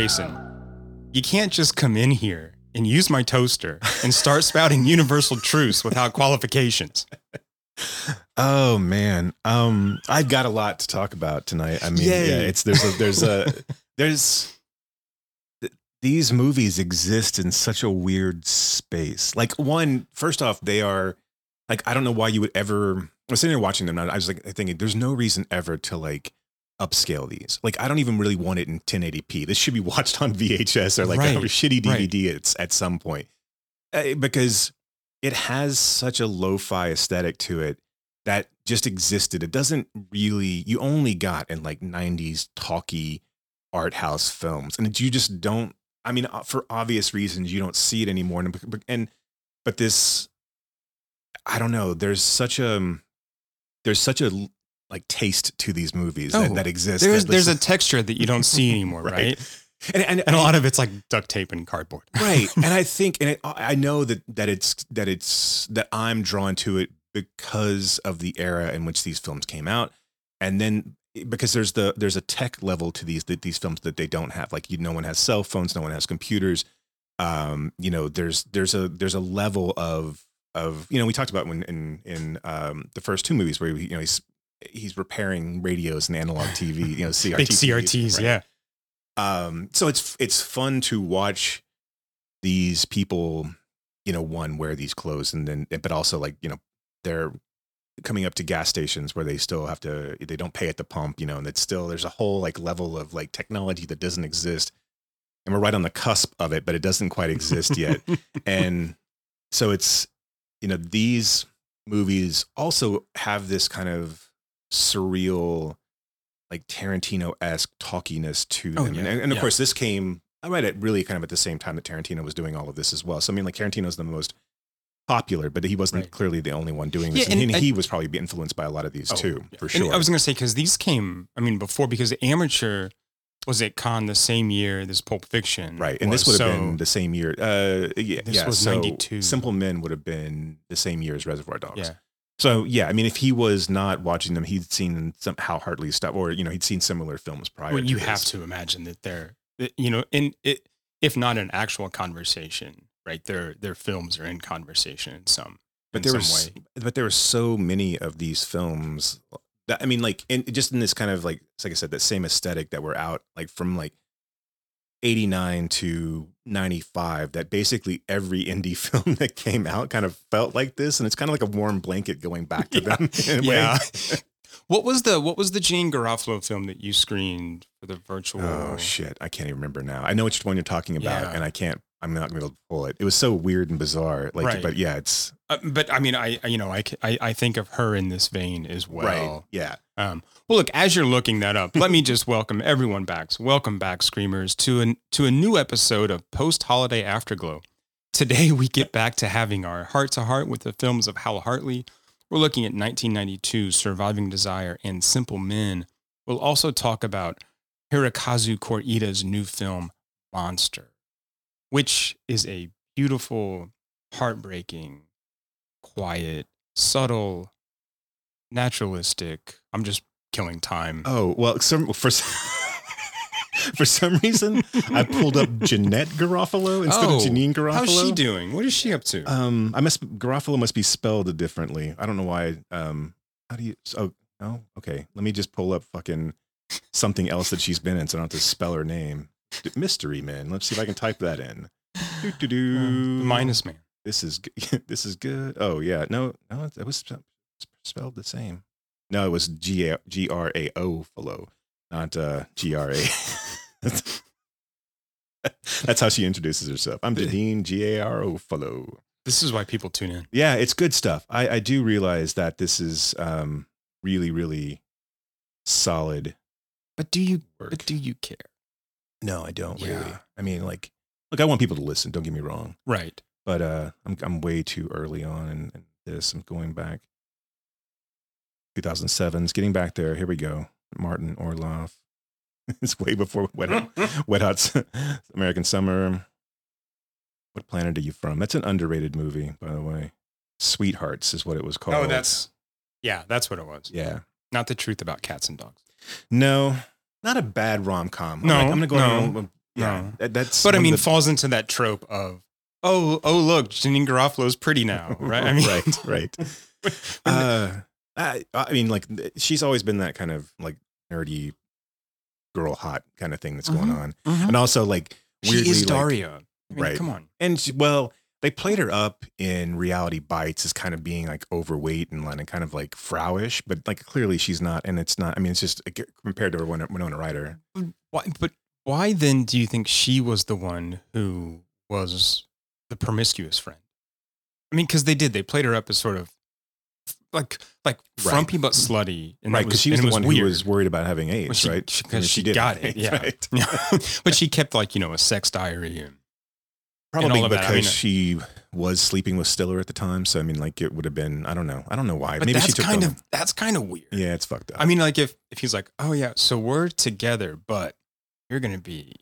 Jason, you can't just come in here and use my toaster and start spouting universal truths without qualifications. Oh man, um, I've got a lot to talk about tonight. I mean, Yay. yeah, it's there's a there's a there's th- these movies exist in such a weird space. Like one, first off, they are like I don't know why you would ever. I was sitting there watching them, and I was like thinking, there's no reason ever to like upscale these. Like I don't even really want it in 1080p. This should be watched on VHS or like Right, a shitty right. DVD at, at some point, Uh, because it has such a lo-fi aesthetic to it that just existed. It doesn't really, you only got in like 90s talky art house films. And you just don't, I mean, uh, for obvious reasons, you don't see it anymore. And, and but this, I don't know, there's such a, there's such a like taste to these movies Oh, that, that exists. There's there's a texture that you don't see anymore, right? Right. and, and, And a lot of it's like duct tape and cardboard. right and i think and it, i know that that it's that it's that i'm drawn to it because of the era in which these films came out and then because there's the there's a tech level to these that these films that they don't have like you no one has cell phones no one has computers um you know there's there's a there's a level of of you know we talked about when in in um the first two movies where you know he's he's repairing radios and analog tv you know CRT Big CRTs, right? yeah. um so it's it's fun to watch these people you know one wear these clothes and then but also like you know they're coming up to gas stations where they still have to they don't pay at the pump you know and it's still there's a whole like level of like technology that doesn't exist and we're right on the cusp of it but it doesn't quite exist yet and so it's you know these movies also have this kind of surreal like tarantino-esque talkiness to Oh, them yeah, and, and of yeah. course this came i read it really kind of at the same time that tarantino was doing all of this as well so i mean like tarantino's the most popular but he wasn't Right. clearly the only one doing this Yeah, and, and he, I- was probably influenced by a lot of these Oh, too for And sure I was going to say, because these came, I mean, before, because Amateur was at Cannes the same year this Pulp Fiction. right and this would have So been the same year uh yeah, This yeah was so 92. simple men would have been the same year as reservoir dogs Yeah. So yeah, I mean, if he was not watching them, he'd seen some Hal Hartley stuff, or you know, he'd seen similar films prior. Well, to you this. have to imagine that they're, you know, in it, if not an actual conversation, right? Their their films are in conversation in some, But in there some was, way. but there were so many of these films. That I mean, like, in, just in this kind of like, like I said, that same aesthetic that were out, like from like eighty nine to ninety five. That basically every indie film that came out kind of felt like this, and it's kind of like a warm blanket going back to Yeah. them. in a way. Yeah. what was the what was the Gene Garofalo film that you screened for the virtual? Oh shit, I can't even remember now. I know which one you're talking about, Yeah. and I can't. I'm not going to be able to pull it. It was so weird and bizarre. Like, Right. but yeah, it's Uh, but I mean, I I- you know I I think of her in this vein as well. right. Yeah. Um, well, look, as you're looking that up, let me just welcome everyone back. So welcome back, Screamers, to an, to a new episode of Post Holiday Afterglow. Today, we get back to having our heart to heart with the films of Hal Hartley. We're looking at 1992's Surviving Desire and Simple Men. We'll also talk about Hirokazu Kore-eda's new film, Monster, which is a beautiful, heartbreaking, quiet, subtle, naturalistic. I'm just killing time. Oh well, some for for some reason I pulled up Jeanette Garofalo instead Oh, of Janeane Garofalo. How's she doing? What is she up to? Um, I must Garofalo must be spelled differently. I don't know why. Um, how do you? Oh, no. Okay, let me just pull up fucking something else that she's been in, so I don't have to spell her name. D- Mystery Man. Let's see if I can type that in. Do, do, do. Uh, minus man. this is this is good. Oh yeah, no, no, it was spelled the same. No, it was G A G R A O follow, not uh, G R A. That's how she introduces herself. I'm Janeane G A R O follow. This is why people tune in. Yeah, it's good stuff. I, I do realize that this is um, really, really solid But do you? work. But do you care? no, I don't really. I mean, like, look, I want people to listen. Don't get me wrong. Right. but uh, I'm I'm way too early on in, in this. I'm going back 2007. It's getting back there. Here we go. Martin Orloff. it's way before Wet Hot, Wet Hot American Summer. What planet are you from? That's an underrated movie, by the way. Sweethearts is what it was called. Oh, that's yeah, that's what it was. yeah. Not the truth about cats and dogs. No, not a bad rom com. No, I'm, like, I'm gonna go. no, yeah, no. that- that's. But I mean, the- falls into that trope of oh oh look, Janeane Garofalo's pretty now, right? I mean, right, right. uh, I, I mean, like she's always been that kind of like nerdy girl, hot kind of thing that's going Mhm. on, Mhm. and also like she weirdly, is like- Daria. I mean, Right. Come on. and she, well, they played her up in Reality Bites as kind of being like overweight and like kind of like frowish, but like clearly she's not, and it's not. I mean, it's just compared to her Winona, Winona Ryder. Why, but why then do you think she was the one who was the promiscuous friend? I mean, because they did. They played her up as sort of like like Right. frumpy but slutty, and right, because she was the one who was worried about having AIDS, Well, she- right? she- I 'cause mean, she did got it, yeah. right. but she kept like you know a sex diary and Probably of because. I mean, uh, she was sleeping with Stiller at the time. So I mean, like it would have been. I don't know. I don't know why. but Maybe that's she took kind the- of that's kind of weird. Yeah, it's fucked up. I mean, like if if he's like, oh yeah, so we're together, but you're gonna be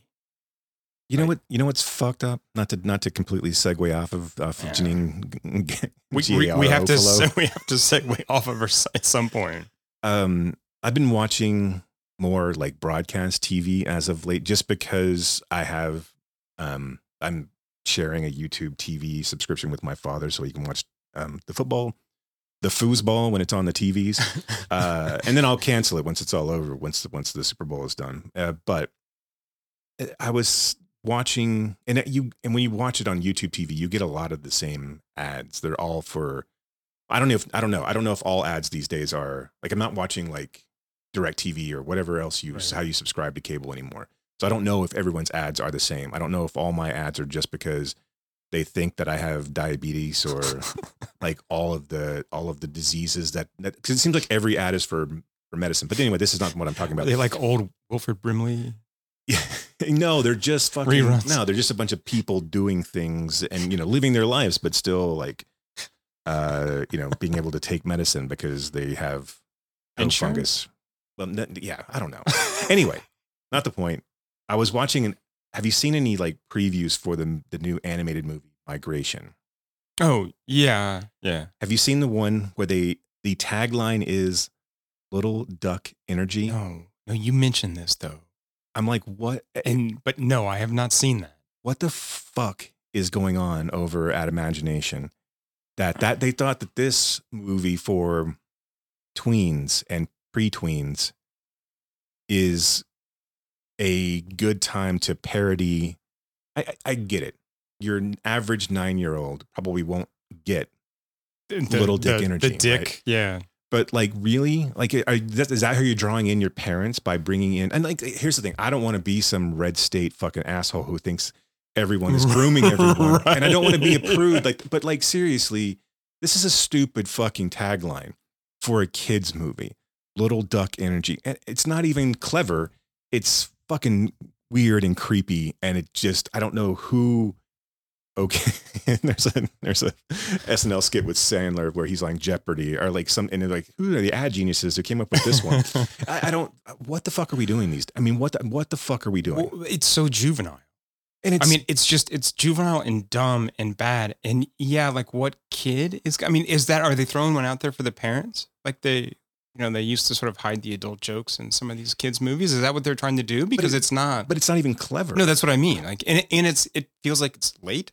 you know like- what? You know what's fucked up? Not to not to completely segue off of off Yeah. of Janeane. we, we, we have to se- we have to segue off of her at some point. um, I've been watching more like broadcast TV as of late, just because I have um, I'm sharing a YouTube TV subscription with my father, so he can watch um, the football, the foosball when it's on the TVs, uh, and then I'll cancel it once it's all over, once the, once the Super Bowl is done. Uh, but uh, I was watching, and you and when you watch it on YouTube TV, you get a lot of the same ads. They're all for. I don't know if I don't know. I don't know if all ads these days are like I'm not watching like direct TV or whatever else you Right. how you subscribe to cable anymore. So I don't know if everyone's ads are the same. I don't know if all my ads are just because they think that I have diabetes or like all of the all of the diseases that because it seems like every ad is for for medicine. But anyway, this is not what I'm talking Are about. they like old Wilford Brimley? no, they're just fucking Reruns. no, they're just a bunch of people doing things and you know living their lives, but still like uh you know being able to take medicine because they have Insurance? fungus. Well, yeah, I don't know. anyway, not the point. I was watching an. Have you seen any like previews for the the new animated movie Migration? Oh yeah, yeah. Have you seen the one where they the tagline is "Little Duck Energy"? No, no. You mentioned this though, I'm like, what? and but no, I have not seen that. What the fuck is going on over at Illumination? That that they thought that this movie for tweens and pre-tweens is a good time to parody. I, I, I get it. Your average nine-year-old probably won't get The- Little dick the- energy, The dick, right? yeah. But like, really, like, are, that, is that how you're drawing in your parents by bringing in? And like, here's the thing: I don't want to be some red state fucking asshole who thinks everyone is grooming everyone, right. and I don't want to be a prude. Like, but like, seriously, this is a stupid fucking tagline for a kids movie. Little Duck Energy, and it's not even clever. It's fucking weird and creepy, and it just I don't know who okay there's a there's a snl skit with sandler where he's like jeopardy or like some and they're like who are the ad geniuses who came up with this one I, I don't what the fuck are we doing these i mean what the, what the fuck are we doing Well, it's so juvenile. and it's I mean, it's just it's juvenile and dumb and bad. And yeah, like what kid is? I mean, is that are they throwing one out there for the parents? Like they, you know, they used to sort of hide the adult jokes in some of these kids' movies. Is that what they're trying to do? Because it- it's not. but it's not even clever no, that's what I mean. Like, and, it, and it's it feels like it's late.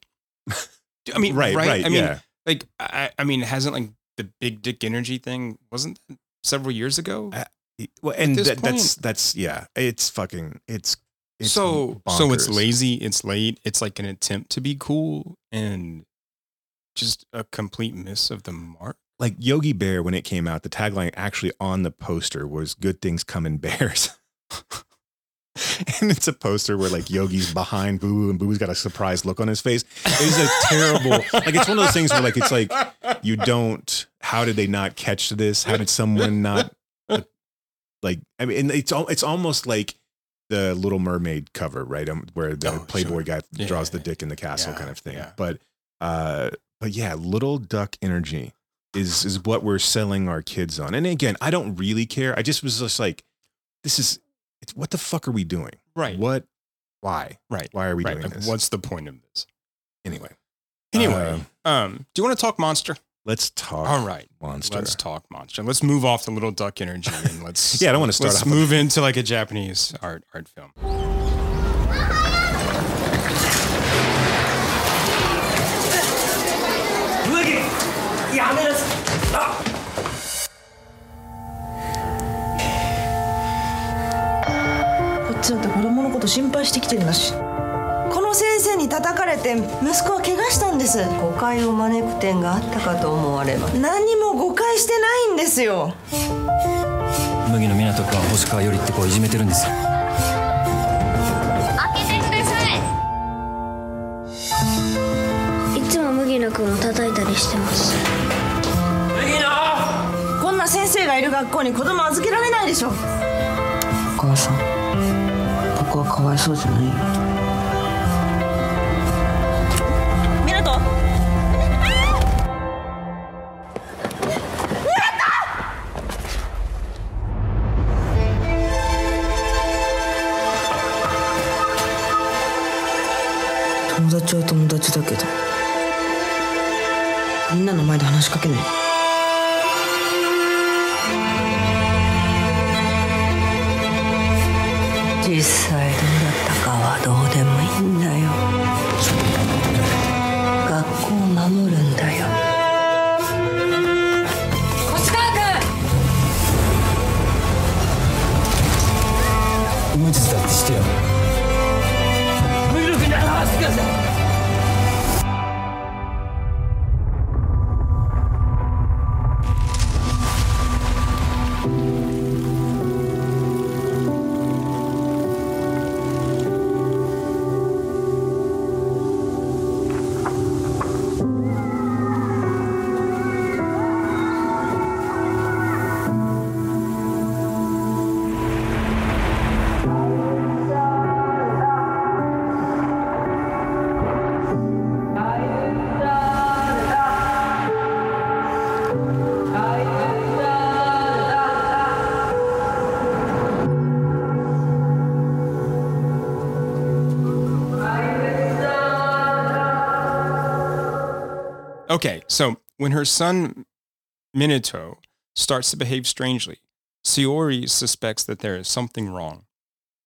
I mean, right right? right, I mean, yeah like I, I mean, hasn't like the big dick energy thing wasn't that several years ago? Uh, well and that, that's that's yeah it's fucking it's, it's so so it's lazy it's late it's like an attempt to be cool and just a complete miss of the mark like Yogi Bear when it came out, the tagline actually on the poster was "Good things come in bears," and it's a poster where like Yogi's behind Boo Boo and Boo Boo's got a surprised look on his face. It's a terrible, like it's one of those things where like it's like you don't. How did they not catch this? How did someone not? Like I mean, it's al- it's almost like the Little Mermaid cover, right? Um, where the Oh, Playboy sure. guy Yeah, draws the dick in the castle, yeah, kind of thing. yeah. But uh, but yeah, Little Duck Energy is is what we're selling our kids on. And again, I don't really care. I just was just like, this is it's what the fuck are we doing? Right. What? Why? Right. Why are we right. doing like, this? What's the point of this? Anyway. Anyway, uh, um, do you want to talk monster? Let's talk. All right, monster. Let's talk monster. Let's move off the little duck energy and let's. yeah, I don't want to start. Let's move into like a Japanese art art film. Look ちだって子供のこと心配してきてるんだし。この先生に叩かれて息子は怪我したんです。誤解を招く点があったかと思われます。何にも誤解してないんですよ。麦野湊君は星川よりって子をいじめてるんですよ。開けてください。いつも麦野君を叩いたりしてます。麦野！こんな先生がいる学校に子供預けられないでしょ。お母さん僕はかわいそうじゃない友達は友達だけど。みんなの前で話しかけない実際どうだったかはどうでもいいんだよ。Okay, so when her son Minato starts to behave strangely, Saori suspects that there is something wrong.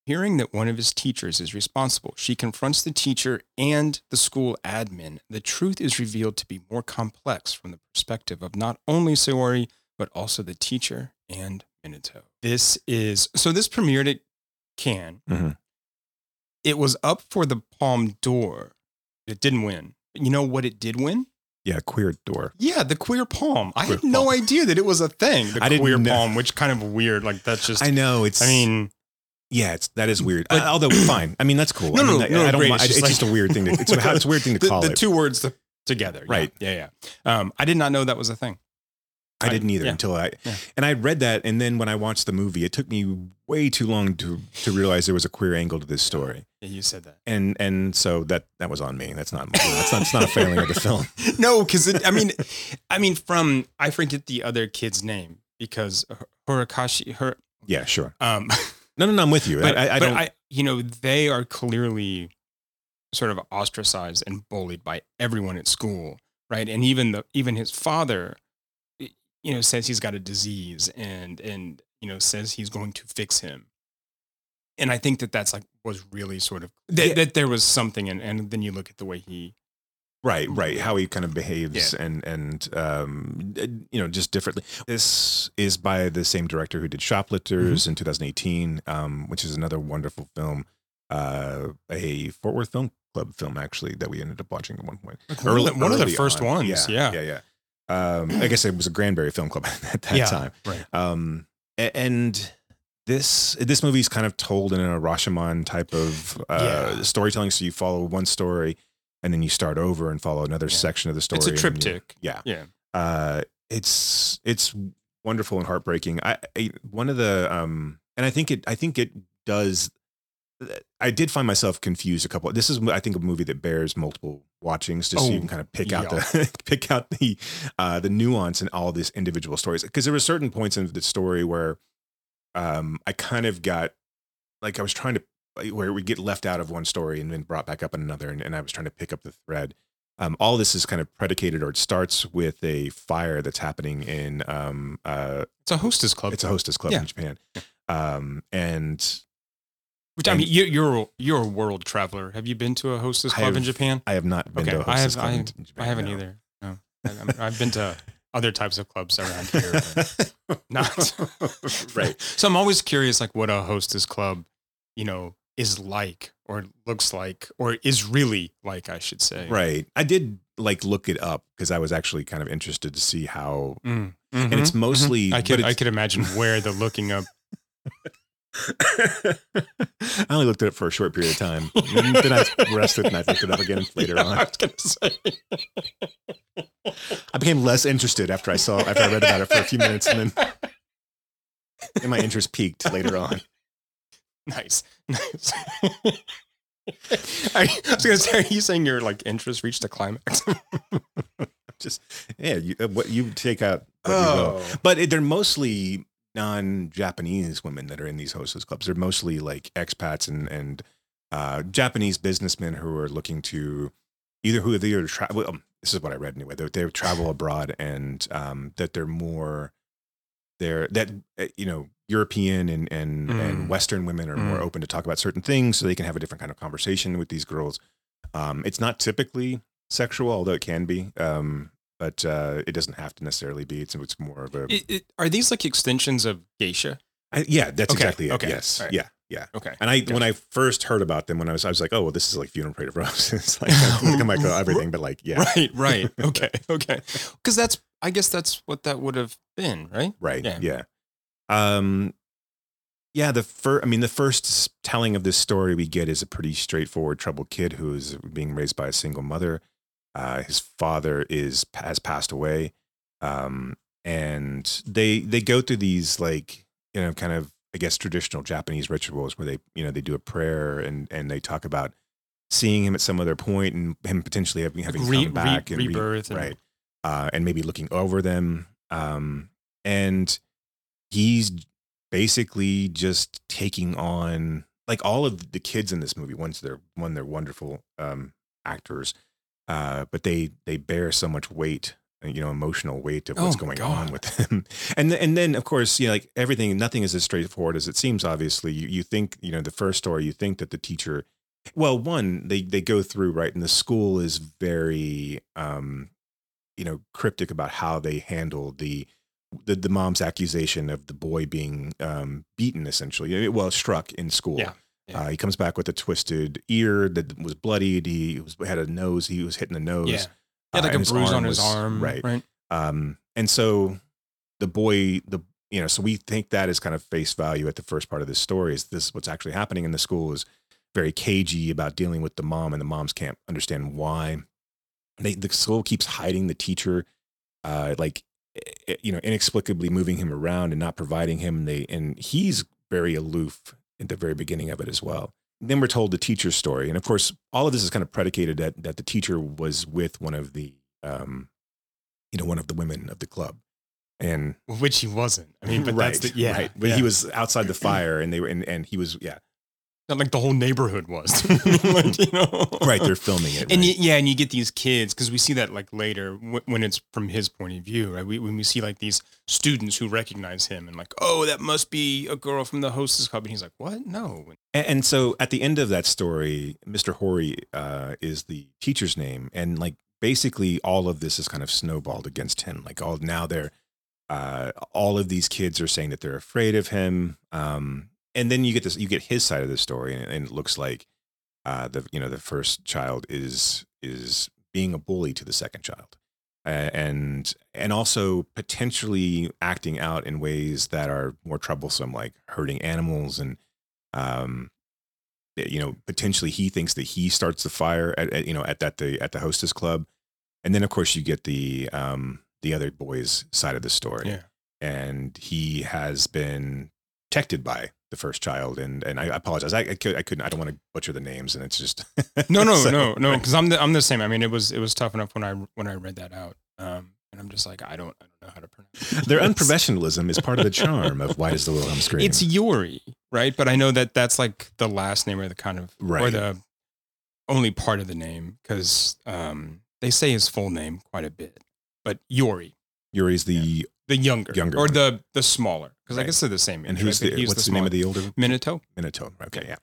Hearing that one of his teachers is responsible, she confronts the teacher and the school admin. The truth is revealed to be more complex from the perspective of not only Saori, but also the teacher and Minato. This is so this premiered at Cannes. Mhm. It was up for the Palme d'Or. It didn't win. You know what it did win? Yeah, queer door. Yeah, the queer palm. I Queer had no palm. idea that it was a thing. The I didn't queer know. palm, which kind of weird. Like that's just. I know it's. I mean, yeah, it's that is weird. But- Uh, although fine, I mean that's cool. No, I mean, no, no, I don't. great. mind- It's It's, just just, a weird thing. To, it's, a, it's a weird thing to the, call the it. two words to, together. Yeah, Right. Yeah, yeah. Um, I did not know that was a thing. I didn't either yeah. until I Yeah. and I read that, and then when I watched the movie, it took me way too long to to realize there was a queer angle to this story, Yeah, you said that. and and so that that was on me. That's not that's not it's not a failing of the film. no, because I mean, I mean, from I forget the other kid's name because Horikashi, her, Yeah, sure. um, No, no, no. I'm with you. but, I, I, but don't. I, you know, they are clearly sort of ostracized and bullied by everyone at school, right? And even the even his father, you know, says he's got a disease and and you know says he's going to fix him. And I think that that's like was really sort of that, Yeah. that there was something, and and then you look at the way he, Right, right. How he kind of behaves Yeah. and and um, you know just differently. This is by the same director who did Shoplifters Mm-hmm. in 2018, um, which is another wonderful film. Uh, a Fort Worth Film Club film actually that we ended up watching at one point. one of the- one of the early first on. ones, yeah. yeah, yeah. Um, I guess it was a Granbury Film Club at that Yeah, time. right? Um, and this this movie is kind of told in a Rashomon type of uh, Yeah. storytelling. So you follow one story, and then you start over and follow another Yeah. section of the story. It's a then you- triptych. yeah, Yeah, uh, it's it's wonderful and heartbreaking. I, I one of the um, and I think it I think it does. I did find myself confused a couple. This is I think a movie that bears multiple watchings just so you Oh, can kind of pick out the pick out the uh, the nuance in all these individual stories because there were certain points in the story where um, I kind of got like I was trying to where we get left out of one story and then brought back up in another, and, and I was trying to pick up the thread. um, all this is kind of predicated or it starts with a fire that's happening in um, uh, It's a hostess club. it's a hostess club Yeah. in Japan. Um, and Which I mean, you, you're you're a world traveler. Have you been to a hostess I club in Japan? I have not been Okay, to a I hostess have. club I, in Japan. I haven't no. either. No, I, I've been to other types of clubs around here. but not right. So I'm always curious, like what a hostess club, you know, is like, or looks like, or is really like, I should say. Right. I did like look it up because I was actually kind of interested to see how Mm, and it's mhm, mostly mhm. I could I could imagine where the looking up. I only looked at it for a short period of time. Then I rested and I looked it up again later I on. was gonna say. I became less interested after I saw after I read about it for a few minutes and then and my interest peaked later on. Nice, nice. I was gonna say, are you saying your like interest reached a climax? Just yeah, you, uh, what you take out what you will. But it, they're mostly non-Japanese women that are in these hostess clubs. They're mostly like expats and and uh, Japanese businessmen who are looking to either who they either travel. Um, this is what I read anyway. They, they travel abroad and um, that they're more they're that uh, you know European and and, Mm. and Western women are more Mm. open to talk about certain things, so they can have a different kind of conversation with these girls. Um, it's not typically sexual, although it can be. Um, but uh, it doesn't have to necessarily be. It's it's more of a It- it- are these like extensions of geisha? I, yeah, that's Okay, exactly it. okay, Yes, right. yeah, yeah. Okay. And I when I first heard about them, when I was I was like, oh, well, this is like funeral parade of roses. like I'm like oh, everything, but like yeah, Right, right. Okay, okay. Because that's, I guess that's what that would have been, right? right, Yeah. yeah. Um, yeah. The first, I mean, the first telling of this story we get is a pretty straightforward troubled kid who is being raised by a single mother. Uh, his father is has passed away, um, and they they go through these like you know kind of I guess traditional Japanese rituals where they you know they do a prayer and and they talk about seeing him at some other point and him potentially having having Re- come back re- and re- rebirth and- right uh, and maybe looking over them. Um, and he's basically just taking on like all of the kids in this movie once they're one they're wonderful um, actors uh, but they they bear so much weight uh, you know emotional weight of what's Oh going on with them. And th- and then of course you know like everything nothing is as straightforward as it seems obviously. You, you think you know the first story you think that the teacher well one they they go through right and the school is very um you know cryptic about how they handle the the, the mom's accusation of the boy being um beaten essentially. Well struck in school. Yeah, yeah. Uh, he comes back with a twisted ear that was bloodied he was, had a nose he was hitting the nose Yeah. He had uh, like and a bruise on his was- arm. right Right. um, and so the boy, the you know, so we think that is kind of face value at the first part of this story. Is this what's actually happening in the school? Is very cagey about dealing with the mom, and the moms can't understand why. They the school keeps hiding the teacher, uh, like eh, you know, inexplicably moving him around and not providing him. They and he's very aloof at the very beginning of it as well. Then we're told the teacher's story, and of course, all of this is kind of predicated that that the teacher was with one of the um, you know, one of the women of the club. And Which he wasn't. I mean, but right, that's the, yeah. right. But yeah. he was outside the fire, and they were, and, and he was, yeah, Not like the whole neighborhood was. like, you know? right. They're filming it, And right. you, yeah, and you get these kids because we see that like later w- when it's from his point of view, right? We, when we see like these students who recognize him and like, oh, that must be a girl from the hostess club, and he's like, what? No. And, and so at the end of that story, Mr. Hori uh, is the teacher's name, and like basically all of this is kind of snowballed against him. Like all now they're uh, all of these kids are saying that they're afraid of him. Um, and then you get this, you get his side of the story, and, and it looks like uh, the you know the first child is is being a bully to the second child. Uh, and and also potentially acting out in ways that are more troublesome, like hurting animals and um, you know, potentially he thinks that he starts the fire at, at you know at that the at the hostess club, and then of course you get the um the other boy's side of the story, Yeah. and he has been protected by the first child, and and I apologize, I I, could, I couldn't, I don't want to butcher the names, and it's just No, no, So, no, no. Because I'm the I'm the same. I mean, it was it was tough enough when I when I read that out. Um, and I'm just like, I don't I don't know how to pronounce. it. Their unprofessionalism is part of the charm of Why Does the Wilhelm Scream? It's Yuri, right? But I know that that's like the last name or the kind of right. or the only part of the name because um, they say his full name quite a bit, but Yori, Yuri's the the younger, Younger or one. the the smaller, because I guess they're the same. and age, who's right? the what's the, name of the older. Minato? Minato? Okay, Okay. yeah.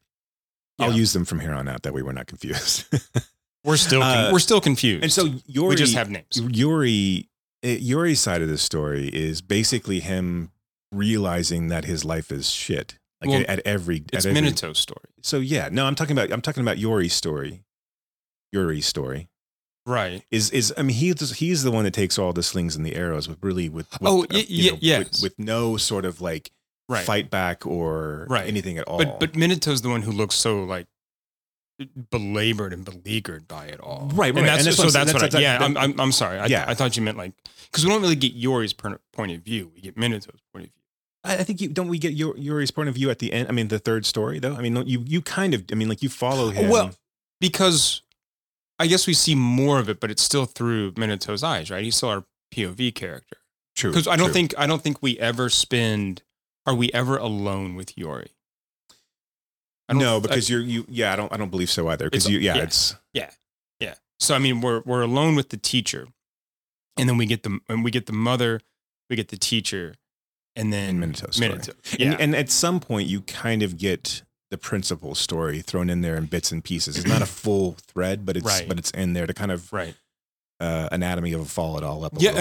I'll use them from here on out. That way we're not confused. We're still con- Uh, we're still confused, and so Yuri, we just have names. Yuri, eh, Yuri's side of the story is basically him realizing that his life is shit. Like Well, at, at every, It's at every Minato's story, So yeah, no, I'm talking about I'm talking about Yuri's story. Yuri's story right? is is I mean he's he's the one that takes all the slings and the arrows with really with, with Oh, uh, y- y- know, yes. with, with no sort of like Right. fight back or Right. anything at all. But but Minato's the one who looks so like belabored and beleaguered by it all. Right, right. And that's, And that's so what I'm that's what. That's- I, yeah, I'm, I'm I'm sorry. I, Yeah. I thought you meant like because we don't really get Yori's per- point of view. We get Minato's point of view. I think you don't we get Yu- Yuri's point of view at the end. I mean, the third story though. I mean, you you kind of. I mean, like you follow him. Well, because I guess we see more of it, but it's still through Minato's eyes, right? He's still our POV character. true. Because I don't true. think I don't think we ever spend. Are we ever alone with Yori? I no, I- because you're you. Yeah, I don't. I don't believe so either. Because you. Yeah, yeah. it's Yeah. So I mean, we're we're alone with the teacher, and then we get the and we get the mother, we get the teacher, and then And Minato's. Minato. And, Yeah. and at some point, you kind of get the principal story thrown in there in bits and pieces. It's not a full thread, but it's Right. but it's in there to kind of right. uh, anatomy of a fall it all up. A Yeah.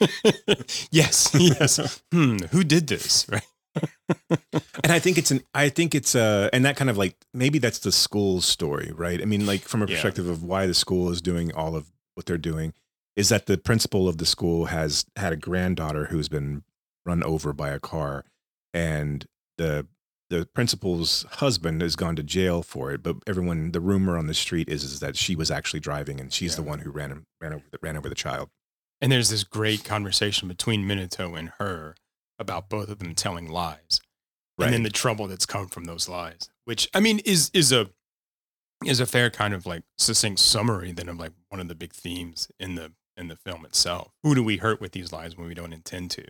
bit. yes. Yes. Hmm. Who did this? Right. and I think it's an. I think it's uh and that kind of like maybe that's the school's story, right? I mean, like from a Yeah. perspective of why the school is doing all of what they're doing, is that the principal of the school has had a granddaughter who's been run over by a car, and the the principal's husband has gone to jail for it. But everyone, the rumor on the street is is that she was actually driving, and she's the one who ran ran over the, ran over the child. And there's this great conversation between Minato and her about both of them telling lies. Right. And then the trouble that's come from those lies, which I mean is is a is a fair kind of like succinct summary then of like one of the big themes in the in the film itself. Who do we hurt with these lies when we don't intend to?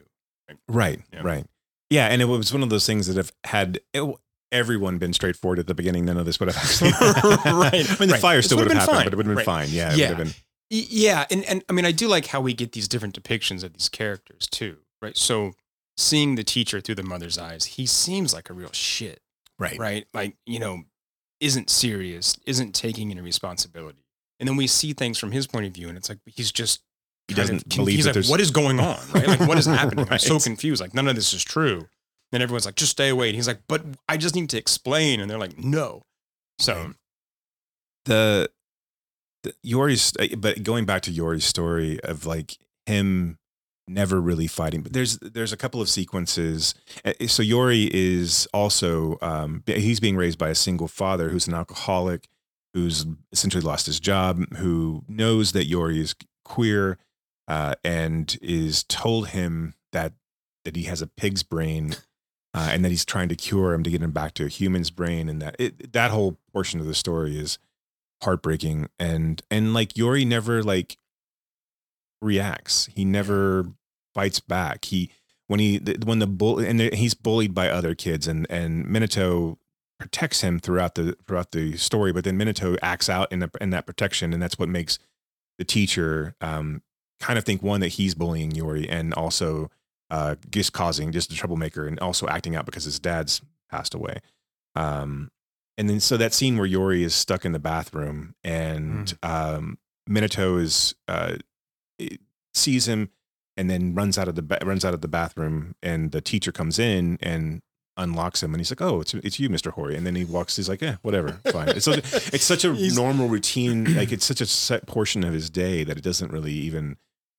Right, Yeah. right. Yeah, and it was one of those things that if had it, everyone been straightforward at the beginning, none of this would have actually Right, I mean, the right. fire still would would've happened, fine. but it would have been Right. fine. Yeah, it Yeah. been. Yeah, and and I mean I do like how we get these different depictions of these characters too, right? So seeing the teacher through the mother's eyes, he seems like a real shit, Right. right? Like, you know, isn't serious, isn't taking any responsibility. And then we see things from his point of view and it's like he's just He doesn't of believe he's that like what is going on, right? Like what is happening? I'm so confused. Like none of this is true. And everyone's like just stay away. And he's like, "But I just need to explain." And they're like, "No." So, the, the Yori's, uh, but going back to Yori's story of like him never really fighting, but there's there's a couple of sequences. Uh, So Yori is also um, he's being raised by a single father who's an alcoholic, who's essentially lost his job, who knows that Yori is queer, uh, and is told him that that he has a pig's brain. Uh, and that he's trying to cure him to get him back to a human's brain, and that it, that whole portion of the story is heartbreaking. And and like Yori never like reacts. He never fights back. He when he when the bull and he's bullied by other kids, and and Minato protects him throughout the throughout the story. But then Minato acts out in the, in that protection, and that's what makes the teacher um, kind of think one that he's bullying Yori, and also uh, just causing just a troublemaker, and also acting out because his dad's passed away. Um, and then so that scene where Yori is stuck in the bathroom, and um, Minato is uh, sees him, and then runs out of the ba- runs out of the bathroom, and the teacher comes in and unlocks him, and he's like, "Oh, it's it's you, Mister Hori." And then he walks. He's like, "Yeah, whatever, fine." It's such, it's such a normal routine. Like it's such a set portion of his day that it doesn't really even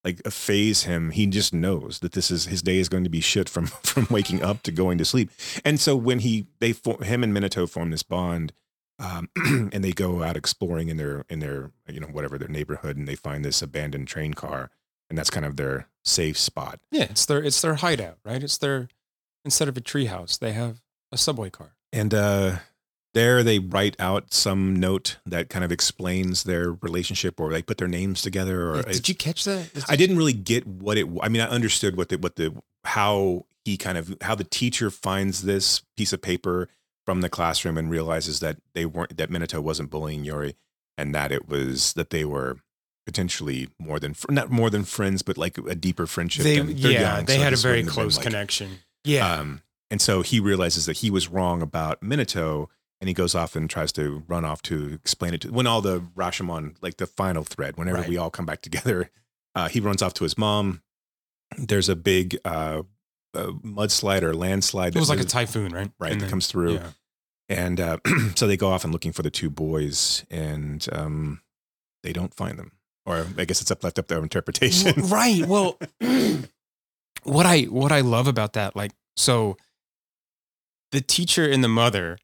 like a phase him. He just knows that this is his day is going to be shit from from waking up to going to sleep. And so when he they him and Minato form this bond, um, and they go out exploring in their in their you know whatever their neighborhood, and they find this abandoned train car, and that's kind of their safe spot. yeah, it's their it's their hideout, right? It's their instead of a treehouse, they have a subway car. And uh, there they write out some note that kind of explains their relationship, or they put their names together. Or did you catch that? I didn't really get what it. I mean, I understood what the what the how he kind of how the teacher finds this piece of paper from the classroom and realizes that they weren't that Minato wasn't bullying Yori. and that it was that they were potentially more than not more than friends, but like a deeper friendship. They, yeah, young, they so had a very wouldn't have been, close like- connection. Yeah. Um, and so he realizes that he was wrong about Minato, and he goes off and tries to run off to explain it to when all the Rashomon, like the final thread, whenever Right. we all come back together, uh, he runs off to his mom. There's a big uh, uh, mudslide or landslide. it was like a typhoon, right? right And that then- comes through, yeah. and uh, so they go off and looking for the two boys, and um, they don't find them, or I guess it's up left up to their interpretation. Well, right. Well, what I what I love about that, like, so the teacher and the mother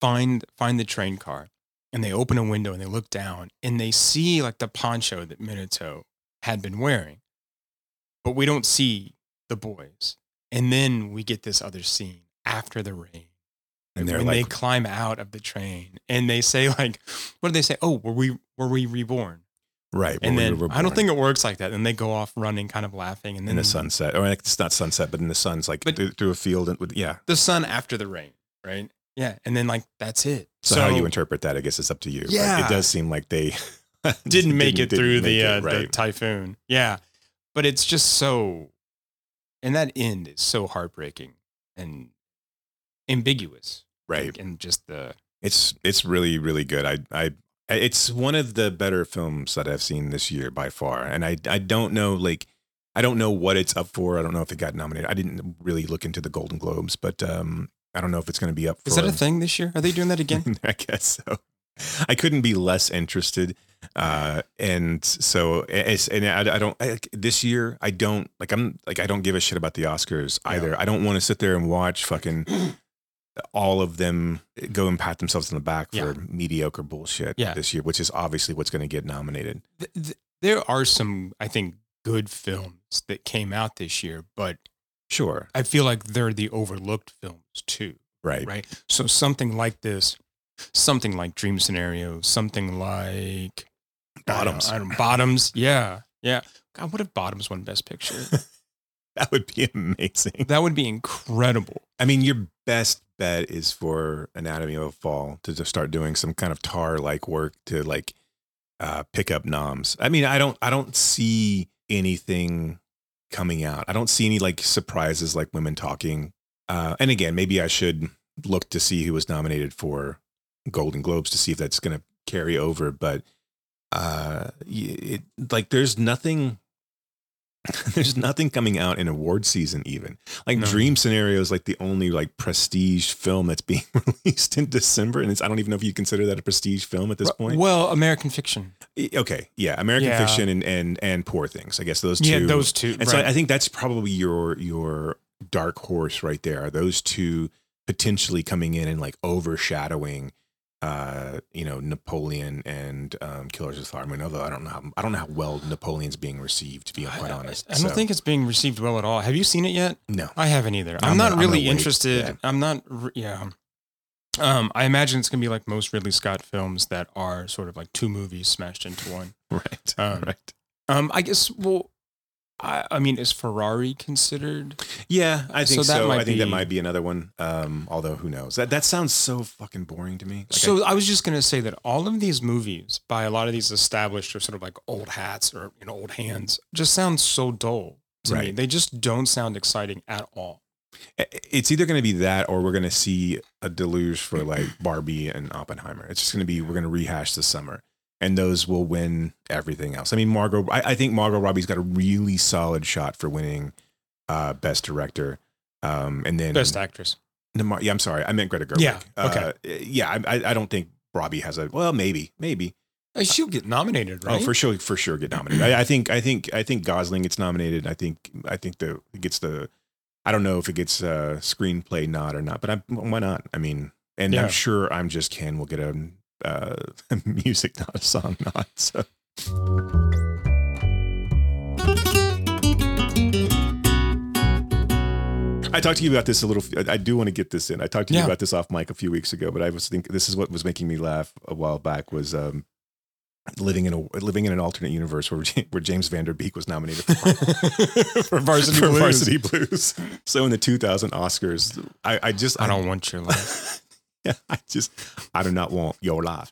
find find the train car, and they open a window and they look down and they see like the poncho that Minato had been wearing, but we don't see the boys. And then we get this other scene after the rain. and they're when like, they climb out of the train and they say like, what do they say? Oh, were we were we reborn? right, and well, we then I don't think it works like that. And they go off running, kind of laughing, and then in the sunset, or it's not sunset, but in the sun's like through, through a field, and yeah. the sun after the rain, right? Yeah, and then like that's it. So, how you interpret that, I guess, it's up to you. Yeah. it does seem like they didn't make it didn't through the, it, uh, the typhoon. Yeah, but it's just so, and that end is so heartbreaking and ambiguous, right. And just the It's it's really really good. I I it's one of the better films that I've seen this year by far. And I I don't know like I don't know what it's up for. I don't know if it got nominated. I didn't really look into the Golden Globes, but um I don't know if it's going to be up for is that a thing this year? Are they doing that again? I guess so. I couldn't be less interested. Uh, and so it's, and I, I don't, I, this year, I don't like, I'm like, I don't give a shit about the Oscars either. I don't want to sit there and watch fucking all of them go and pat themselves on the back for Yeah. mediocre bullshit Yeah. this year, which is obviously what's going to get nominated. Th- th- there are some, I think, good films that came out this year, but Sure. I feel like they're the overlooked films too. Right. right? So something like this, something like Dream Scenario, something like Bottoms. I don't, I don't- bottoms, yeah, yeah. God, what if Bottoms won Best Picture? That would be amazing. that would be incredible. I mean, your best bet is for Anatomy of a Fall to just start doing some kind of tar like work to like uh, pick up noms. I mean, I don't, I don't see anything coming out. I don't see any like surprises like women talking. Uh, and again, maybe I should look to see who was nominated for Golden Globes to see if that's going to carry over. But uh, it, like, there's nothing. There's nothing coming out in award season even. Like No. Dream Scenario is like the only like prestige film that's being released in December, and it's, I don't even know if you consider that a prestige film at this point. Well, American Fiction. Okay, yeah, American Yeah. Fiction and and and Poor Things. I guess those two. Yeah, those two. And so right. I think that's probably your your dark horse right there. Are those two potentially coming in and like overshadowing, uh, you know, Napoleon and um, Killers of the Flower Moon? Although I don't know, how, I don't know how well Napoleon's being received. To be quite honest, I don't So, think it's being received well at all. Have you seen it yet? no. I haven't either. I'm, I'm not I'm really interested. Yeah. I'm not. Yeah. Um, I imagine it's gonna be like most Ridley Scott films that are sort of like two movies smashed into one. Right, Um, right. Um, I guess. Well, I, I mean, is Ferrari considered? Yeah, I think So so. that might I think that be- might be another one. Um, although who knows? That that sounds so fucking boring to me. Like, so I, was just gonna say that all of these movies by a lot of these established or sort of like old hats or you know old hands just sound so dull to me. Right. They just don't sound exciting at all. It's either going to be that or we're going to see a deluge for like Barbie and Oppenheimer. It's just going to be we're going to rehash this summer, and those will win everything else. I mean, Margot. I, I think Margot Robbie's got a really solid shot for winning uh, best director. Um, and then Best actress. No, yeah, I'm sorry, I meant Greta Gerwig. Yeah, okay. Uh, yeah, I, I don't think Robbie has a well, maybe, maybe. Uh, She'll get nominated, right? Oh, for sure, for sure, get nominated. I, I think, I think, I think Gosling gets nominated. I think, I think the it gets the. I don't know if it gets a screenplay nod or not, but I, why not? I mean, and Yeah. I'm sure I'm just Ken will get a, uh, music not a song not So I talked to you about this a little. I I do want to get this in. I talked to you Yeah. about this off mic a few weeks ago, but I was think this is what was making me laugh a while back was um, living in a living in an alternate universe where where James Van Der Beek was nominated for, for Varsity for Blues. Varsity Blues. So in the 2000 Oscars, I, I just I don't want your life. Yeah, I just I do not want your life.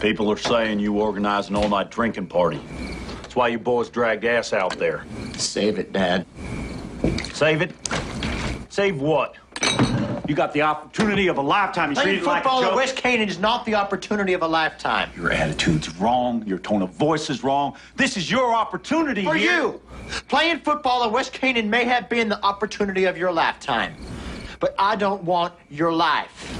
People are saying you organized an all-night drinking party. That's why you boys dragged ass out there. Save it, Dad. Save it? Save what? You got the opportunity of a lifetime. You Playing treat it like a football at. West Canaan is not the opportunity of a lifetime. Your attitude's wrong. Your tone of voice is wrong. This is your opportunity For here. you, playing football at West Canaan may have been the opportunity of your lifetime, but I don't want your life.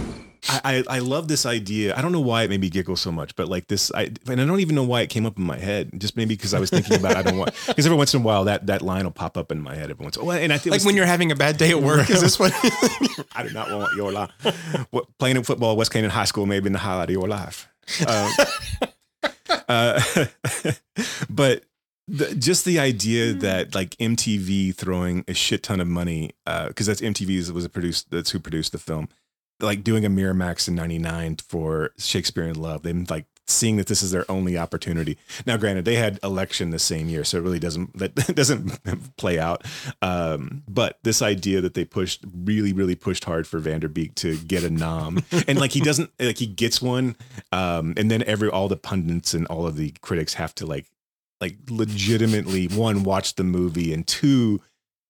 I, I I love this idea. I don't know why it made me giggle so much, but like this, I and I don't even know why it came up in my head. Just maybe because I was thinking about I don't want because every once in a while that that line will pop up in my head every once. Well, and I think Like was- when you're having a bad day at work, is this what? I do not want your life. What, playing in football at West Canaan High School may have been the highlight of your life. Um, uh, but the, just the idea that like MTV throwing a shit ton of money, because that's MTV was a produced that's who produced the film, like doing a Miramax in '99 for Shakespeare in Love. Them like seeing that this is their only opportunity. Now, granted, they had election the same year, so it really doesn't that doesn't play out. Um, but this idea that they pushed really, really pushed hard for Van Der Beek to get a nom, and like he doesn't like he gets one, um, and then every all the pundits and all of the critics have to like like legitimately one watch the movie and two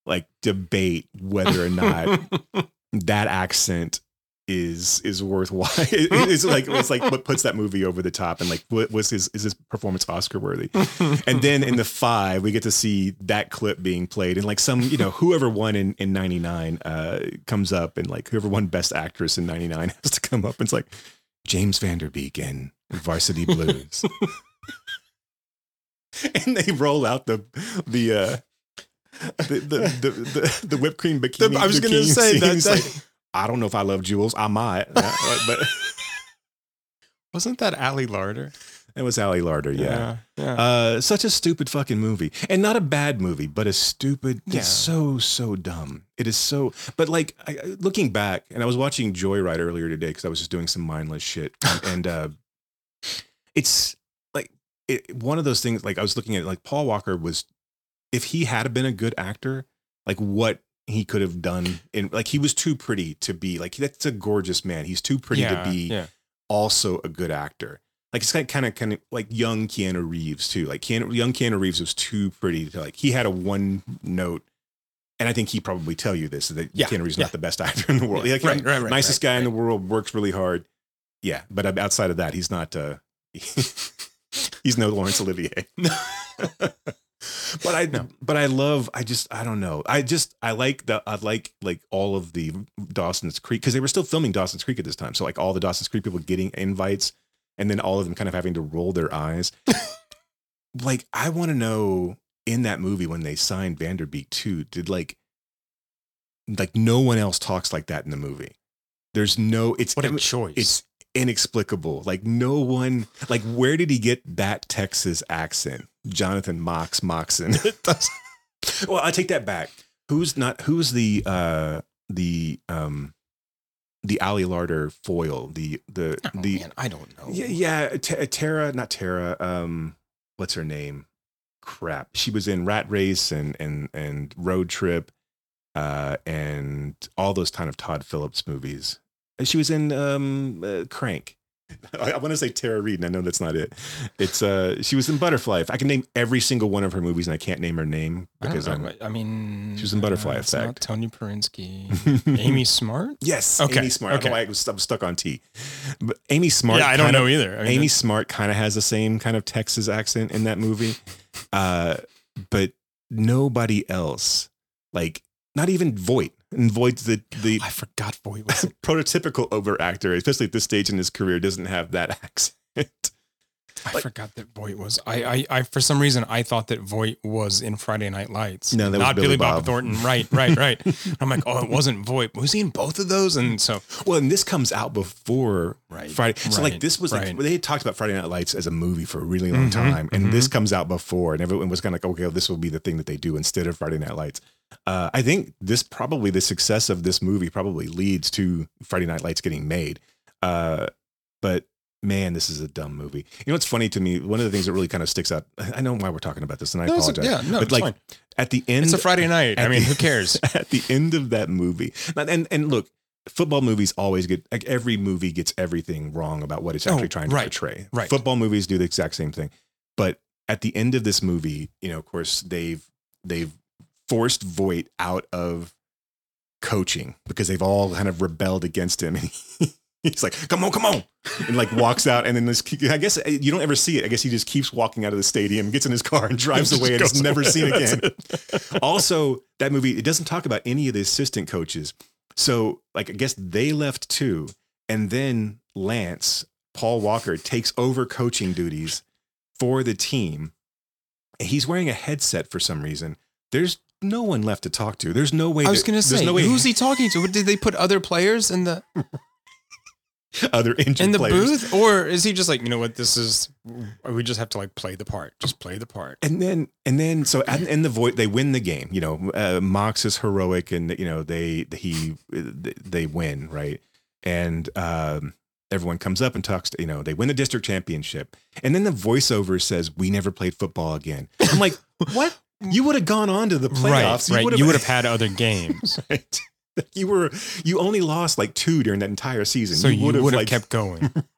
like debate whether or not that accent is is worthwhile. It- it's like it's like what puts that movie over the top and like what was his is his performance Oscar worthy. and then in the five, we get to see that clip being played and like some you know whoever won in in '99 uh, comes up and like whoever won Best Actress in '99 has to come up and it's like James Van Der Beek in Varsity Blues. and they roll out the the uh the the the, the, the whipped cream bikini. I was gonna say that- that- like, I don't know if I love jewels. I might, Yeah, but Wasn't that Ali Larter? it was Ali Larter. Yeah, yeah. Uh, such a stupid fucking movie, and not a bad movie, but a stupid. Yeah. It's so so dumb. It is so. But like I, looking back, and I was watching Joyride earlier today because I was just doing some mindless shit, and, uh, it's it, one of those things. Like I was looking at, it, like Paul Walker was, if he had been a good actor, like what he could have done in like he was too pretty to be like that's a gorgeous man. He's too pretty yeah, to be Yeah. also a good actor. Like it's kind of kind of kind of like young Keanu Reeves too. Like Keanu, young Keanu Reeves was too pretty to like he had a one note, and I think he probably tell you this that Yeah, Keanu Reeves is yeah. not the best actor in the world. Yeah, Like, right, right, right, nicest right, guy in the world, works really hard. Yeah, but outside of that, he's not. uh He's no Laurence Olivier. but I No. but I love I just I don't know. I just I like the I like like all of the Dawson's Creek because they were still filming Dawson's Creek at this time. So like all the Dawson's Creek people getting invites and then all of them kind of having to roll their eyes. like I want to know in that movie when they signed Van Der Beek too, did like like no one else talks like that in the movie. There's no it's What a choice. it's inexplicable. Like no one like where did he get that Texas accent? Jonathan Mox Moxon. well, I take that back. Who's not who's the uh the um the Ali Larter foil, the the Oh, the man, I don't know. yeah, yeah, T- Tara, not Tara. Um, what's her name? Crap. She was in Rat Race and and and Road Trip, uh, and all those kind of Todd Phillips movies. And she was in um uh, Crank. I, I want to say Tara Reid, and I know that's not it. It's uh, she was in Butterfly. If I can name every single one of her movies, and I can't name her name because. I'm I mean, She was in Butterfly uh, it's not Effect. Tony Perinsky. Amy Smart. yes, Okay, Amy Smart. I don't okay. know why I was, I'm stuck on T, but Amy Smart. yeah, I don't kind of- know either. I mean, Amy Smart kind of has the same kind of Texas accent in that movie, uh, but nobody else, like not even Voight. And Voight's the the I forgot Voight was. prototypical over actor, especially at this stage in his career, doesn't have that accent. I forgot that Voight was. I, I, I, for some reason, I thought that Voight was in Friday Night Lights. No, that was not Billy Billy Bob. Bob. Thornton. Right, right, right. I'm like, oh, it wasn't Voight. Was he in both of those? And so, Well, and this comes out before Right, Friday. So like this was like they had talked about Friday Night Lights as a movie for a really long Mhm, time, and this mhm. comes out before, and everyone was kind of like, okay, well, this will be the thing that they do instead of Friday Night Lights. Uh, I think this probably the success of this movie probably leads to Friday Night Lights getting made. Uh, but man, this is a dumb movie. You know what's funny to me? One of the things that really kind of sticks out. I know why we're talking about this, and I No, apologize. yeah, no, but it's like fine. at the end, it's a Friday night. I mean, the- who cares? at the end of that movie. And and look, football movies always get like every movie gets everything wrong about what it's actually Oh, trying to right, portray. right. Football movies do the exact same thing. But at the end of this movie, you know, of course, they've they've forced Voight out of coaching because they've all kind of rebelled against him. He's like, "Come on, come on," and like walks out, and then this. I guess uh, you don't ever see it. I guess he just keeps walking out of the stadium, gets in his car, and drives Just away, and is never away. seen That's again. also, that movie it doesn't talk about any of the assistant coaches. So, like, I guess they left too, and then Lance Paul Walker takes over coaching duties for the team. And He's wearing a headset for some reason. There's no one left to talk to. There's no way. I was gonna say, no way who's he talking to? Did they put other players in the other injured in the players. booth, or is he just like, you know what, this is? We just have to like play the part, just play the part. And then, and then, so at, in the void, they win the game. You know, uh, Mox is heroic, and you know they he they win right, and um, everyone comes up and talks to you know they win the district championship, and then the voiceover says we never played football again. I'm like, what? You would have gone on to the playoffs. right, right. would've- You would have had other games, right. You were you only lost like two during that entire season. so you would have like, kept going.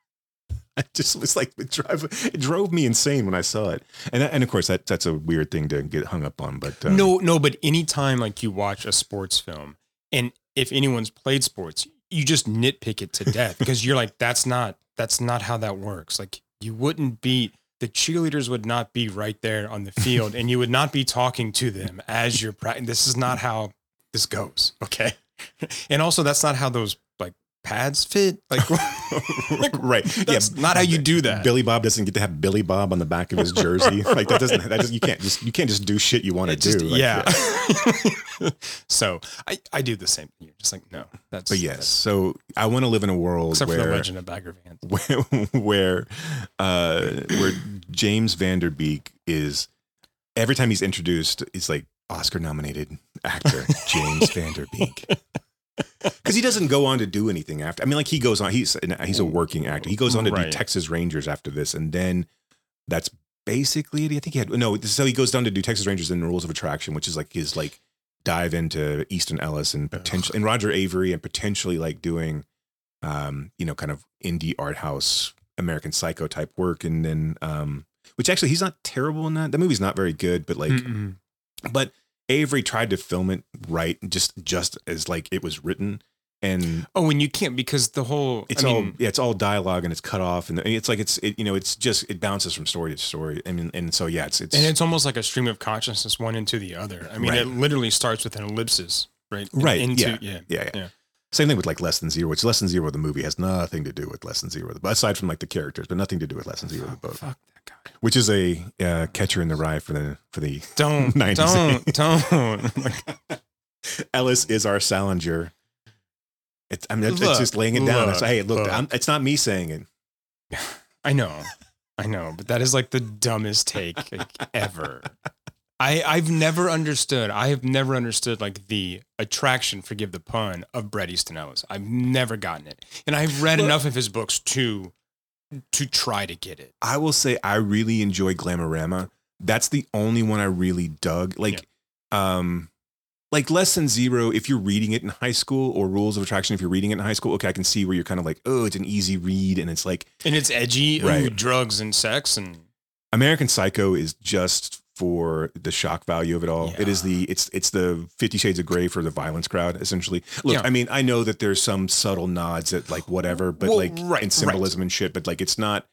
I just was like it drove it drove me insane when I saw it, and that, and of course that that's a weird thing to get hung up on. But um, no, no, but anytime like you watch a sports film, and if anyone's played sports, you just nitpick it to death because you're like, that's not that's not how that works. Like you wouldn't be the cheerleaders would not be right there on the field, and you would not be talking to them as you're practicing. This is not how this goes. Okay, and also that's not how those like pads fit. Like, right, that's not how you do that. Billy Bob doesn't get to have Billy Bob on the back of his jersey. Like that doesn't that doesn't you can't just you can't just do shit you want to do. Like, yeah. so I, I do the same thing. You're just like, no, that's But yes, so I want to live in a world except for where the Legend of Bagger Vance. where where uh where James Van Der Beek is every time he's introduced, he's like Oscar nominated actor James Van Der Beek. Because he doesn't go on to do anything after. I mean, like he goes on. He's he's a working actor. He goes on to do Texas Rangers after this, and then that's basically it. I think he had no. So he goes down to do Texas Rangers and Rules of Attraction, which is like his like dive into Easton Ellis and potential and Roger Avary and potentially like doing, um, you know, kind of indie art house American Psycho type work, and then um, which actually he's not terrible in that. The movie's not very good, but like Mm-mm. but Avary tried to film it right, just just as like it was written, and Oh, and you can't because the whole it's I all mean, yeah, it's all dialogue and it's cut off, and it's like it's it, you know it's just it bounces from story to story. I mean, and so yeah, it's it's, and it's almost like a stream of consciousness, one into the other. I mean, Right. it literally starts with an ellipsis, right? Right. Into, yeah. yeah. yeah, yeah, yeah. Same thing with like Less Than Zero, which Less Than Zero the movie has nothing to do with Less Than Zero, aside from like the characters, but nothing to do with Less Than Zero the boat, Fuck. Which is a uh, catcher in the rye for the for the Don't, 90s. don't, don't. Ellis is our Salinger. It's, I mean, it's, it's just laying it down. It's look, like, hey, look, look. It's not me saying it. I know, I know, but that is like the dumbest take like, ever. I I've never understood. I have never understood like the attraction, forgive the pun, of Bret Easton Ellis. I've never gotten it, and I've read enough of his books to to try to get it. I will say I really enjoy Glamorama. That's the only one I really dug. Like, um, like less than zero. If you're reading it in high school, or Rules of Attraction, if you're reading it in high school, okay, I can see where you're kind of like, oh, it's an easy read, and it's like And it's edgy, ooh, Right. drugs and sex, and American Psycho is just for the shock value of it all. It is the it's it's the Fifty Shades of Grey for the violence crowd, essentially. Look, Yeah. I mean, I know that there's some subtle nods at like whatever, but Well, like right, and right. symbolism and shit, but like it's not.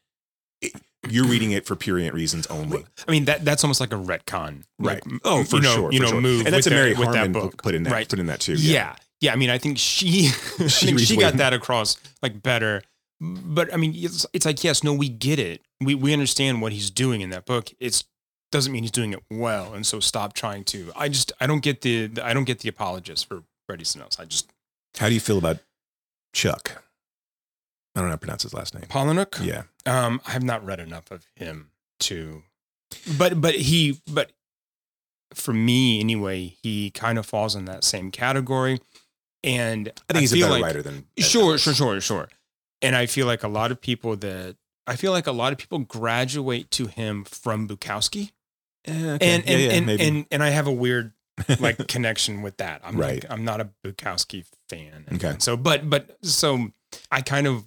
it- you're reading it for purient reasons only. I mean that that's almost like a retcon, Right. Like, Oh, for you know, sure. You know, sure. move And that's a Mary that, with that Harron book. put in that right? put in that too. Yeah. yeah, I mean, I think she, I She think she got that across like better. But I mean, it's, it's like yes, no, we get it. We we understand what he's doing in that book. It's doesn't mean he's doing it well, and so stop trying to. I just I don't get the I don't get the apologists for Easton Ellis. I just How do you feel about Chuck? I don't know how to pronounce his last name. Palahniuk. Yeah. Um, I have not read enough of him to, but but he but for me anyway, he kind of falls in that same category, and I think he's a better like- writer than Sure, Ellis. sure, sure, sure. And I feel like a lot of people that I feel like a lot of people graduate to him from Bukowski, Eh, okay. and Yeah, and yeah, and, maybe. and and I have a weird like connection with that. I'm Right. like, I'm not a Bukowski fan. And- Okay. and so, but but so I kind of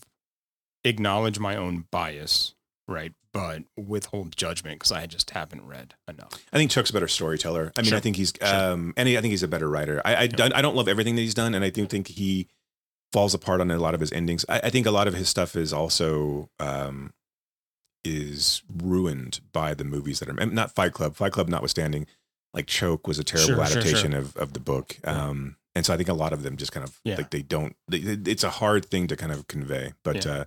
acknowledge my own bias, right? But withhold judgment because I just haven't read enough. I think Chuck's a better storyteller. I mean, Sure. I think he's, Sure. um, and he, I think he's a better writer. I, I, don't- I don't love everything that he's done, and I do think he falls apart on a lot of his endings. I, I think a lot of his stuff is also um, is ruined by the movies that are not Fight Club. Fight Club, notwithstanding, like Choke was a terrible Sure, sure, adaptation sure. of of the book. Um, and so I think a lot of them just kind of Yeah. like they don't. They, it's a hard thing to kind of convey, but. Yeah. Uh,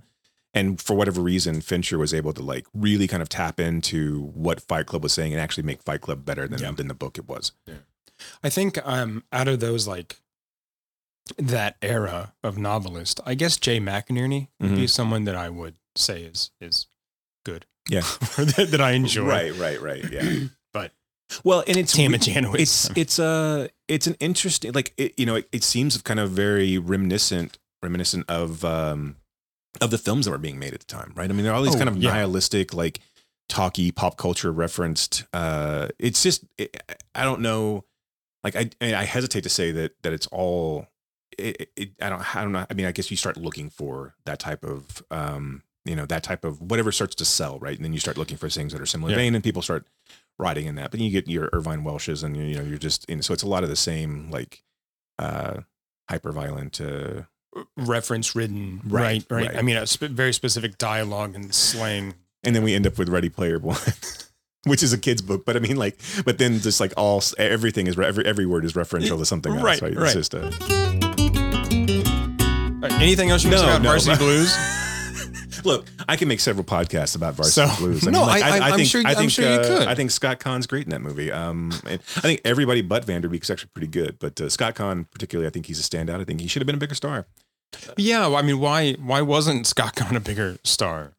and for whatever reason, Fincher was able to like really kind of tap into what Fight Club was saying and actually make Fight Club better than Yeah. than the book it was. I think um out of those like that era of novelist, I guess Jay McInerney would be someone that I would say is is. Yeah. That, that I enjoy. Right, right, right. Yeah. But well, and it's Tama Janowitz. It's it's uh it's an interesting like it, you know it, it seems kind of very reminiscent reminiscent of um of the films that were being made at the time, right? I mean, there are all these Oh, kind of yeah. nihilistic like talky pop culture referenced. Uh, it's just it, I don't know. Like I I hesitate to say that that it's all. It, it, I don't I don't know. I mean, I guess you start looking for that type of um you know that type of whatever starts to sell, right? And then you start looking for things that are similar Yeah. vein, and people start writing in that. But you get your Irvine Welshes, and you know you're just and so it's a lot of the same like uh hyper violent. Uh, reference ridden. Right, Right, right. I mean, a sp- very specific dialogue and slang. and then we end up with Ready Player One, which is a kid's book. But I mean, like, but then just like all everything is every every word is referential to something else, Right, right? right. It's just a, right, anything else you No, about no. Varsity Blues? look. I can make several podcasts about Varsity So- Blues. No, I- I- I'm think, sure- I I'm think, sure you uh, could. I think Scott Caan's great in that movie. Um, I think everybody but Van Der Beek is actually pretty good. But uh, Scott Caan, particularly, I think he's a standout. I think he should have been a bigger star. yeah, I mean, why why wasn't Scott Caan a bigger star?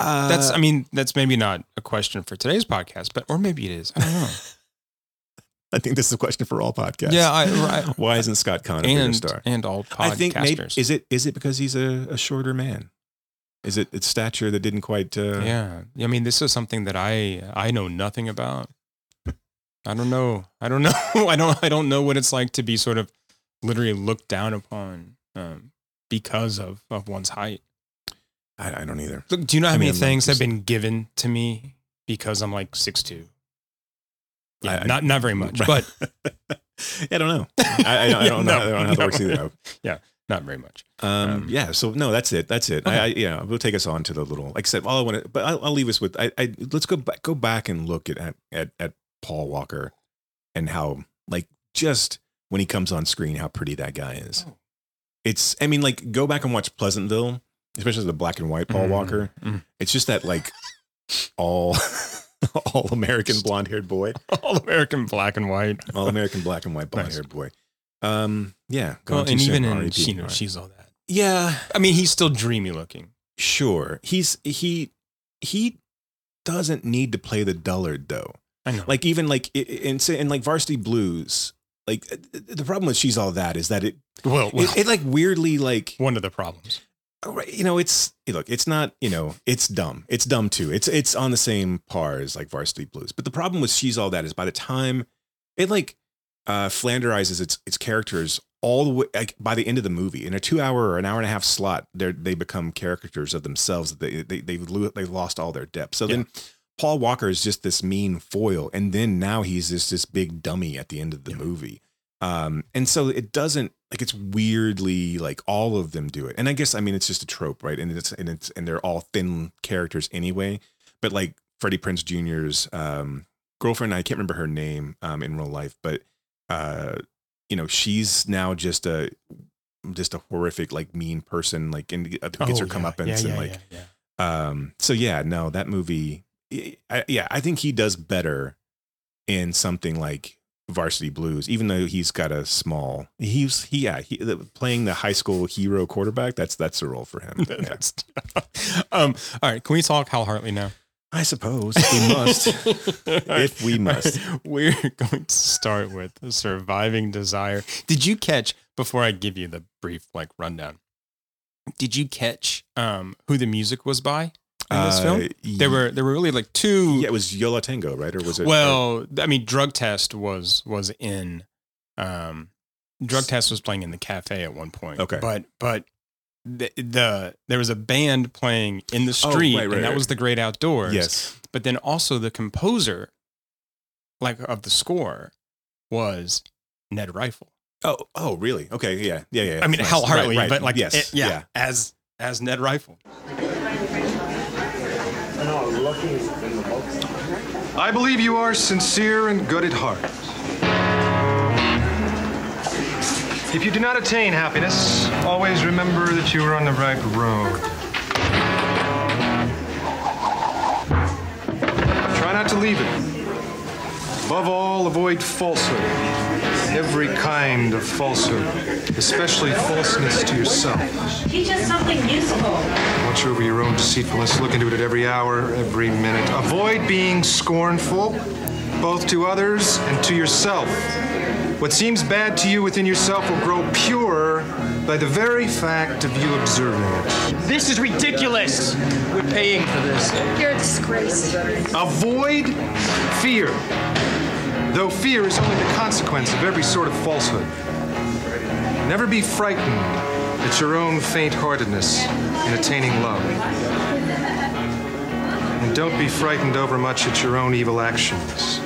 Uh, That's I mean, that's maybe not a question for today's podcast, but or maybe it is. I don't know. I think this is a question for all podcasts. yeah, I, I Why isn't Scott Caan a bigger star? and all podcasters. I think maybe is it is it because he's a, a shorter man? Is it it's stature that didn't quite? Uh, yeah. I mean, this is something that I I know nothing about. I don't know. I don't know. I don't. I don't know what it's like to be sort of literally looked down upon um, because of of one's height. I, I don't either. Look, do you know how I mean, many I'm things have been given to me because I'm like six two? Yeah, I- not not very much, Right. but I don't know. I, I, I don't know. No, I don't know how that works either. Yeah, not very much. Um, Um, yeah. So no, that's it. That's it. I, I, yeah, we'll take us on to the little. Like I said, all I want to, but I'll, I'll leave us with. I, I let's go back. Go back and look at at at Paul Walker, and how like just when he comes on screen, how pretty that guy is. Oh. It's. I mean, like go back and watch Pleasantville, especially the black and white Paul Mhm, Walker. mhm. It's just that like all all American blonde haired boy, All American black and white. all American black and white blonde haired boy. Um, yeah, Well, and even in R.I.P. she, you know, she's all that. yeah, I mean, he's still dreamy looking. sure. He's he he doesn't need to play the dullard though. I know. Like even like in in like Varsity Blues, like uh, the problem with she's all that is that it well, well it, it like weirdly like one of the problems. Right, you know it's look it's not you know it's dumb. It's dumb too. It's it's on the same par as like Varsity Blues. But the problem with she's all that is by the time it like uh flanderizes its its characters all the way like by the end of the movie in a two hour or an hour and a half slot they they become caricatures of themselves. They they they've, they've lost all their depth. So then paul walker is just this mean foil and then now he's just this big dummy at the end of the movie um and so it doesn't like it's weirdly like all of them do it. And i guess i mean it's just a trope right? And it's and it's and they're all thin characters anyway. But like freddie prinze jr's um girlfriend i can't remember her name um in real life but uh you know she's now just a just a horrific like mean person like and gets her Oh, come yeah, up and yeah, yeah, like yeah, yeah. um so yeah no that movie I, yeah i think he does better in something like varsity blues even though he's got a small he's he yeah he, the, playing the high school hero quarterback that's that's the role for him Yeah. Um, all right. Can we talk Hal Hartley now? i suppose we must if we must We're going to start with Surviving Desire. Did you catch, before I give you the brief like rundown, did you catch um, who the music was by? In this Uh, film. There were there were really like two. Yeah, it was Yo La Tengo, right? Or was it? well, I mean, drug test was was in. Um, drug test was playing in the cafe at one point. Okay. but but the, the there was a band playing in the Oh, street, right, right, and that right. was the Great Outdoors. yes. but then also the composer, like of the score, was Ned Rifle. Oh, oh, really? Okay, yeah, yeah, yeah. I mean, Nice. Hal Hartley, right. but like, yes, it- yeah, as as Ned Rifle. I believe you are sincere and good at heart. If you do not attain happiness, always remember that you are on the right road. Try not to leave it. Above all, avoid falsehood. Every kind of falsehood, especially falseness to yourself. Teach us something useful. Watch over your own deceitfulness. Look into it at every hour, every minute. Avoid being scornful, both to others and to yourself. What seems bad to you within yourself will grow pure by the very fact of you observing it. This is ridiculous. We're paying for this. You're a disgrace. Avoid fear, though fear is only the consequence of every sort of falsehood. Never be frightened at your own faint heartedness in attaining love. And don't be frightened overmuch at your own evil actions.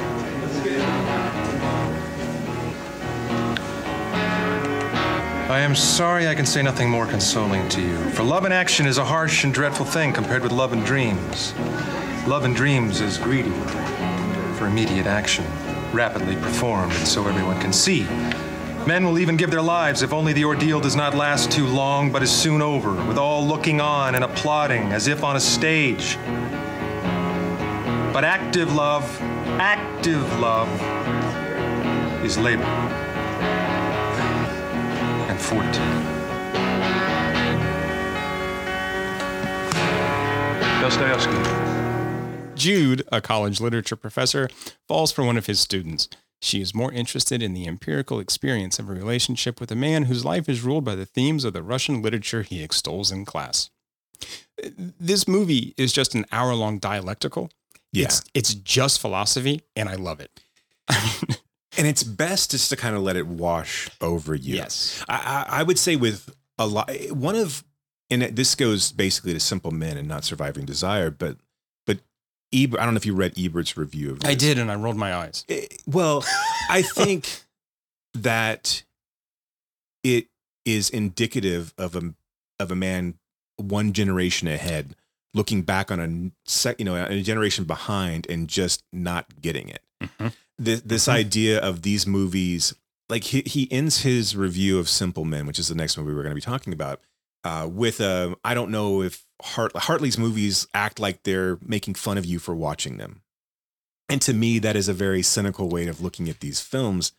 I am sorry I can say nothing more consoling to you, for love in action is a harsh and dreadful thing compared with love in dreams. Love in dreams is greedy for immediate action, rapidly performed, and so everyone can see. Men will even give their lives if only the ordeal does not last too long, but is soon over, with all looking on and applauding as if on a stage. But active love, active love, is labor and fortitude. Dostoevsky. Jude, a college literature professor, falls for one of his students. She is more interested in the empirical experience of a relationship with a man whose life is ruled by the themes of the Russian literature he extols in class. This movie is just an hour long dialectical. Yeah. It's, it's just philosophy, and I love it. and it's best just to kind of let it wash over you. Yes. I, I, I would say with a lot, one of, and this goes basically to Simple Men and Not Surviving Desire, but but Ebert, I don't know if you read Ebert's review of this. I did, and I rolled my eyes. Eh, well, I think that it is indicative of a of a man one generation ahead looking back on a sec, you know, a generation behind and just not getting it. Mhm. This, this Mhm. idea of these movies, like he, he ends his review of Simple Men, which is the next movie we're going to be talking about, uh, with a, I don't know if Hart, Hartley's movies act like they're making fun of you for watching them. And to me, that is a very cynical way of looking at these films,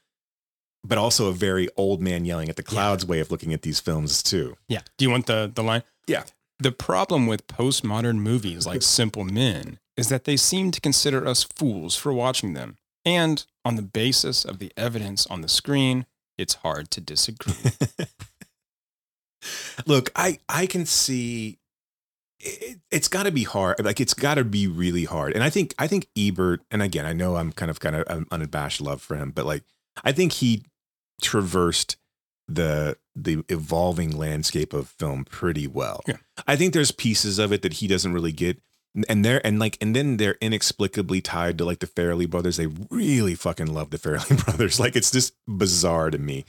but also a very old man yelling at the clouds way of looking at these films too. Yeah. Do you want the, the line? Yeah. The problem with postmodern movies like Simple Men is that they seem to consider us fools for watching them. And on the basis of the evidence on the screen, it's hard to disagree. Look, I I can see it, it's got to be hard. Like it's got to be really hard. And I think I think Ebert, and again, I know I'm kind of kind of an unabashed love for him, but like I think he traversed the the evolving landscape of film pretty well. Yeah. I think there's pieces of it that he doesn't really get. And they're and like and then they're inexplicably tied to like the Farrelly brothers. They really fucking love the Farrelly brothers. Like it's just bizarre to me.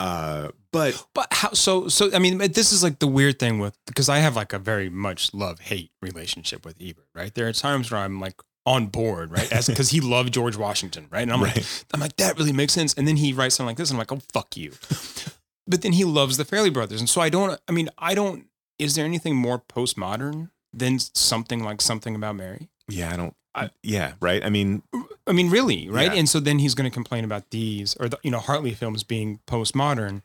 Uh, but but how so so I mean this is like the weird thing with because I have like a very much love-hate relationship with Ebert, right? There are times where I'm like on board, right? As because he loved George Washington, right? And I'm like, I'm like, that really makes sense. And then he writes something like this, and I'm like, oh fuck you. but then he loves the Farrelly Brothers. And so I don't I mean, I don't is there anything more postmodern than something like something about Mary? yeah, I don't. I, yeah, right. I mean, I mean, really, right? Yeah. And so then he's going to complain about these or the you know Hartley films being postmodern.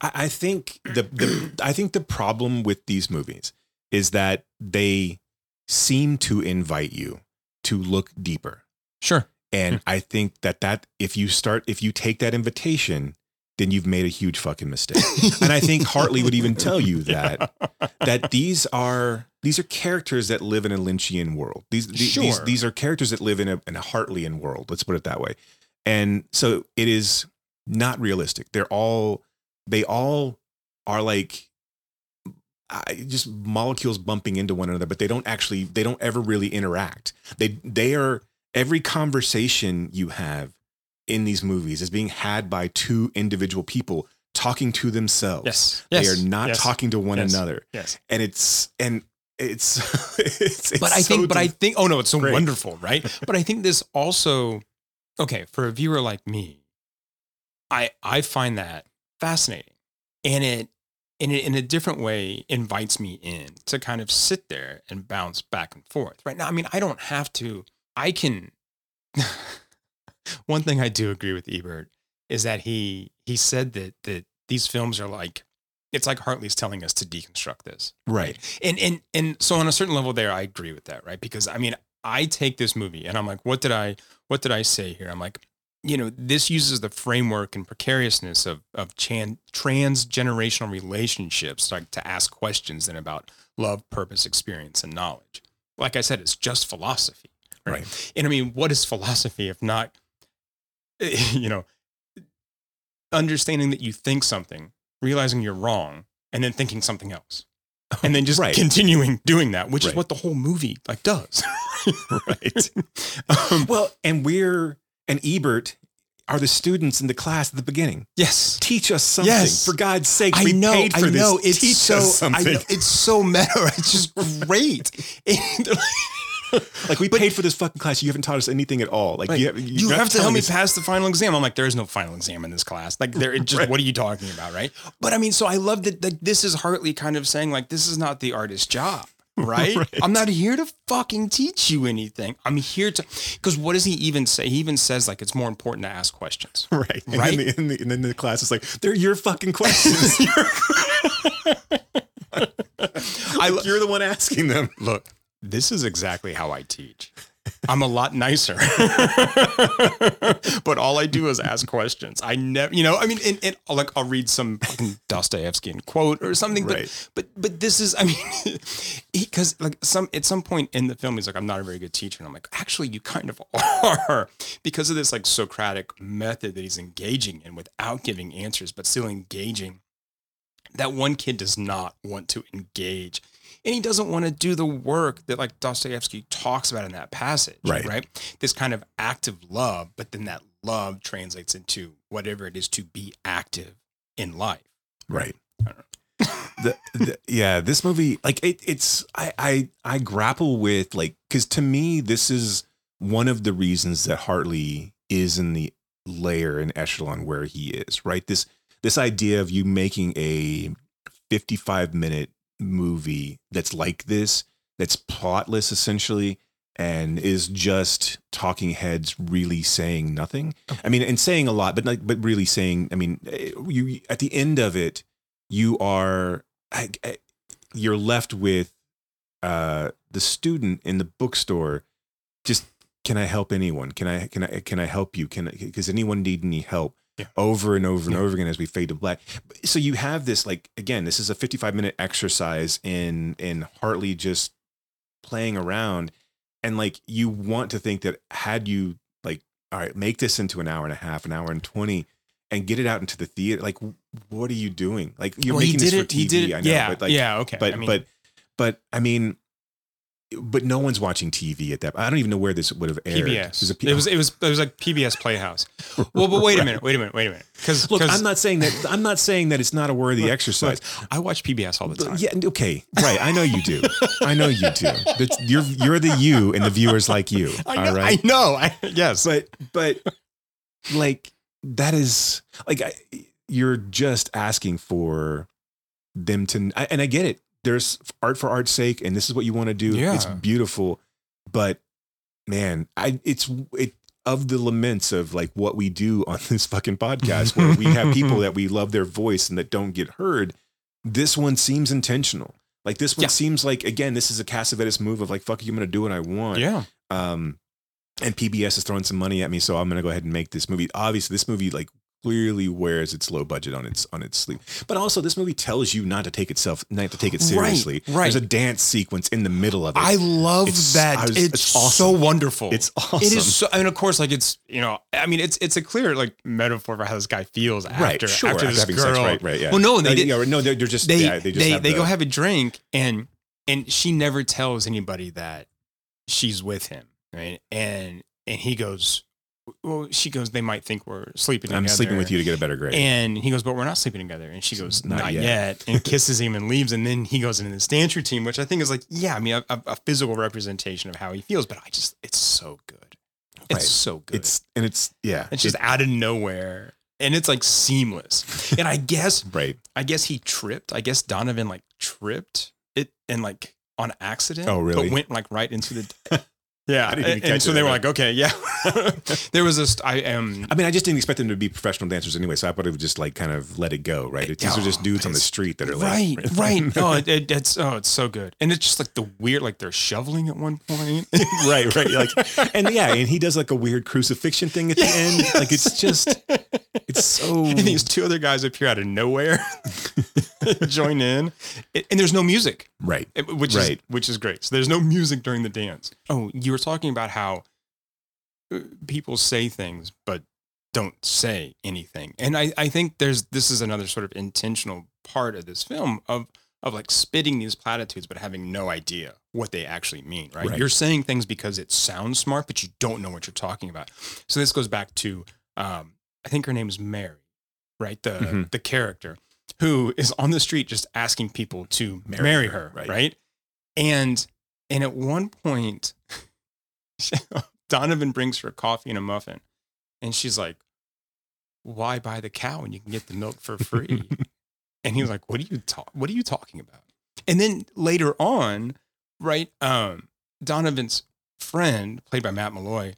I, I think the, the I think the problem with these movies is that they seem to invite you to look deeper. Sure. And hmm. I think that that if you start if you take that invitation, then you've made a huge fucking mistake. and I think Hartley would even tell you that that these are these are characters that live in a Lynchian world. These these Sure. these, these are characters that live in a in a Hartleyan world. Let's put it that way. And so it is not realistic. They're all they all are like I, just molecules bumping into one another, but they don't actually they don't ever really interact. They they are every conversation you have in these movies is being had by two individual people talking to themselves. Yes. They are not Yes. talking to one Yes. another. Yes. And it's and it's, it's, it's but I so think, but I think, oh no, it's so great. wonderful, right? but I think this also, okay, for a viewer like me, I I find that fascinating, and it in a, in a different way invites me in to kind of sit there and bounce back and forth. Right now, I mean, I don't have to. I can. One thing I do agree with Ebert is that he he said that that these films are like it's like Hartley's telling us to deconstruct this right. and and and so on a certain level there i agree with that right? Because i mean i take this movie and i'm like what did i what did i say here? I'm like you know this uses the framework and precariousness of of chan, transgenerational relationships like to ask questions then about love purpose experience and knowledge. Like i said it's just philosophy Right. and i mean what is philosophy if not you know understanding that you think something realizing you're wrong and then thinking something else and then just Right. continuing doing that which is what the whole movie like does Right. um, Well, and we're and Ebert are the students in the class at the beginning. yes Teach us something. Yes. For God's sake, I we know, paid for I know. this. It's Teach so, us I something. know, it's so meta. It's just great. Like we paid for this fucking class. You haven't taught us anything at all. Like Like, you, you, you're have to help me pass the final exam. I'm like, there is no final exam in this class. Like, there, it just Right. what are you talking about, right? But I mean, so I love that. That this is Hartley kind of saying like, this is not the artist's job, right? Right. I'm not here to fucking teach you anything. I'm here to, because what does he even say? He even says like, it's more important to ask questions. Right. And Right? Then the, and, the, and then the class is like, they're your fucking questions. I lo- you're the one asking them. look, this is exactly how I teach. I'm a lot nicer, but all I do is ask questions. I never, you know, I mean, and, and like I'll read some fucking Dostoevskian quote or something, Right. but but but this is, I mean, because like some at some point in the film, he's like, I'm not a very good teacher, and I'm like, actually, you kind of are, because of this like Socratic method that he's engaging in without giving answers, but still engaging. That one kid does not want to engage and he doesn't want to do the work that like Dostoevsky talks about in that passage, Right. Right. This kind of active love, but then that love translates into whatever it is to be active in life. Right. the, the, yeah, this movie, like it, it's, I, I, I grapple with like, cause to me, this is one of the reasons that Hartley is in the layer and echelon where he is, right? This, this idea of you making a 55 minute movie that's like this, that's plotless essentially, and is just talking heads really saying nothing. I mean, and saying a lot, but like, but really saying, I mean, eh, you at the end of it, you are, you're left with uh, the student in the bookstore. Just can I help anyone? Can I can I can I help you? Can because anyone need any help? Yeah. Over and over and Yeah. over again as we fade to black. So you have this like again, this is a 55 minute exercise in in Hartley just playing around and like you want to think that had you like all right make this into an hour and a half an hour and 20 and get it out into the theater like what are you doing like you're Well, making this did for it- TV it- I know yeah, but like yeah, okay. but I mean- but but I mean but no one's watching TV at that I don't even know where this would have aired PBS. There's a P- it was it was it was like PBS Playhouse. Well, but wait a minute, wait a minute, wait a minute. Because Look, I'm not saying that I'm not saying that it's not a worthy exercise. I watch PBS all the time. Yeah, okay, right. I know you do. I know you do. That's, you're you're the you, and the viewers like you. I know. all right. I know. I, yes. but but like that is like I, you're just asking for them to and I get it there's art for art's sake and this is what you want to do Yeah. it's beautiful but man I it's it of the laments of like what we do on this fucking podcast where we have people that we love their voice and that don't get heard this one seems intentional like this one Yeah. seems like again this is a Cassavetes move of like fuck you I'm gonna do what I want yeah. um and PBS is throwing some money at me, so I'm gonna go ahead and make this movie. Obviously, this movie like clearly wears its low budget on its on its sleeve. But also, this movie tells you not to take itself not to take it seriously. right. There's a dance sequence in the middle of it. I love It's- that. I was- it's it's so wonderful. It's awesome. It is so, and of course, like it's you know, I mean, it's it's a clear like metaphor for how this guy feels after right, sure. after this having girl. sex, right, right, yeah. Well, no, they Uh, did. yeah, no, they're, they're just they yeah, they just they, they the- go have a drink and and she never tells anybody that she's with him right and and he goes well she goes they might think we're sleeping I'm together sleeping with you to get a better grade. and he goes but we're not sleeping together and she goes Not not, yet." yet. and kisses him and leaves and then he goes into this dance routine which i think is like yeah i mean a, a, a physical representation of how he feels but i just it's so good it's Right. so good it's and it's yeah, it's just it- out of nowhere and it's like seamless and i guess right. I guess he tripped. I guess Donovan like tripped it and like on accident. Oh, really? But went like right into the. Yeah, I didn't even and, and so they were like, okay, yeah. there was this. I am. I mean, I just didn't expect them to be professional dancers anyway, so I thought it would have just like kind of let it go, right? These are just Oh, dudes on the street that are like, Right, right. Oh, it, it, it's oh, it's so good, and it's just like the weird, like they're shoveling at one point. right, right. Like, and yeah, and he does like a weird crucifixion thing at the end. Like, it's just, it's so. and these two other guys appear out of nowhere, join in, and there's no music. right. Which Right. is which is great. So there's no music during the dance. Oh, you were talking about how uh, people say things but don't say anything, and I I think there's this is another sort of intentional part of this film of of like spitting these platitudes but having no idea what they actually mean. Right? Right. You're saying things because it sounds smart, but you don't know what you're talking about. So this goes back to um, I think her name is Mary, right? The Mhm. the character who is on the street just asking people to marry, Marry her, her, right. right. And and at one point, Donovan brings her coffee and a muffin, and she's like, "Why buy the cow when you can get the milk for free?" and he's like, "What are you talk? What are you talking about?" And then later on, right, um, Donovan's friend, played by Matt Malloy,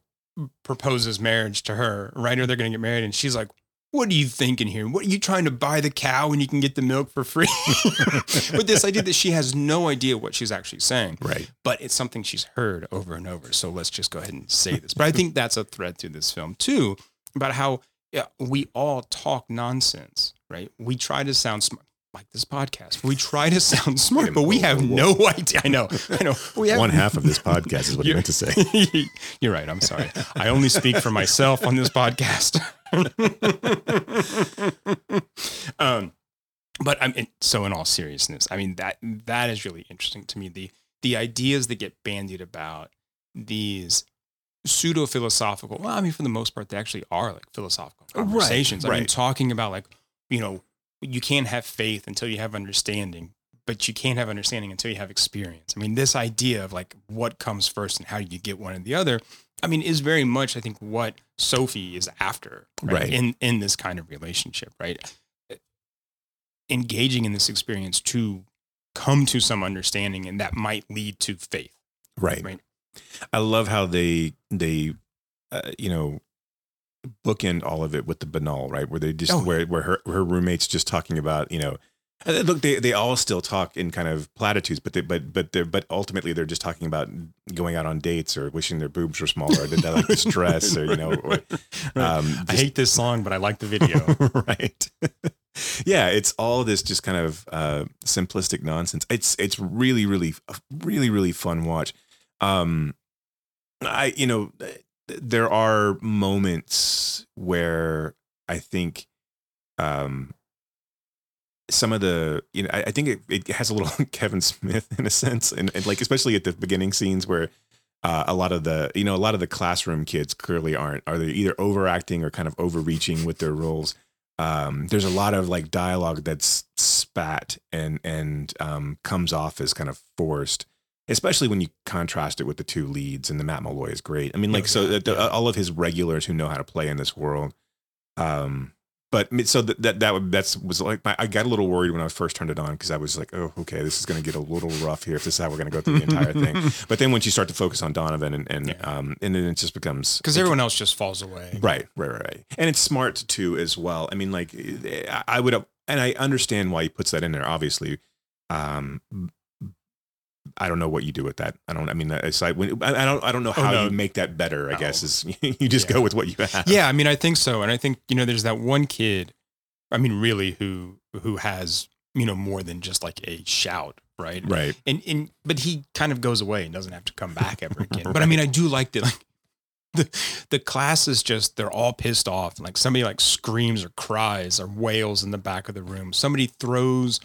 proposes marriage to her. Right, or they're going to get married, and she's like, "What are you thinking here? What are you trying to buy the cow when you can get the milk for free?" but this idea that she has no idea what she's actually saying, Right. but it's something she's heard over and over. So let's just go ahead and say this. But I think that's a thread through this film too, about how yeah, we all talk nonsense, right? We try to sound smart. Like this podcast, we try to sound smart, but we have no idea. I know, I know. We have One half of this podcast is what you meant to say. You're right. I'm sorry. I only speak for myself on this podcast. um, but I'm in, so in all seriousness, I mean that that is really interesting to me. The the ideas that get bandied about these pseudo philosophical. Well, I mean, for the most part, they actually are like philosophical Right, conversations. I mean, talking about like you know, you can't have faith until you have understanding. But you can't have understanding until you have experience. I mean, this idea of like what comes first and how you get one and the other, I mean, is very much, I think, what Sophie is after right, Right. in in this kind of relationship, right? Engaging in this experience to come to some understanding, and that might lead to faith, Right. right? I love how they they uh, you know bookend all of it with the banal, right? Where they just Oh. where where her her roommates just talking about you know. Look, they, they all still talk in kind of platitudes, but they, but but they're but ultimately they're just talking about going out on dates or wishing their boobs were smaller, or did they like this dress, or you know, or, um, I hate this song, but I like the video. right. yeah, it's all this just kind of uh, simplistic nonsense. It's it's really really really really fun watch. Um, I you know there are moments where I think um some of the you know I, I think it, it has a little Kevin Smith in a sense and, and like especially at the beginning scenes where uh, a lot of the you know a lot of the classroom kids clearly aren't are they either overacting or kind of overreaching with their roles. Um, there's a lot of like dialogue that's spat and and um, comes off as kind of forced especially when you contrast it with the two leads and the Matt Malloy is great I mean like so the, the- all of his regulars who know how to play in this world um but so that that that would- that's was like my, I got a little worried when I first turned it on because I was like, oh, okay, this is going to get a little rough here if this is how we're going to go through the entire thing. But then once you start to focus on Donovan and and um and then it just becomes Because everyone else just falls away. right, right, right, and it's smart too as well. I mean, like I- I would and I understand why he puts that in there. Obviously, um, I don't know what you do with that. I don't. I mean, it's like when, I don't. I don't know Oh, how no. you make that better. I No. guess is you just Yeah. go with what you have. Yeah, I mean, I think so, and I think you know, there's that one kid. I mean, really, who who has you know more than just like a shout, right? Right. And and but he kind of goes away and doesn't have to come back ever again. But I mean, I do like that. Like the the class is just they're all pissed off. Like somebody like screams or cries or wails in the back of the room. Somebody throws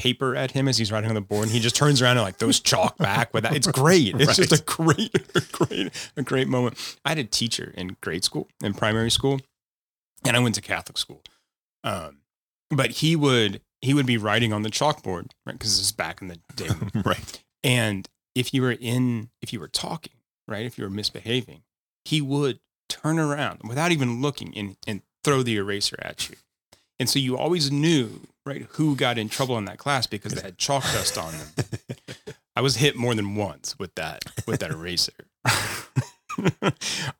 paper at him as he's writing on the board, and he just turns around and like throws chalk back with that. It's great. It's just a great, a great, a great moment. I had a teacher in grade school, in primary school, and I went to Catholic school. Um, but he would he would be writing on the chalkboard, right? Because this is back in the day, right. and if you were in, if you were talking, right, if you were misbehaving, he would turn around without even looking and, and throw the eraser at you. And so you always knew, right, who got in trouble in that class because they had chalk dust on them. I was hit more than once with that with that eraser.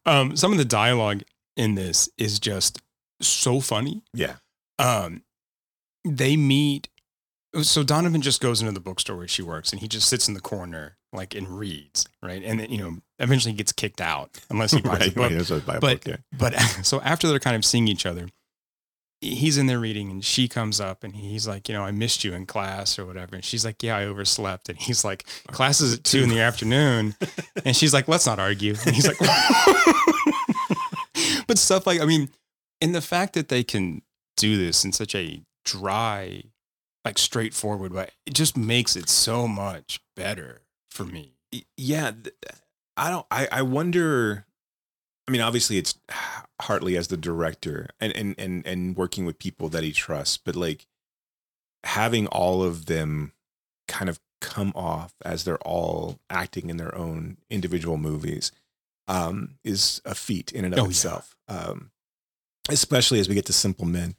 um, some of the dialogue in this is just so funny. Yeah. Um, they meet. So Donovan just goes into the bookstore where she works, and he just sits in the corner, like and reads, right? And then you know, eventually he gets kicked out unless he buys a book. right, that's what I buy a but book, yeah. but so after they're kind of seeing each other, he's in there reading, and she comes up, and he's like, you know, I missed you in class or whatever, and she's like, yeah, I overslept, and he's like, class is at two in the afternoon, and she's like, let's not argue, and he's like, but stuff like, I mean, and the fact that they can do this in such a dry, like straightforward way, it just makes it so much better for me. yeah i don't i i wonder i mean obviously it's hartley as the director and and and, and working with people that he trusts but like having all of them kind of come off as they're all acting in their own individual movies um is a feat in and of Oh, yeah. itself um especially as we get to simple men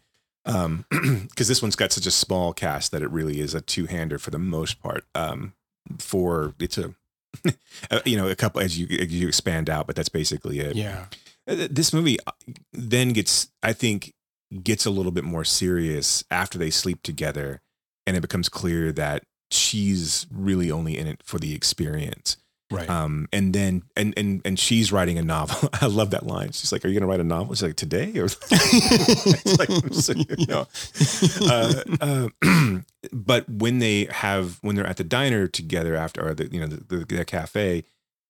um because this one's got such a small cast that it really is a two-hander for the most part um for it's a you know a couple as you as you expand out but that's basically it Yeah. Uh, this movie uh, then gets i think gets a little bit more serious after they sleep together and it becomes clear that she's really only in it for the experience Right. um and then and and and she's writing a novel. I love that line. She's like are you gonna write a novel? She's like today or it's like so, you know. Uh, uh, but when they have when they're at the diner together after or the you know the, the, the cafe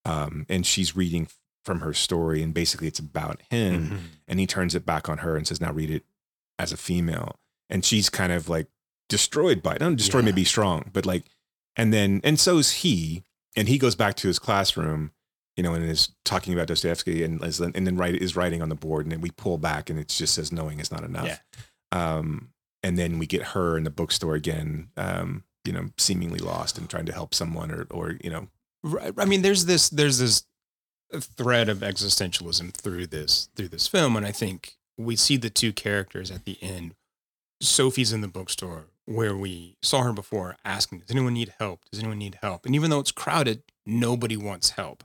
um and she's reading from her story and basically it's about him Mhm. and he turns it back on her and says now read it as a female. And she's kind of like destroyed by it. Not destroyed may Yeah. be strong but like and then and so is he and he goes back to his classroom you know and is talking about dostoevsky and is- and then write is writing on the board and then we pull back and it just says knowing is not enough Yeah. um and then we get her in the bookstore again um you know seemingly lost and trying to help someone or or you know Right. I mean, there's this there's this thread of existentialism through this through this film, and I think we see the two characters at the end. Sophie's in the bookstore where we saw her before, asking, "Does anyone need help? Does anyone need help?" And even though it's crowded, nobody wants help.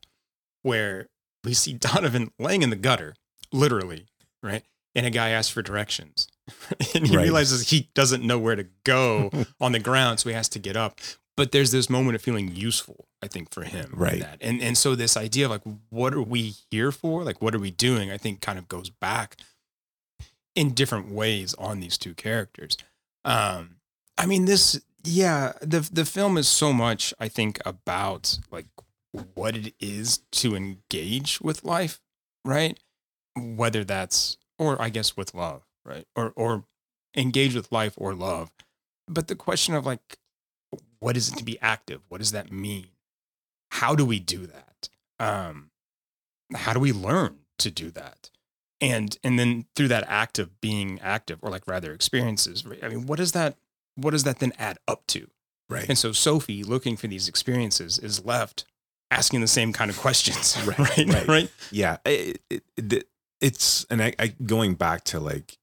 Where we see Donovan laying in the gutter, literally, right? And a guy asks for directions, and he Right. realizes he doesn't know where to go on the ground, so he has to get up but there's this moment of feeling useful i think for him Right. that. and and so this idea of like what are we here for like what are we doing i think kind of goes back in different ways on these two characters um i mean this yeah the the film is so much i think about like what it is to engage with life right? Whether that's or i guess with love right? Or or engage with life or love. But the question of like what is it to be active? What does that mean? How do we do that? Um how do we learn to do that? And and then through that act of being active or like rather experiences i mean what does that what does that then add up to right and so sophie looking for these experiences is left asking the same kind of questions right right, right. right? yeah it, it, it, it's and I, I going back to like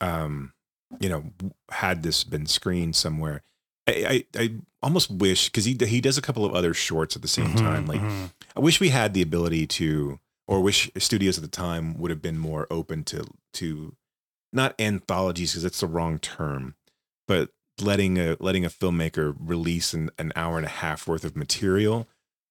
um you know had this been screened somewhere i i, I almost wish because he he does a couple of other shorts at the same Mhm, time like mhm. i wish we had the ability to or wish studios at the time would have been more open to to not anthologies because it's the wrong term but letting a letting a filmmaker release an, an hour and a half worth of material,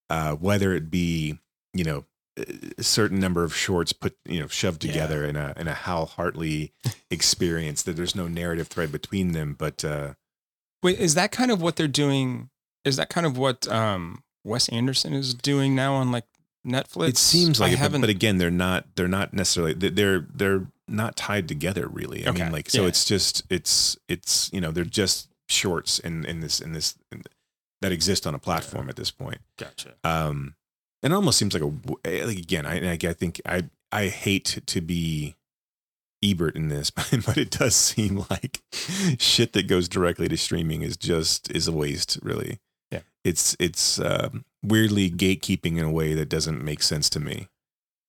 uh, whether it be you know a certain number of shorts put you know shoved together in a in a Hal Hartley experience that there's no narrative thread between them, but uh, Wait, is that kind of what they're doing? Is that kind of what um, Wes Anderson is doing now on like Netflix? it seems like I it, but, but again, they're not they're not necessarily they're they're not tied together really. I Okay, mean, like so yeah. it's just it's it's you know they're just shorts in in this in this in, that exist on a platform at this point. gotcha. Um, and it almost seems like a eh, like again. I I think I I hate to be Ebert in this, but, but it does seem like shit that goes directly to streaming is just is a waste. Really, Yeah. It's it's um, weirdly gatekeeping in a way that doesn't make sense to me.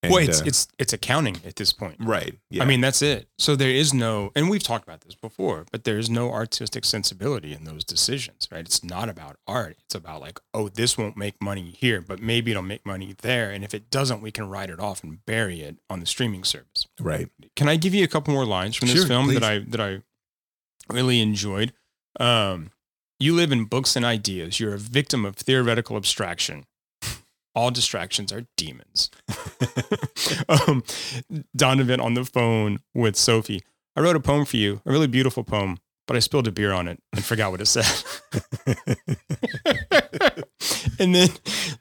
And, well, it's uh, it's it's accounting at this point. right. Yeah. I mean, that's it. So there is no, and we've talked about this before, but there is no artistic sensibility in those decisions, right? It's not about art. It's about like, oh, this won't make money here, but maybe it'll make money there. And if it doesn't, we can write it off and bury it on the streaming service. right. Can I give you a couple more lines from this Sure, film that. I that I really enjoyed? Um, you live in books and ideas. You're a victim of theoretical abstraction. All distractions are demons. um, Donovan on the phone with Sophie. I wrote a poem for you, a really beautiful poem, but I spilled a beer on it and forgot what it said. and then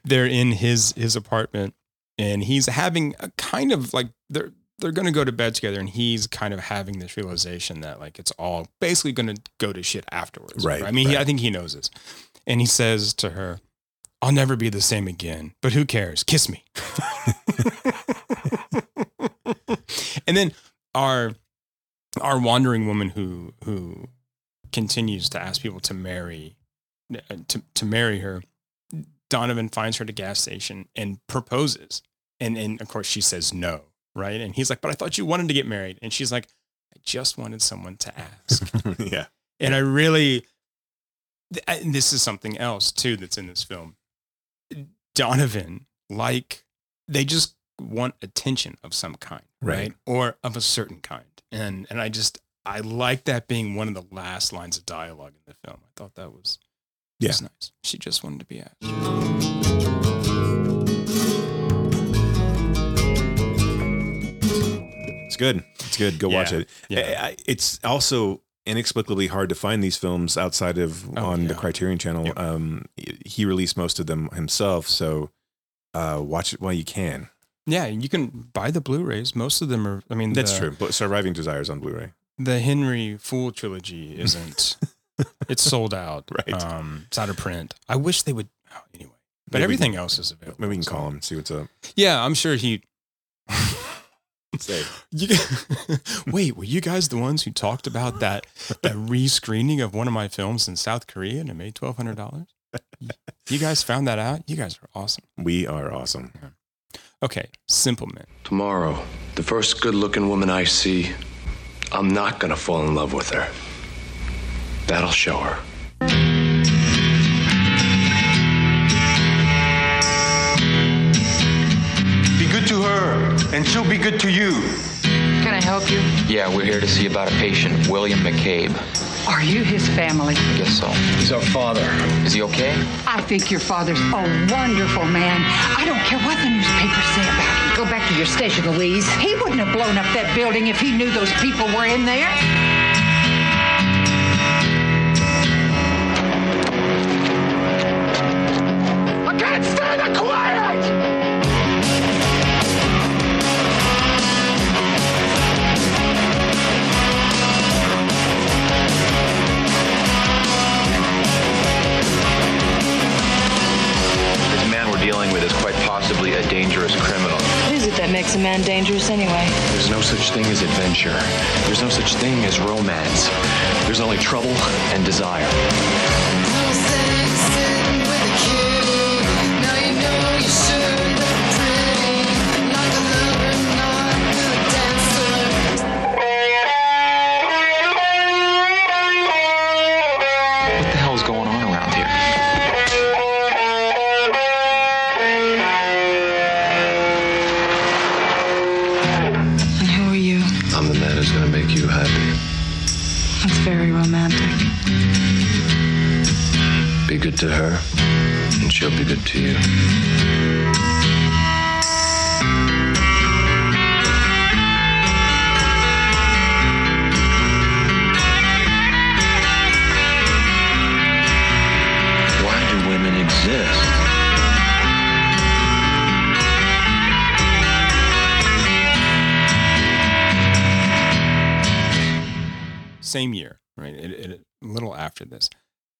they're in his his apartment and he's having a kind of like they're they're going to go to bed together and he's kind of having this realization that like it's all basically going to go to shit afterwards Right, i mean he, i think he knows this and he says to her i'll never be the same again but who cares kiss me and then our our wandering woman who who continues to ask people to marry to to marry her Donovan finds her at a gas station and proposes. And and of course she says no, right? And he's like, "But I thought you wanted to get married." And she's like, "I just wanted someone to ask." yeah. and I really this is something else too that's in this film. Donovan, like they just want attention of some kind, right? Right. Or of a certain kind. And and I just I like that being one of the last lines of dialogue in the film. I thought that was Yeah. was nice. She just wanted to be asked. It's good. It's good. Go watch it. yeah. It's also inexplicably hard to find these films outside of Oh, on the. Criterion Channel. Yep. Um, he released most of them himself, so uh, watch it while you can. Yeah, you can buy the Blu-rays. Most of them are. I mean, That's the, true. But Surviving Desires on Blu-ray. The Henry Fool trilogy isn't. it's sold out. Right. Um, it's out of print. I wish they would. Oh, anyway, but Maybe- everything else is available. Maybe we can so- call him and see what's up. Yeah, I'm sure he. Say. You, wait, were you guys the ones who talked about that that rescreening of one of my films in South Korea and it made twelve hundred dollars? You guys found that out? You guys are awesome. We are awesome. Okay, Simple Men. Tomorrow, the first good looking woman I see, I'm not gonna fall in love with her. That'll show her. Her, and she'll be good to you. Can I help you? Yeah, we're here to see about a patient, William McCabe. Are you his family? I guess so. He's our father. Is he okay? I think your father's a wonderful man. I don't care what the newspapers say about him. Go back to your station, Louise. He wouldn't have blown up that building if he knew those people were in there. A man dangerous anyway? There's no such thing as adventure. There's no such thing as romance. There's only trouble and desire.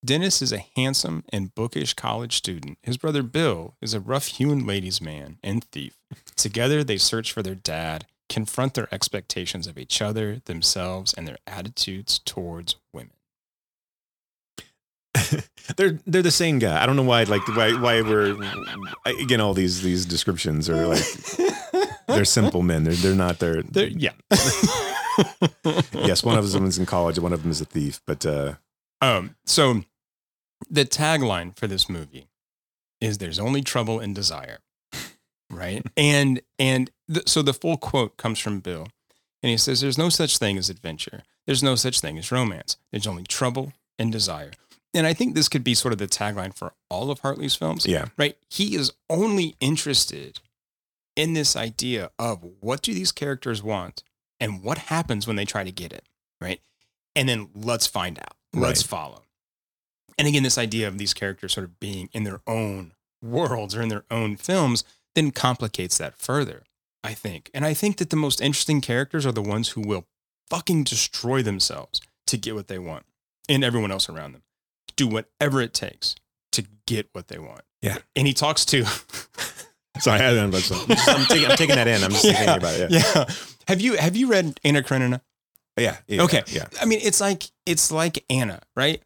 Dennis is a handsome and bookish college student. His brother Bill is a rough hewn ladies' man and thief. Together, they search for their dad, confront their expectations of each other, themselves, and their attitudes towards women. they're they're the same guy. I don't know why like why why we're again all these these descriptions are like they're simple men. They're they're not they're, They're, yeah. yes, one of them is in college and one of them is a thief, but uh Um, so the tagline for this movie is "There's only trouble and desire," right? and and th- so the full quote comes from Bill, and he says, "There's no such thing as adventure. There's no such thing as romance. There's only trouble and desire." And I think this could be sort of the tagline for all of Hartley's films. Yeah. Right. He is only interested in this idea of what do these characters want and what happens when they try to get it. Right. And then let's find out. Let's Right. follow. And again, this idea of these characters sort of being in their own worlds or in their own films then complicates that further, I think. And I think that the most interesting characters are the ones who will fucking destroy themselves to get what they want and everyone else around them. Do whatever it takes to get what they want. Yeah. And he talks to sorry, I don't know. I'm, I'm taking I'm taking that in. I'm just thinking about it. Yeah. yeah. Have you have you read Anna Karenina? Yeah. yeah okay. Yeah. I mean, it's like it's like Anna, right?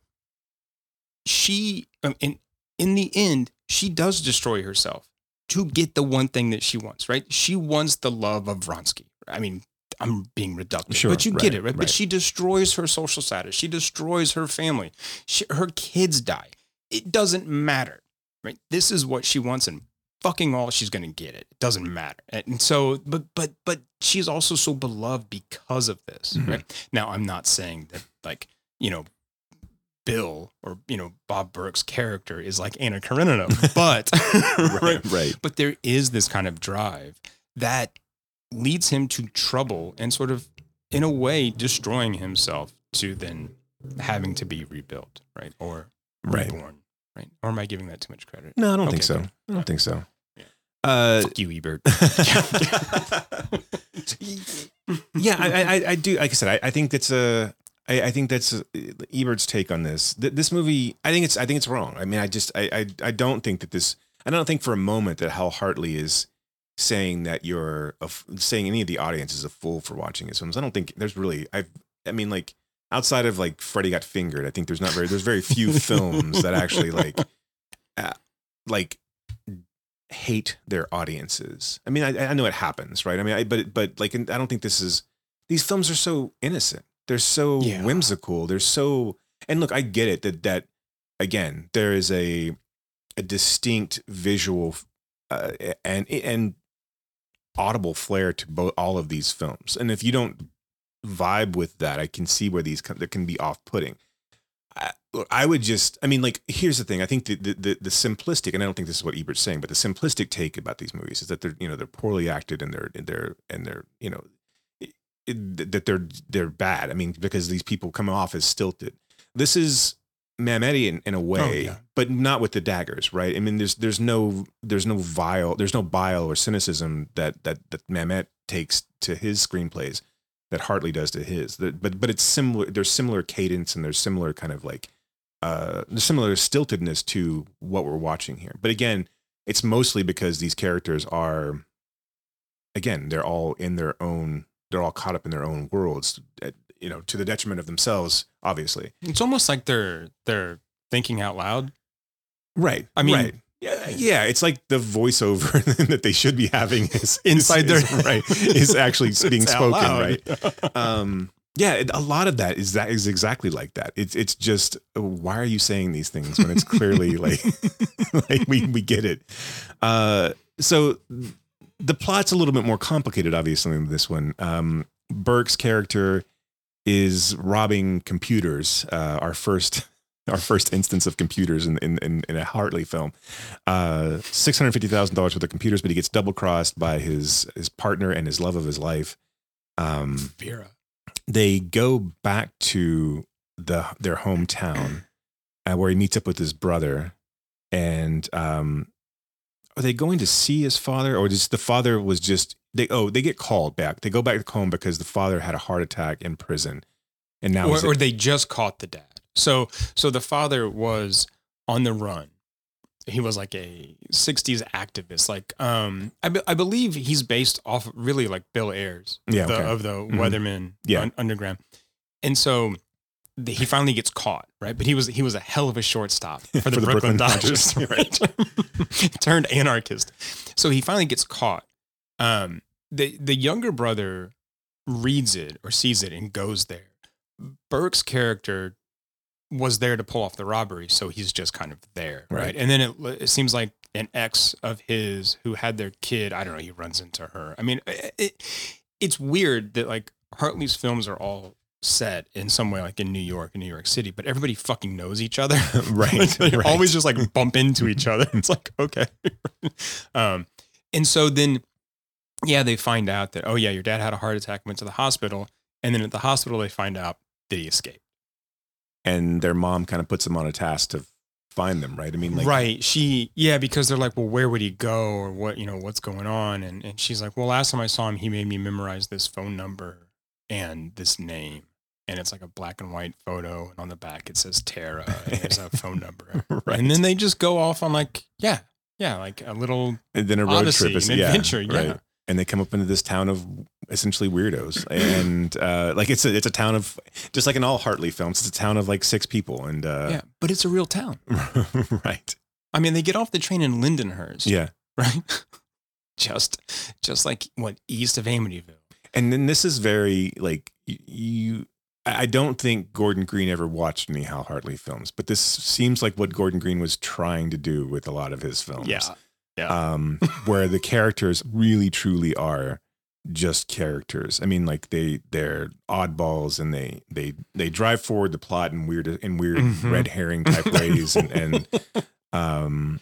She in in the end, she does destroy herself to get the one thing that she wants, right? She wants the love of Vronsky. I mean, I'm being reductive, Sure, but you right, get it, right? But she destroys her social status. She destroys her family. She, her kids die. It doesn't matter, right? This is what she wants, and fucking all she's going to get it. It doesn't matter. And so, but but but she's also so beloved because of this, Mhm. right? Now, I'm not saying that like you know. Bill or you know Bob Burke's character is like Anna Karenina, but Right, right. But there is this kind of drive that leads him to trouble and sort of, in a way, destroying himself to then having to be rebuilt, right, or Right. reborn, right? Or am I giving that too much credit? No, I don't Okay, think so. good. I don't think so. Yeah. Uh, Fuck you, Ebert. yeah, I, I, I do. Like I said, I, I think it's a. I, I think that's uh Ebert's take on this. Th- This movie, I think it's. I think it's wrong. I mean, I just, I, I, I don't think that this. I don't think for a moment that Hal Hartley is saying that you're a saying any of the audience is a fool for watching his films. I don't think there's really. I, I mean, like outside of like Freddy got fingered, I think there's not very. There's very few films that actually like, uh, like hate their audiences. I mean, I, I know it happens, right? I mean, I, but but like, I don't think this is. These films are so innocent. They're so Yeah. whimsical. They're so. And look, I get it that that again there is a a distinct visual uh, and and audible flair to both all of these films. And if you don't vibe with that, I can see where these can, that can be off putting. I, I would just, I mean, like, here's the thing. I think the, the, the, the simplistic, and I don't think this is what Ebert's saying, but the simplistic take about these movies is that they're, you know, they're poorly acted and they're, and they're, and they're, you know, that they're, they're bad. I mean, because these people come off as stilted. This is Mametti in, in a way, yeah. but not with the daggers, right? I mean, there's, there's no, there's no vile, there's no bile or cynicism that, that, that Mamet takes to his screenplays that Hartley does to his. But but it's similar. There's similar cadence and there's similar kind of like uh similar stiltedness to what we're watching here. But again, it's mostly because these characters are again they're all in their own they're all caught up in their own worlds. At, you know, to the detriment of themselves, obviously. It's almost like they're they're thinking out loud. Right. I mean, right. Yeah, yeah, it's like the voiceover that they should be having is Inside is, their- is- right is actually being spoken, right? um yeah a lot of that is that is exactly like that it's it's just uh, why are you saying these things when it's clearly like like we we get it uh so the plot's a little bit more complicated obviously than this one um burke's character is robbing computers uh our first our first instance of computers in in, in, in a Hartley film. Uh, Six hundred fifty thousand dollars worth of computers, but he gets double crossed by his his partner and his love of his life. Um, Vera. they go back to the their hometown uh, where he meets up with his brother and um are they going to see his father or just the father was just they oh they get called back they go back to home because the father had a heart attack in prison and now or, or they just caught the dad. So so the father was on the run. He was like a '60s activist. Like um, I, be, I believe he's based off really like Bill Ayers, Yeah, the, okay. of the Mhm. Weatherman Yeah. un- Underground. And so he finally gets caught, right? But he was he was a hell of a shortstop for the, For the Brooklyn, Brooklyn Dodgers, Dodgers, right? Turned anarchist. So he finally gets caught. Um, the the younger brother reads it or sees it and goes there. Burke's character was there to pull off the robbery, so he's just kind of there, right? Right. And then it, it seems like an ex of his who had their kid. I don't know. He runs into her. I mean, it, it, it's weird that like Hartley's films are all set in some way, like in New York and New York City, but everybody fucking knows each other, Right, Like, right. always just like bump into each other. It's like okay, um, and so then yeah, they find out that oh yeah, your dad had a heart attack, went to the hospital, and then at the hospital they find out that he escaped. and their mom kind of puts them on a task to find them right i mean like right. She yeah, because they're like, well, where would he go or what you know what's going on? And and she's like, well, last time I saw him, he made me memorize this phone number and this name. And it's like a black and white photo, and on the back it says Tara. And there's a phone number, Right. and then they just go off on like, yeah, yeah, like a little and then a road Odyssey, trip is an yeah, adventure, yeah. right. and they come up into this town of essentially weirdos and uh like it's a it's a town of just like in all hartley films it's a town of like six people and uh yeah, but it's a real town. right I mean, they get off the train in Lindenhurst, yeah right? just, just like what east of Amityville. and then this is very like you I don't think Gordon Green ever watched any Hal Hartley films, but this seems like what Gordon Green was trying to do with a lot of his films. Yeah, yeah. Um, where the characters really truly are just characters. I mean, like they they're oddballs and they they they drive forward the plot in weird in weird Mhm. red herring type ways and and um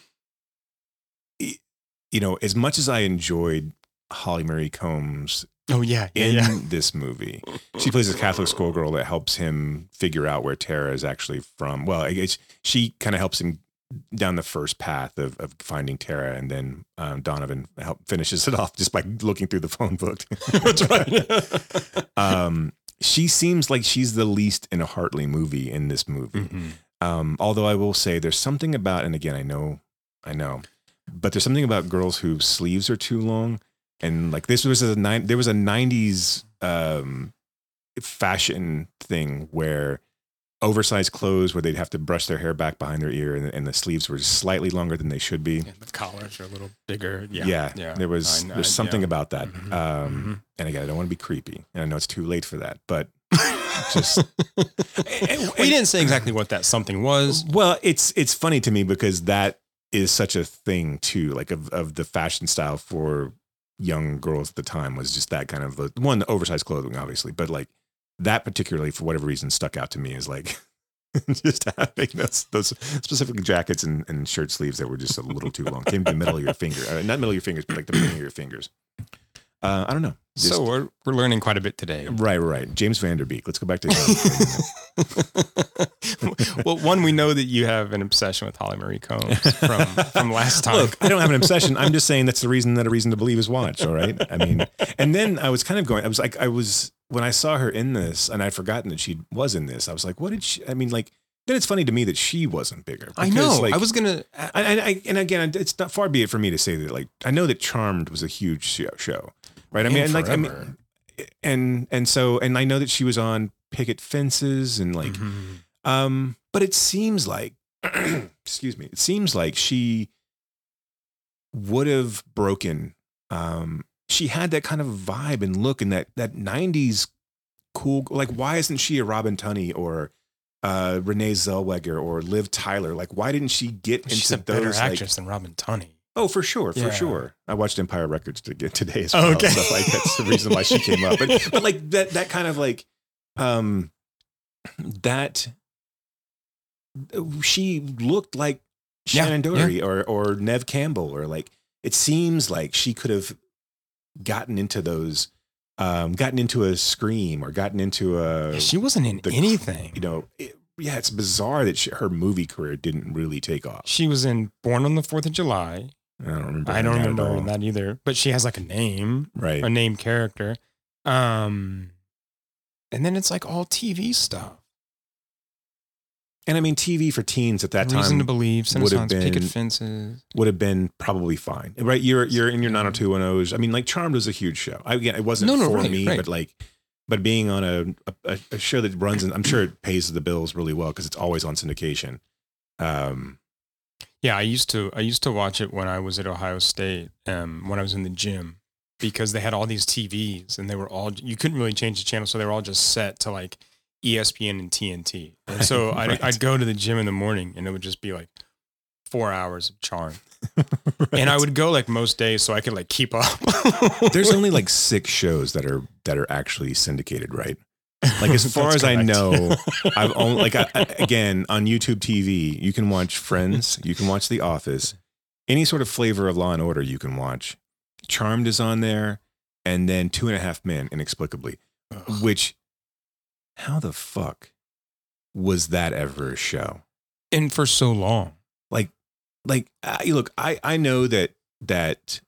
you know, as much as I enjoyed Holly Marie Combs Oh yeah, yeah, in yeah. this movie. She plays a Catholic schoolgirl that helps him figure out where Tara is actually from. Well, she kind of helps him down the first path of, of finding Tara, and then um, Donovan help finishes it off just by looking through the phone book. That's right. um, she seems like she's the least in a Hartley movie in this movie. Mhm. Um, although I will say there's something about, and again, I know, I know, but there's something about girls whose sleeves are too long. And like this was a nine, there was a '90s um, fashion thing where oversized clothes where they'd have to brush their hair back behind their ear, and, and the sleeves were slightly longer than they should be. Yeah, the collars are a little bigger. Yeah, Yeah, yeah. there was I there's something yeah. about that. Mhm, Um, And again, I don't want to be creepy, and I know it's too late for that, but just we didn't say exactly what that something was. Well, it's it's funny to me because that is such a thing too, like of of the fashion style for young girls at the time was just that kind of one the oversized clothing, obviously, but like that particularly for whatever reason stuck out to me is like just having those those specific jackets and, and shirt sleeves that were just a little too long, came to the middle of your finger, uh, not middle of your fingers, but like the beginning of your fingers. Uh, I don't know. Just- so we're we're learning quite a bit today. right, right. James Van Der Beek. Let's go back to him. well, one, we know that you have an obsession with Holly Marie Combs from from last time. Look, I don't have an obsession. I'm just saying that's the reason that a reason to believe is watch. All right. I mean, and then I was kind of going. I was like, I was when I saw her in this, and I'd forgotten that she was in this. I was like, what did she? I mean, like. Then it's funny to me that she wasn't bigger. I know. like, I was gonna. I, I, I, and again, it's not far be it for me to say that. Like, I know that Charmed was a huge show right? I mean, And like, I mean, and and so, and I know that she was on picket fences and like, Mhm. um, but it seems like, excuse me, it seems like she would have broken. Um, she had that kind of vibe and look and that that '90s cool. Like, why isn't she a Robin Tunney or uh, Renee Zellweger or Liv Tyler? Like, why didn't she get into She's a those? better like- actress than Robin Tunney. Oh, for sure, for Yeah. sure. I watched Empire Records to get today as well. Okay. So like that's the reason why she came up. But but like that that kind of like um that she looked like Yeah, Shannen Doherty or or Neve Campbell or like it seems like she could have gotten into those um gotten into a scream or gotten into a Yeah, she wasn't in the- anything. you know it- yeah it's bizarre that she, her movie career didn't really take off She was in Born on the Fourth of July. I don't remember I don't that at remember that either, but she has like a name, right a name character. Um, and then it's like all TV stuff. and i mean tv for teens at that Reason time to believe, would have Renaissance, Picket been- Fences. would have been probably fine right you're you're in your 90210s i mean like charmed was a huge show I, again it wasn't No, no, for right, me right. but like but being on a, a a show that runs and i'm sure it pays the bills really well because it's always on syndication um Yeah, I used to I used to watch it when I was at Ohio State, um, when I was in the gym, because they had all these TVs and they were all you couldn't really change the channel, so they were all just set to like ESPN and TNT. And so I'd, I'd go to the gym in the morning and it would just be like four hours of charm. And I would go like most days so I could like keep up. there's only like six shows that are that are actually syndicated right like as far as i know i've only like I, I- again on youtube tv you can watch friends you can watch the office. Any sort of flavor of law and order you can watch. Charmed is on there and then two and a half men inexplicably which how the fuck was that ever a show? And for so long. like like I, look i i know that that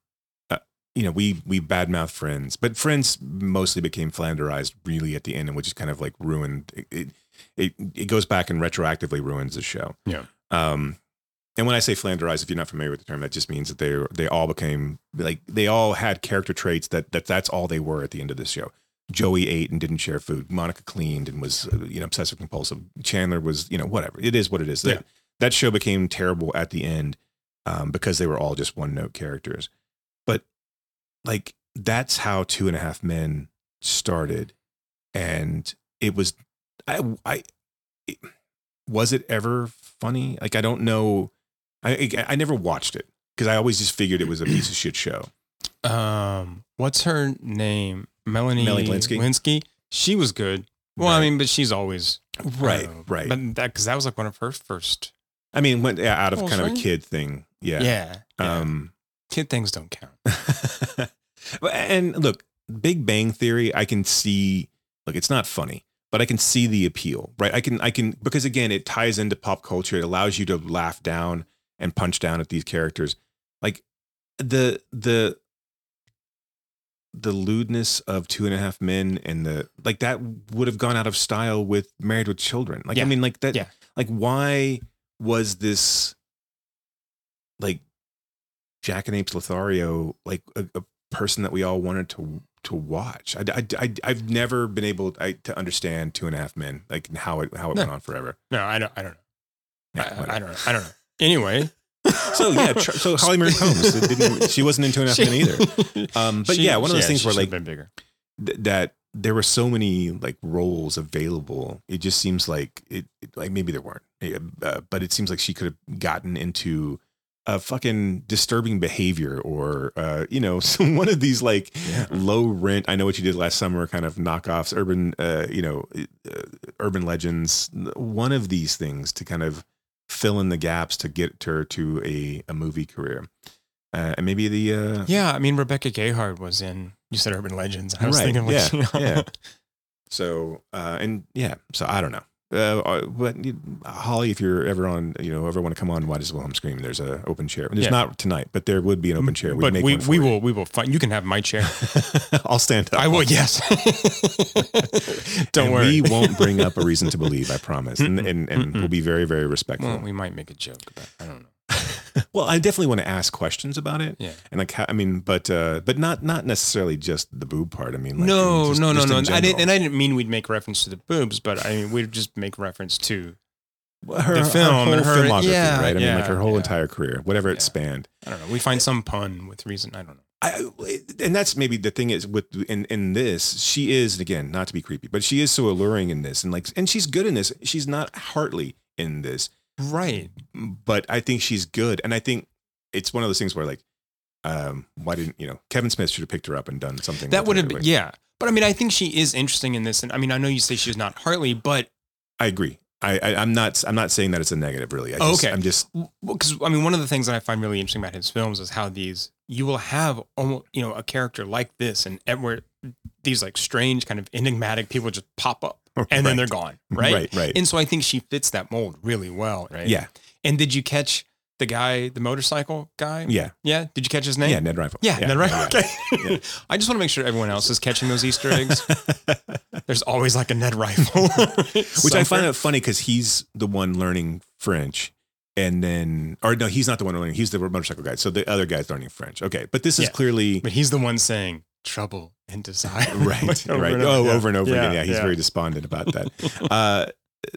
you know we we badmouth friends but friends mostly became flanderized really at the end and which is kind of like ruined it it, it, goes back and retroactively ruins the show Yeah. um and when I say flanderized, if you're not familiar with the term, that just means that they they all became like they all had character traits that that that's all they were at the end of this show. Joey ate and didn't share food. Monica cleaned and was uh, you know obsessive compulsive. Chandler was you know whatever. It is what it is. That that show became terrible at the end um, because they were all just one note characters. Like that's how Two and a Half Men started, and it was I I it- was it ever funny? Like I don't know. I I, I never watched it because I always just figured it was a piece of shit show. Um, what's her name? Melanie Melanie Lynskey? Lynskey. She was good. Well, I mean, but she's always Right, know. right. But that because that was like one of her first. I mean, went yeah, out of kind of a kid thing. Yeah. Yeah. yeah. Um, Kid things don't count. and look, Big Bang Theory, I can see. Look, it's not funny, but I can see the appeal, right? I can, I can, because again, it ties into pop culture. It allows you to laugh down and punch down at these characters, like the the the lewdness of Two and a Half Men and the like that would have gone out of style with Married with Children. Like, I mean, like that. Yeah. Like, why was this like Jack and Apes Lothario like a, a person that we all wanted to to watch? I, I, I I've never been able I, to understand Two and a Half Men, like how it how it No. went on forever. No, I don't. I don't know. Yeah, I, I don't know. I don't know. Anyway, So yeah, tr- so Holly Marie Combs didn't, she wasn't in Two and a Half Men either. Um, but yeah, one of those things where like been bigger. th- that there were so many like roles available. It just seems like it, it- like maybe there weren't, uh, but it seems like she could have gotten into a fucking disturbing behavior or uh, you know some one of these like low rent. I know what you did last summer, kind of knockoffs, urban uh, you know uh, urban legends. One of these things to kind of fill in the gaps to get her to a, a movie career. Uh, and maybe the uh, Yeah, I mean Rebecca Gayheart was in. You said Urban Legends. I was Right, thinking, yeah, you know, yeah. So uh, and yeah, so I don't know. Uh, but Holly, if you're ever on, you know, ever want to come on, Why Does Wilhelm Scream? There's an open chair. There's Yeah. not tonight, but there would be an open chair. We'd but we we will we will find. You can have my chair. I'll stand up. I will. Yes. Don't And worry. We won't bring up a reason to believe. I promise, and and, and we'll be very very respectful. Well, we might make a joke about. I don't know. Well, I definitely want to ask questions about it. Yeah. and like, how, I mean, but uh, but not not necessarily just the boob part. I mean, like, no, just- no, no, just no. I didn't, and I didn't mean we'd make reference to the boobs, but I mean we'd just make reference to her, the film her and her- filmography, yeah, right? I mean, like her whole yeah. entire career, whatever it spanned. I don't know. We find some pun with reason. I don't know. I, and that's maybe the thing is with in in this she is again not to be creepy but she is so alluring in this and like and she's good in this she's not Hartley in this Right. but I think she's good and I think it's one of those things where like um why didn't you know Kevin Smith should have picked her up and done something That would have been yeah. But I mean, I think she is interesting in this, and I mean, I know you say she's not Hartley, but I agree I, I I'm not I'm not saying that it's a negative really. I Oh, just, okay. I'm just because I mean, one of the things that I find really interesting about his films is how these you will have almost you know a character like this, and and where these like strange kind of enigmatic people just pop up and then they're gone, right? Right, right. And so I think she fits that mold really well, right? Yeah. And did you catch the guy, the motorcycle guy? Yeah. Yeah. Did you catch his name? Yeah, Ned Rifle. Yeah, Yeah, Ned Rifle. yeah, Okay. I just want to make sure everyone else is catching those Easter eggs. There's always like a Ned Rifle, which I find it funny because he's the one learning French, and then or no, he's not the one learning. He's the motorcycle guy. So the other guy's learning French. Okay, but this is Yeah. clearly But he's the one saying trouble and desire. right, Like, over right. and oh, yeah. over and over again. Yeah, Yeah, he's yeah. very despondent about that. uh,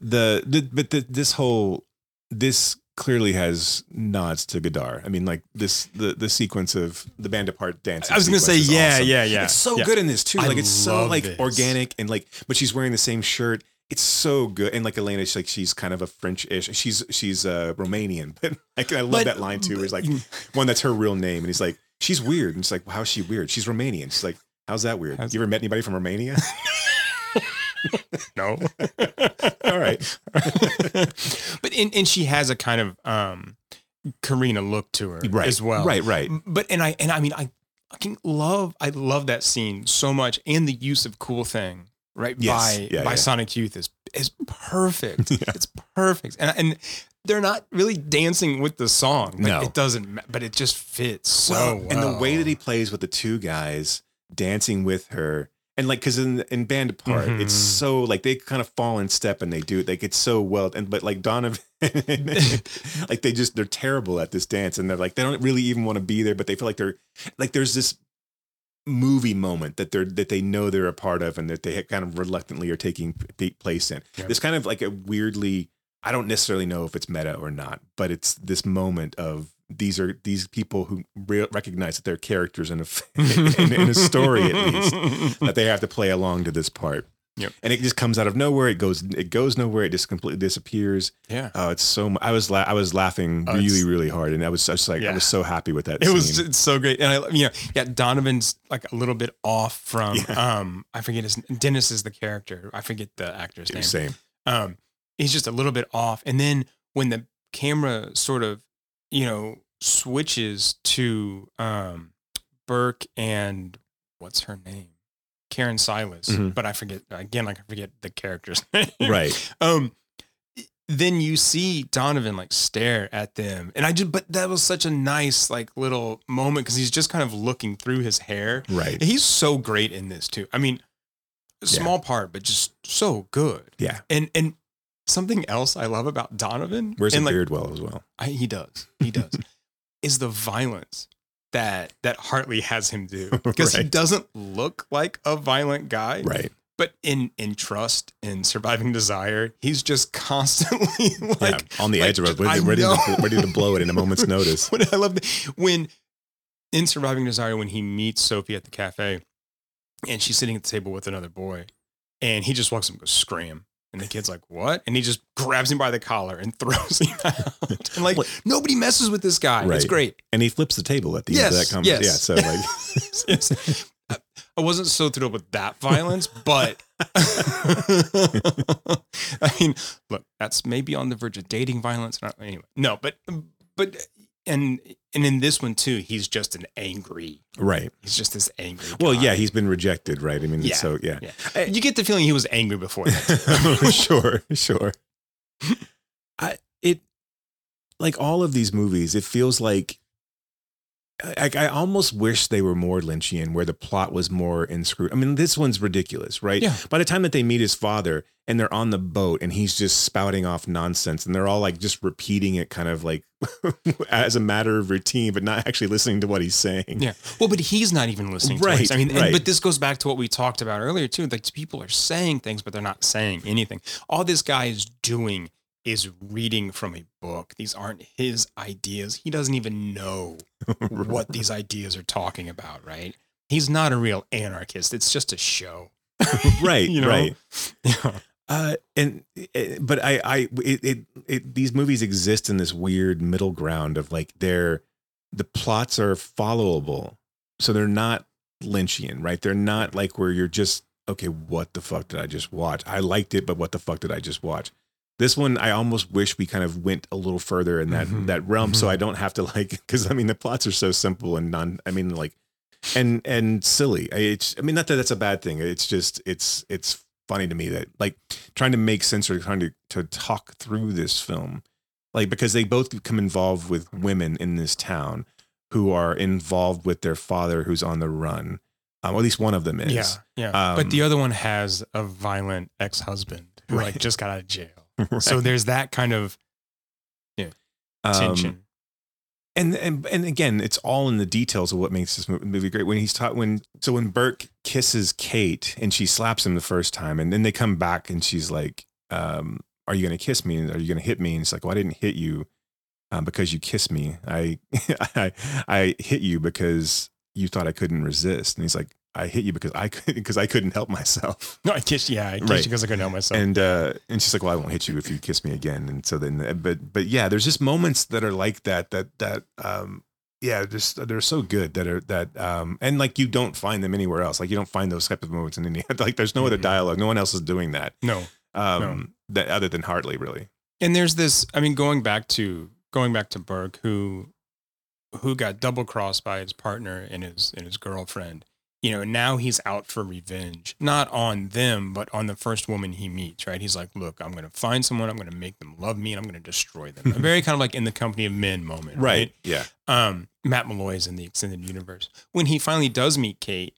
the, the but the, this whole this clearly has nods to Godard. I mean, like this the the sequence of the Bande à part dancing. I was gonna say, yeah, awesome. yeah, yeah. It's so Yeah. good in this too. I Like it's so like this. organic and like, but she's wearing the same shirt. It's so good. And like Elena, she's like she's kind of a French-ish. She's she's uh, Romanian, but like I love But- that line too. Where he's like one that's her real name, and he's like she's weird, and it's like well, how's she weird? She's Romanian. She's like how's that weird? you ever met anybody from Romania? no. All right. but and, and she has a kind of um Karina look to her Right, as well. right, right. But and I and I mean I fucking love I love that scene so much and the use of Kool Thing right Yes. by Yeah, by yeah. Sonic Youth is is perfect. Yeah. It's perfect. And and they're not really dancing with the song. Like, No. it doesn't but it just fits so well, well. and the way that he plays with the two guys dancing with her and like because in in Bande à part Mhm. it's so like they kind of fall in step and they do it like it's so well and but like donovan like they just they're terrible at this dance and they're like they don't really even want to be there but they feel like they're like there's this movie moment that they're that they know they're a part of and that they kind of reluctantly are taking p- place in Yeah. this kind of like a weirdly i don't necessarily know if it's meta or not but it's this moment of these are these people who re- recognize that they're characters in a in, in a story at least that they have to play along to this part. Yep. and it just comes out of nowhere. It goes it goes nowhere. It just completely disappears. Yeah. oh it's so i was la- i was laughing Oh, really really hard and i was just like i was so happy with that It was it's so great, and I you know yeah Donovan's like a little bit off from Yeah. um I forget his Dennis is the character. I forget the actor's name. same. Um he's just a little bit off, and then when the camera sort of you know switches to um Burke and what's her name? Karen Sillas, Mhm. but I forget again like I forget the character's name. Right. Um then you see Donovan like stare at them. And I just but that was such a nice like little moment because he's just kind of looking through his hair. Right. And he's so great in this too. I mean a Yeah. small part but just so good. Yeah. And and something else I love about Donovan where's and like beard well as well. I, he does. He does. Is the violence that that Hartley has him do. Because he doesn't look like a violent guy right. but in in trust in surviving desire he's just constantly like yeah, on the like, edge of it, ready, ready, to, ready to blow it in a moment's notice. What I love the, when in surviving desire when he meets Sophie at the cafe and she's sitting at the table with another boy and he just walks up and goes scram and the kid's like what and he just grabs him by the collar and throws him out and like nobody messes with this guy it's great And he flips the table at the yes end of that comment. yes Yeah, so like Yes. I- I wasn't so thrilled with that violence, but I mean, look, that's maybe on the verge of dating violence. Not- Anyway, no, but but and and in this one too, he's just an angry. right. He's just this angry. Well, yeah, he's been rejected, right? I mean, Yeah, so yeah. yeah. You get the feeling he was angry before that. sure, sure. I it like all of these movies, it feels like I, I almost wish they were more Lynchian, where the plot was more inscrutable. I mean, this one's ridiculous, right? Yeah. By the time that they meet his father and they're on the boat and he's just spouting off nonsense and they're all like just repeating it kind of like as a matter of routine, but not actually listening to what he's saying. Yeah. Well, but he's not even listening to Right, right, I mean, and- but this goes back to what we talked about earlier too. Like people are saying things, but they're not saying anything. All this guy is doing is reading from a book. These aren't his ideas. He doesn't even know what these ideas are talking about, right? He's not a real anarchist. It's just a show. right, You know? right. Yeah. Uh, and uh, but I, I, it, it, it, these movies exist in this weird middle ground of like they're the plots are followable, so they're not Lynchian, right? They're not like where you're just okay. What the fuck did I just watch? I liked it, but what the fuck did I just watch? This one, I almost wish we kind of went a little further in that Mhm. that realm, so Mhm. I don't have to like because I mean the plots are so simple and non. I mean like, and and silly. I- It's I mean not that that's a bad thing. It's just it's it's funny to me that like trying to make sense or trying to to talk through this film, like because they both become involved with women in this town who are involved with their father who's on the run. Um, or at least one of them is. Yeah, yeah. but Um, the other one has a violent ex-husband who like just got out of jail. So there's that kind of yeah, Um, tension. and and and again, it's all in the details of what makes this movie great. When he's taught when so when Burke kisses Kate and she slaps him the first time, and then they come back and she's like, um, "Are you going to kiss me? And Are you going to hit me?" And he's like, "Well, I didn't hit you um, because you kissed me. I I I hit you because you thought I couldn't resist." And he's like, "I hit you because I because I couldn't help myself." No, I kissed. You. Yeah, I kissed Right. you because I couldn't help myself. And uh, and she's like, "Well, I won't hit you if you kiss me again." And so then, but but yeah, there's just moments that are like that. That that um, yeah, just they're so good that are that um, and like you don't find them anywhere else. Like you don't find those type of moments in any like. There's no other dialogue. No one else is doing that. no, Um, that other than Hartley, really. and there's this. I mean, going back to going back to Burke, who who got double crossed by his partner and his and his girlfriend. You know, now he's out for revenge, not on them, but on the first woman he meets. Right? He's like, "Look, I'm going to find someone. I'm going to make them love me, and I'm going to destroy them." A very kind of like in the company of men moment, right? Yeah. um, Matt Malloy is in the extended universe. When he finally does meet Kate,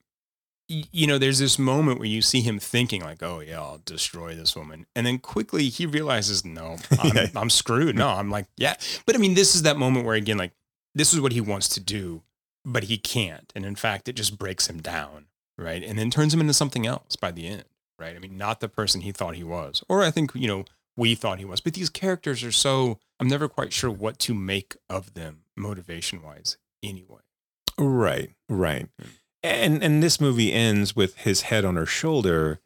you know, there's this moment where you see him thinking like, "Oh yeah, I'll destroy this woman," and then quickly he realizes, "No, I'm, Yeah. I'm screwed." No, I'm like, yeah. But I mean, this is that moment where again, like, this is what he wants to do, but he can't, and in fact, it just breaks him down, right? And then turns him into something else by the end, right? I mean, not the person he thought he was, or I think you know we thought he was. But these characters are so I'm never quite sure what to make of them motivation wise anyway. Right, right. Hmm. And and this movie ends with his head on her shoulder,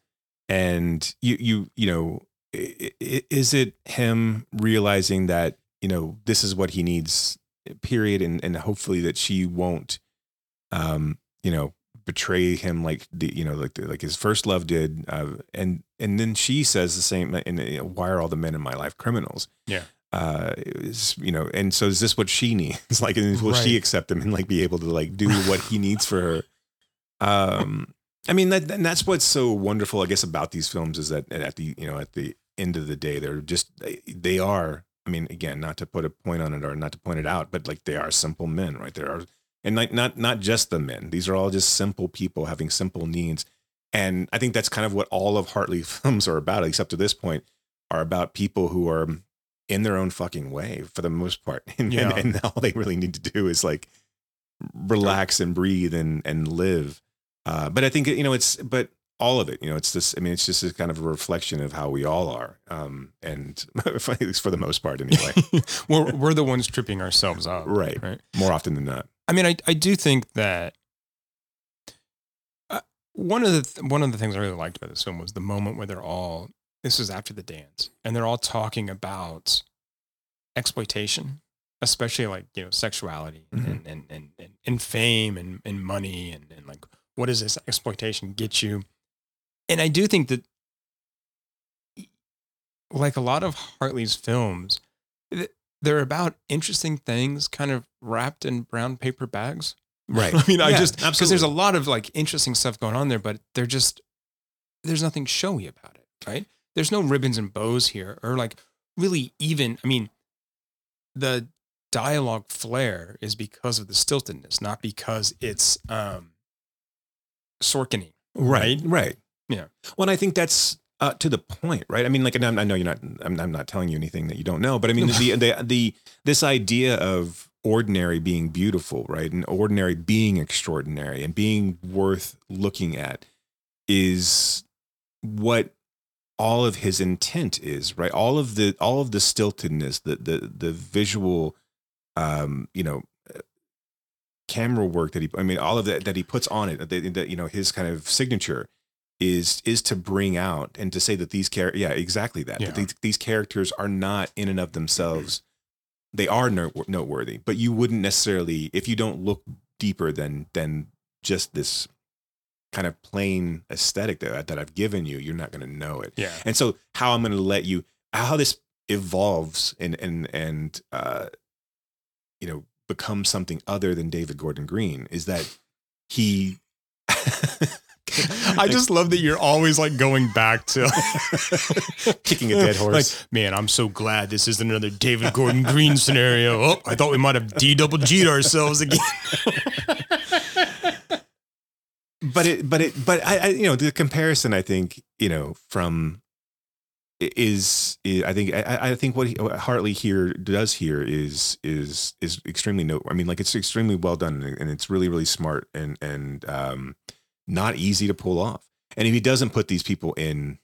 and you you you know, is it him realizing that you know this is what he needs, period, and and hopefully that she won't, um, you know, betray him like the you know like the, like his first love did, uh, and and then she says the same. And you know, why are all the men in my life criminals? Yeah. uh is you know and so is this what she needs like and will she accept him and like be able to like do what he needs for her um i mean that and that's what's so wonderful i guess about these films is that at the you know at the end of the day they're just they, they are i mean again not to put a point on it or not to point it out but like they are simple men right there are and like not not just the men these are all just simple people having simple needs and i think that's kind of what all of hartley films are about except to this point are about people who are in their own fucking way for the most part. And, Yeah. and, and all they really need to do is like relax and breathe and, and live. Uh, but I think, you know, it's, but all of it, you know, it's this, I mean, it's just a kind of a reflection of how we all are. Um, and at least for the most part anyway. we're we're the ones tripping ourselves up, right. Right. More often than not. I mean, I I do think that uh, one of the th- one of the things I really liked about this film was the moment where they're all this is after the dance and they're all talking about exploitation, especially like you know sexuality Mhm. and, and, and and and fame and and money and and like what does this exploitation get you? And I do think that like a lot of Hartley's films, they're about interesting things kind of wrapped in brown paper bags. Right. I mean, I just because there's a lot of like interesting stuff going on there, but they're just there's nothing showy about it, right? There's no ribbons and bows here, or like really even. I mean, the dialogue flair is because of the stiltedness, not because it's um Sorkining. Right. Right. Yeah. Well, and I think that's uh, to the point, right? I mean, like, I know you're not. I'm, I'm not telling you anything that you don't know, but I mean, the, the the this idea of ordinary being beautiful, right, and ordinary being extraordinary, and being worth looking at, is what all of his intent is, right? All of the all of the stiltedness, the the the visual, um, you know, camera work that he i mean all of that that he puts on it that, that you know his kind of signature is is to bring out and to say that these characters yeah exactly that, Yeah. that these, these characters are not in and of themselves they are note- noteworthy but you wouldn't necessarily if you don't look deeper than than just this kind of plain aesthetic that, that i've given you you're not going to know it Yeah. and so how i'm going to let you how this evolves and and and uh, you know becomes something other than David Gordon Green is that he. I just love that you're always like going back to kicking a dead horse. Like, man, I'm so glad this isn't another David Gordon Green scenario. Oh, I thought we might have D double G'd ourselves again. but it, but it, but I, I, you know, the comparison, I think, you know, from is, is I think, I, I think what, he, what Hartley here does here is, is, is extremely no. I mean, like it's extremely well done and it's really, really smart and, and, um, not easy to pull off. And if he doesn't put these people in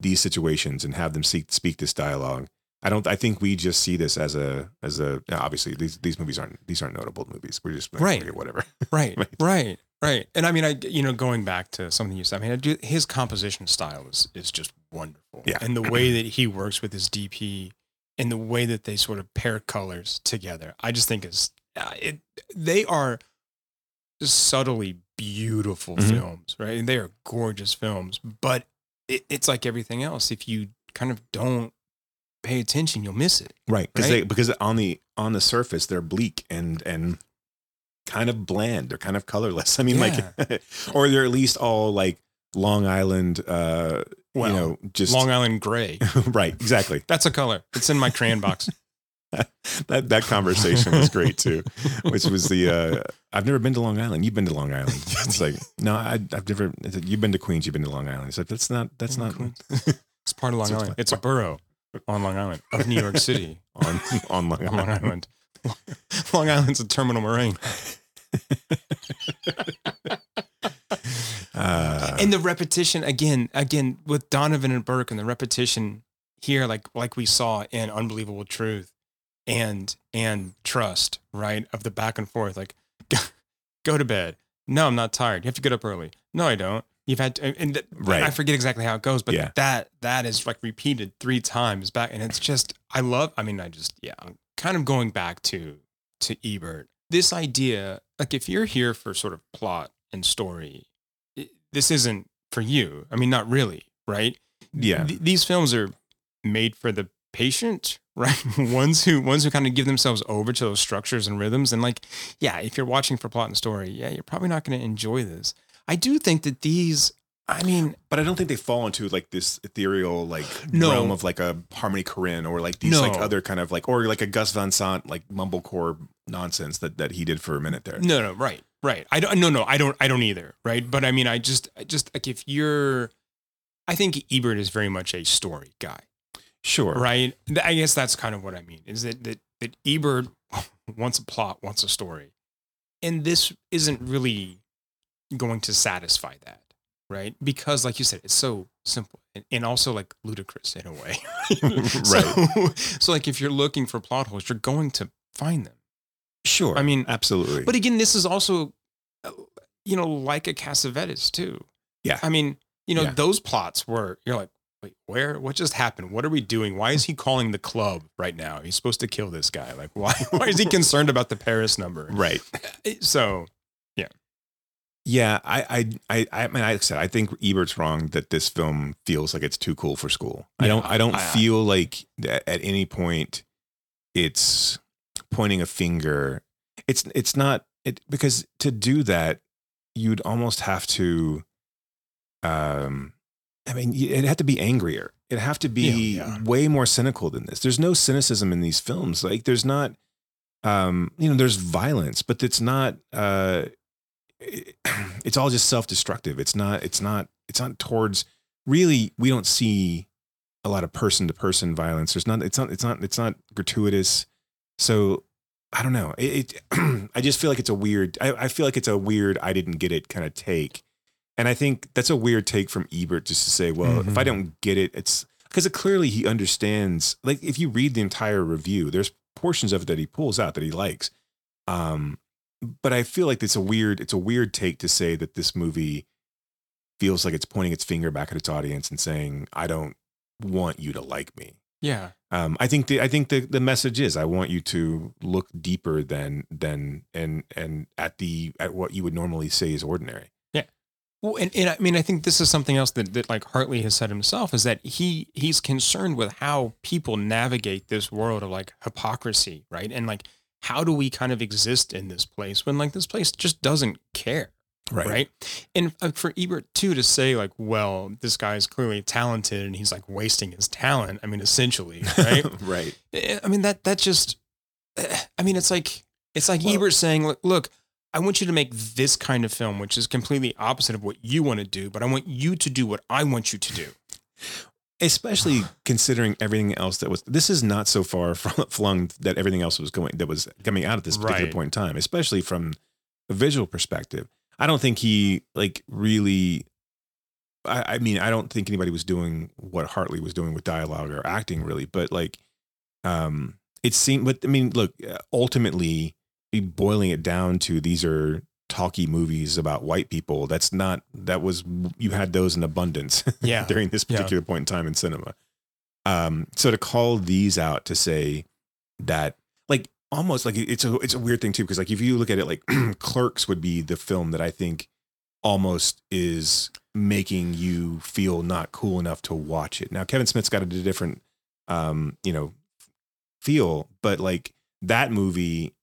these situations and have them speak, speak this dialogue, I don't. I think we just see this as a as a. Obviously, these these movies aren't these aren't notable movies. We're just like, Right. okay, whatever. right, right, right. And I mean, I you know, going back to something you said, I mean, I do, his composition style is is just wonderful. Yeah. and the way that he works with his DP, and the way that they sort of pair colors together, I just think is uh, it. They are subtly beautiful Mhm. films, right? And they are gorgeous films, but it, it's like everything else. If you kind of don't pay attention, you'll miss it. right because Right? they because on the on the surface they're bleak and and kind of bland they're kind of colorless i mean like or they're at least all like long island uh Well, you know just Long Island Gray. right exactly That's a color. It's in my crayon box. that that conversation was great too which was the uh i've never been to long island you've been to long island it's like no I, i've never you've been to queens you've been to long island it's like that's not that's not It's part of Long So Island. It's a borough on Long Island of New York City. on on long Long island, Island. Long Island's a terminal moraine. Uh, and the repetition again, again with Donovan and Burke, and the repetition here, like like we saw in Unbelievable Truth and and Trust, right? Of the back and forth, like go, go to bed. No, I'm not tired. You have to get up early. No, I don't. You've had to, and th- Right. I forget exactly how it goes, but Yeah. that that is like repeated three times back, and it's just I love. I mean, I just yeah, I'm kind of going back to to Ebert. This idea, like if you're here for sort of plot and story, i- this isn't for you. I mean, not really, right? Yeah. Th- these films are made for the patient, right? ones who ones who kind of give themselves over to those structures and rhythms. And like, yeah, if you're watching for plot and story, yeah, you're probably not going to enjoy this. I do think that these, I mean, but I don't think they fall into like this ethereal like No. realm of like a Harmony Korine or like these like other kind of like or like a Gus Van Sant like mumblecore nonsense that that he did for a minute there. No, no, right, right. I don't. No, no, I don't. I don't either. Right. But I mean, I just, I just like if you're, I think Ebert is very much a story guy. Sure. Right. I guess that's kind of what I mean. Is that that that Ebert wants a plot, wants a story, and this isn't really going to satisfy that. Right. Because, like you said, it's so simple and, and also like ludicrous in a way. So, so, like, if you're looking for plot holes, you're going to find them. Sure. I mean, absolutely. But again, this is also, uh, you know, like a Cassavetes too. Yeah. I mean, you know, Yeah. those plots were you're like, wait, where? What just happened? What are we doing? Why is he calling the club right now? He's supposed to kill this guy. Like, why? Why is he concerned about the Paris number? Right. So, yeah. Yeah, I, I, I, I mean, I said, I think Ebert's wrong that this film feels like it's too cool for school. I don't, I don't I- feel like that at any point it's pointing a finger. It's, it's not it because to do that, you'd almost have to. Um, I mean, it'd have to be angrier. It'd have to be Yeah, yeah. way more cynical than this. There's no cynicism in these films. Like, there's not. Um, you know, there's violence, but it's not. Uh, it- it's all just self-destructive it's not it's not it's not towards really we don't see a lot of person to person violence there's not it's not it's not it's not gratuitous so i don't know it, it i just feel like it's a weird I, I feel like it's a weird i didn't get it kind of take and i think that's a weird take from ebert just to say well if i Mhm. don't get it it's because it clearly he understands like if you read the entire review there's portions of it that he pulls out that he likes um but I feel like it's a weird it's a weird take to say that this movie feels like it's pointing its finger back at its audience and saying I don't want you to like me. Yeah. Um, I think the I think the the message is I want you to look deeper than than and and at the at what you would normally say is ordinary. Well, and, and I mean, I think this is something else that, that like Hartley has said himself is that he he's concerned with how people navigate this world of like hypocrisy, right? And like, how do we kind of exist in this place when like this place just doesn't care, Right. right? And uh, for Ebert too to say like, well, this guy's clearly talented and he's like wasting his talent. I mean, essentially, right? right. Eh, I mean that that just eh, I mean it's like it's like Ebert saying look, look I want you to make this kind of film which is completely opposite of what you want to do but I want you to do what I want you to do. especially considering everything else that was this is not so far from flung that everything else was going that was coming out at this particular Right. point in time especially from a visual perspective i don't think he like really I, I mean i don't think anybody was doing what hartley was doing with dialogue or acting really but like um it seemed but i mean look uh, ultimately boiling it down to these are talky movies about white people that's not that was you had those in abundance Yeah. during this Yeah. particular point in time in cinema um so to call these out to say that like almost like it's a it's a weird thing too because like if you look at it like clerks would be the film that i think almost is making you feel not cool enough to watch it now kevin smith's got a different um you know feel but like that movie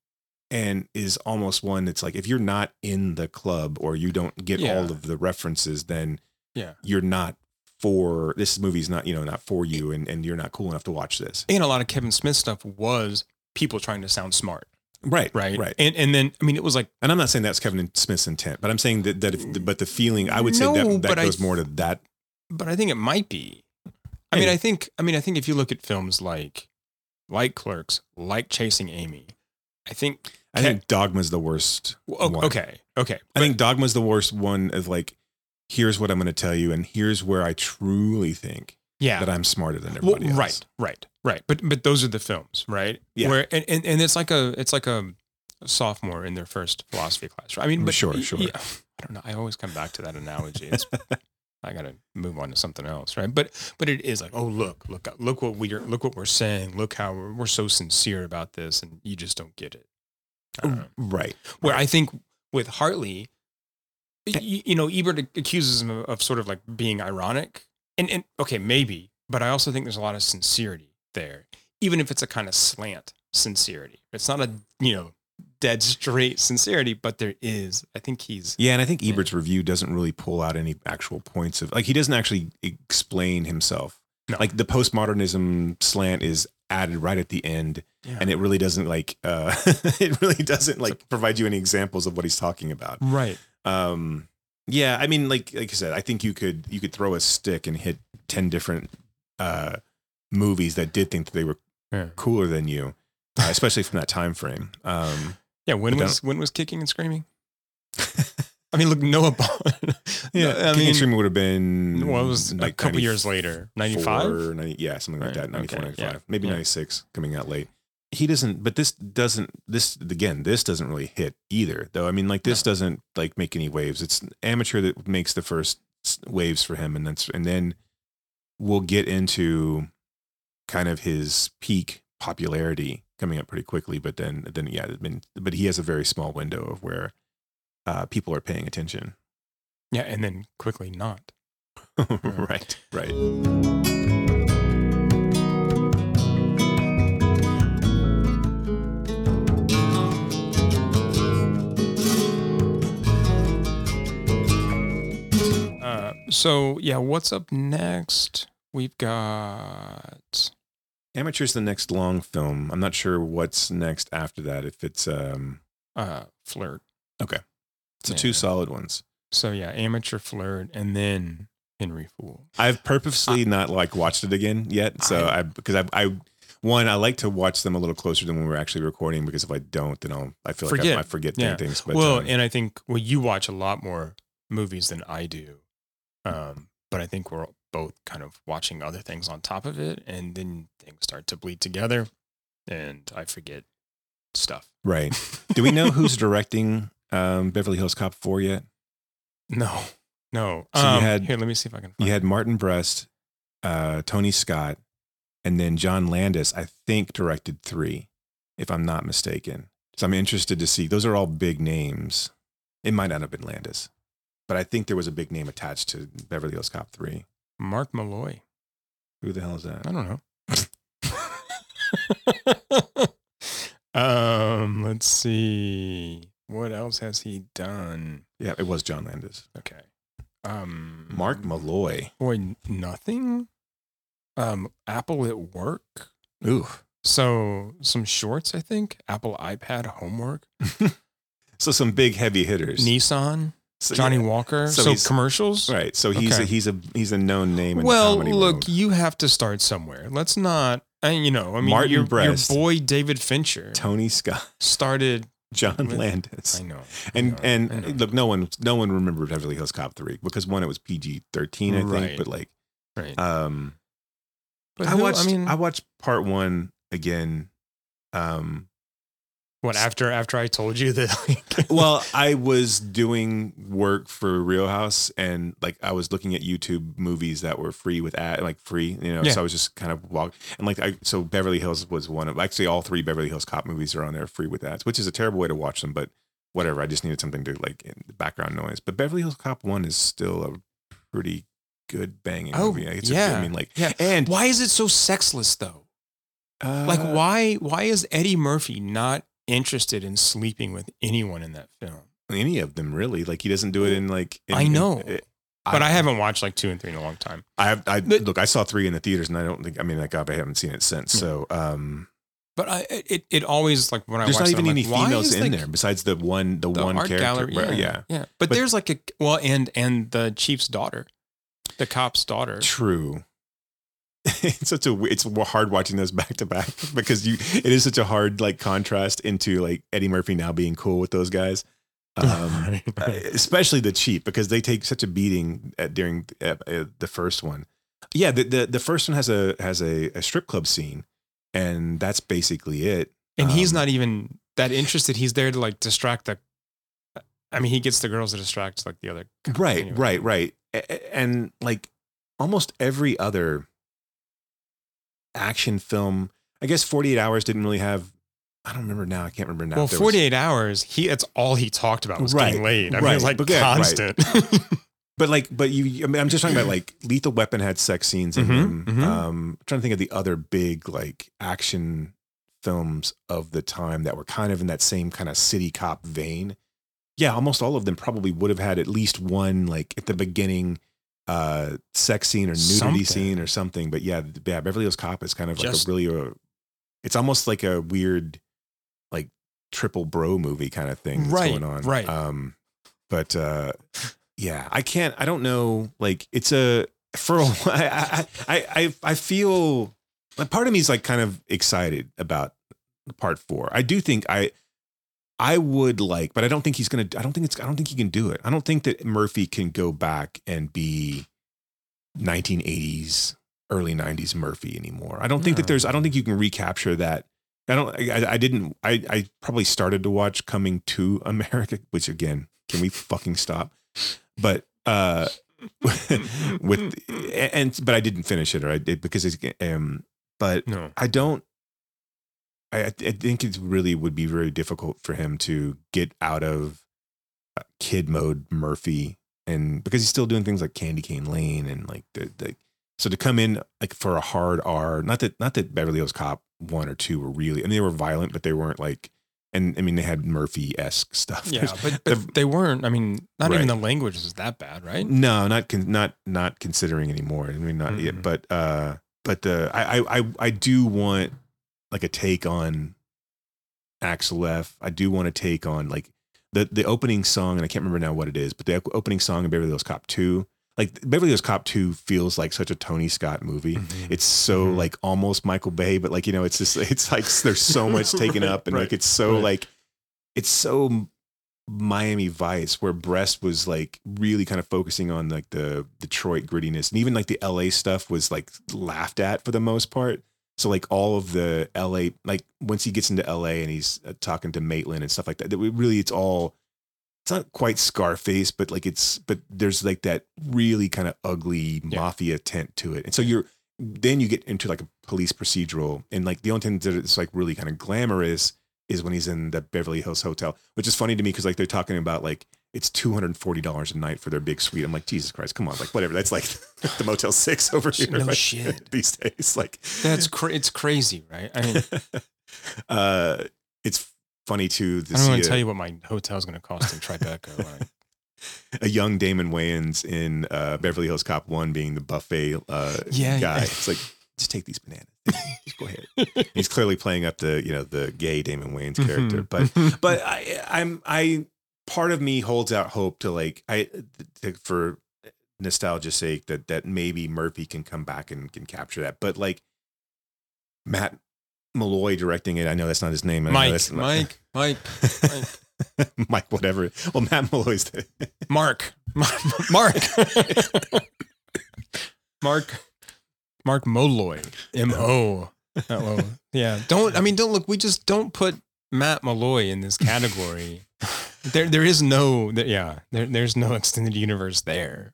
and is almost one that's like if you're not in the club or you don't get Yeah. all of the references then Yeah. you're not for this movie's not you know not for you and, and you're not cool enough to watch this And a lot of Kevin Smith stuff was people trying to sound smart. right Right. right And and then I mean it was like and i'm not saying that's kevin smith's intent but i'm saying that that if, but the feeling i would say that, that but I goes more to that but I think it might be. I mean, I think I mean I think if you look at films like like Clerks, like Chasing Amy, I think i think dogma's the worst O- one. okay, okay. i think dogma's the worst one of like here's what i'm going to tell you and here's where i truly think Yeah. that i'm smarter than Well, everybody else right, right, right. But but those are the films, right? Yeah. Where and, and, and it's like a it's like a, sophomore in their first philosophy class. Right? I mean, but Sure, sure. yeah, I don't know. I always come back to that analogy. It's, I got to move on to something else, right? But but it is like, oh look, look, look what we're look what we're saying. Look how we're, we're so sincere about this, and you just don't get it. I don't right Where I think with Hartley, you, you know, Ebert accuses him of, of sort of like being ironic, and and okay, maybe, but I also think there's a lot of sincerity there, even if it's a kind of slant sincerity. It's not a you know dead straight sincerity, but there is. I think he's Yeah, and I think Ebert's review doesn't really pull out any actual points of like he doesn't actually explain himself. No. Like the postmodernism slant is added right at the end, Yeah. and it really doesn't like uh it really doesn't like provide you any examples of what he's talking about. right. Um yeah, I mean like like I said, I think you could you could throw a stick and hit 10 different uh movies that did think that they were Yeah. cooler than you, uh, especially from that time frame. Um Yeah, when was when was kicking and screaming? I mean, look, Noah Bond. Yeah, I King mean, and Screaming would have been well, it was a like couple years later, 95? 90 yeah, something like Right, that, 94, okay, 95, yeah, maybe yeah. 96 coming out late. He doesn't, but this doesn't, this again, this doesn't really hit either, though. I mean, like this doesn't like make any waves. It's amateur that makes the first waves for him, and that's, and then we'll get into kind of his peak popularity coming up pretty quickly. But then, then yeah, I mean, but he has a very small window of where uh, people are paying attention. Yeah, and then quickly not. right, right. Uh, so yeah, what's up next? We've got Amateur's the next long film. I'm not sure what's next after that. If it's um uh, flirt. okay, so Yeah. two solid ones. So yeah, amateur flirt, and then Henry Fool. I've purposely not like watched it again yet. So I, because I, I one I like to watch them a little closer than when we're actually recording because if I don't, then I'll I feel like I Forget. might forget Yeah. things. But well, um, and I think well, you watch a lot more movies than I do, um, but I think we're both kind of watching other things on top of it, and then things start to bleed together, and I forget stuff. right. Do we know who's directing um, Beverly Hills Cop four yet? No, no. So you Um, had- here. Let me see if I can. You Find had Martin Brest, uh, Tony Scott, and then John Landis. I think directed three, if I'm not mistaken. So I'm interested to see. Those are all big names. It might not have been Landis. but I think there was a big name attached to Beverly Hills Cop three. Mark Molloy. Who the hell is that? I don't know. um, let's see. What else has he done? Yeah, it was John Landis. Okay. Um, Mark Molloy. Boy, nothing. Um, Apple at work. Ooh. So some shorts, I think. Apple iPad homework. So some big heavy hitters. Nissan. So, Johnny yeah. Walker. So So, commercials. Right. So he's Okay. a, he's a he's a known name in well, look, world. you have to start somewhere. Let's not. And you know, I mean, Martin your, your boy David Fincher Tony Scott, started. John Landis. I know. And I know, and know. look, no one no one remembered Beverly Hills Cop three because one it was PG thirteen I think, but like Right. um But I who- watched I mean, I watched part one again. Um what after after I told you that? Like, well, I was doing work for Reelhouse and like I was looking at YouTube movies that were free with ad like free, you know. Yeah. So I was just kind of walk and like I so Beverly Hills was one of actually all three Beverly Hills Cop movies are on there free with ads, which is a terrible way to watch them, but whatever. I just needed something to like in the background noise. But Beverly Hills Cop one is still a pretty good banging oh movie. It's yeah. I mean like yeah. and why is it so sexless though? uh, Like why why is Eddie Murphy not interested in sleeping with anyone in that film? any of them really like he doesn't do it in like in- I in- know. But I, haven't watched like two and three in a long time. I have, I But- look. I saw three in the theaters, and I don't think. I mean, like, I haven't seen it since. So, um, But I it, it always like when I there's watch not even any like, females in like, there besides the one, the, the one character. gallery. where- Yeah, yeah, yeah. But, But- there's like a well, and and the chief's daughter, the cop's daughter. True. it's such a. It's hard watching those back to back because you. It is such a hard like contrast into like Eddie Murphy now being cool with those guys. Um, uh, especially the chief because they take such a beating at, during uh, uh, the first one. Yeah, the, the the first one has a has a, a strip club scene, and that's basically it. and he's Um, not even that interested. He's there to like distract the. I mean, he gets the girls to distract like the other. right anyway. right right and like almost every other action film i guess 48 hours didn't really have i don't remember now i can't remember now Well, if there was- 48 hours. He that's all he talked about was getting laid. I mean, it was like But yeah, right. constant. but like but you i mean i'm just talking about like lethal weapon had sex scenes in Mhm, them mhm. um i'm trying to think of the other big like action films of the time that were kind of in that same kind of city cop vein yeah almost all of them probably would have had at least one like at the beginning uh sex scene or nudity Something. scene or something but yeah yeah beverly hills cop is kind of like a really a, it's almost like a weird like triple bro movie kind of thing that's Right, going on right. um but uh yeah i can't i don't know like it's a for a while i i i, I feel like part of me is like kind of excited about part four i do think i i would like but i don't think he's gonna i don't think it's i don't think he can do it. I don't think that murphy can go back and be 1980s early 90s murphy anymore. I don't think that there's i don't think you can recapture that. I don't i, I didn't I, I probably started to watch coming to america which again can we fucking stop? But uh with and but i didn't finish it or i did because it's um but no. i don't I, I think it really would be very difficult for him to get out of uh, kid mode Murphy, and because he's still doing things like Candy Cane Lane and like the, the so to come in like for a hard R. Not that not that Beverly Hills Cop one or two were really. I mean, they were violent, but they weren't like. And I mean, they had Murphy esque stuff. Yeah, but, but they weren't. I mean, not even the language was that bad, right? no, not con- not not considering anymore. I mean, not yet. Mm-mm. But uh, but uh, I I I I do want like a take on Axel F. I do want to take on like the the opening song, and I can't remember now what it is, but the opening song of Beverly Hills Cop Two. Like Beverly Hills Cop Two feels like such a Tony Scott movie. Mhm. It's so Mhm. like almost Michael Bay, but like you know, it's just it's like there's so much taken Right, up, and like it's so right. like it's so Miami Vice, where Brest was like really kind of focusing on like the Detroit grittiness, and even like the LA stuff was like laughed at for the most part. So like all of the LA, like once he gets into LA and he's uh, talking to Maitland and stuff like that, that we really it's all. It's not quite Scarface, but like it's but there's like that really kind of ugly Yeah. mafia tint to it, and so you're then you get into like a police procedural, and like the only thing that it's like really kind of glamorous is when he's in the Beverly Hills Hotel, which is funny to me because like they're talking about like it's two hundred and forty dollars a night for their big suite. I'm like, Jesus Christ, come on, like whatever. That's like the Motel Six over here. No like, shit. these days. Like That's cra- it's crazy, right? I mean, uh, it's funny too to I don't want to tell you what my hotel's going to cost in Tribeca. Like, a young Damon Wayans in uh, Beverly Hills Cop One being the buffet uh, Yeah, guy. yeah. It's like just take these bananas. Just go ahead. He's clearly playing up the you know the gay Damon Wayans character, Mhm. but but I I'm I part of me holds out hope to like I to, for nostalgia's sake that that maybe Murphy can come back and can capture that, but like Matt Malloy directing it. I know that's not his name. I know Mike, Mike, Mike, Mike, whatever. Well, Matt Malloy's the, Mark, Mark, Mark, Mark Molloy, M O. Yeah, don't. I mean, don't look. We just don't put Matt Malloy in this category. There, there is no. Yeah, there, there's no extended universe there.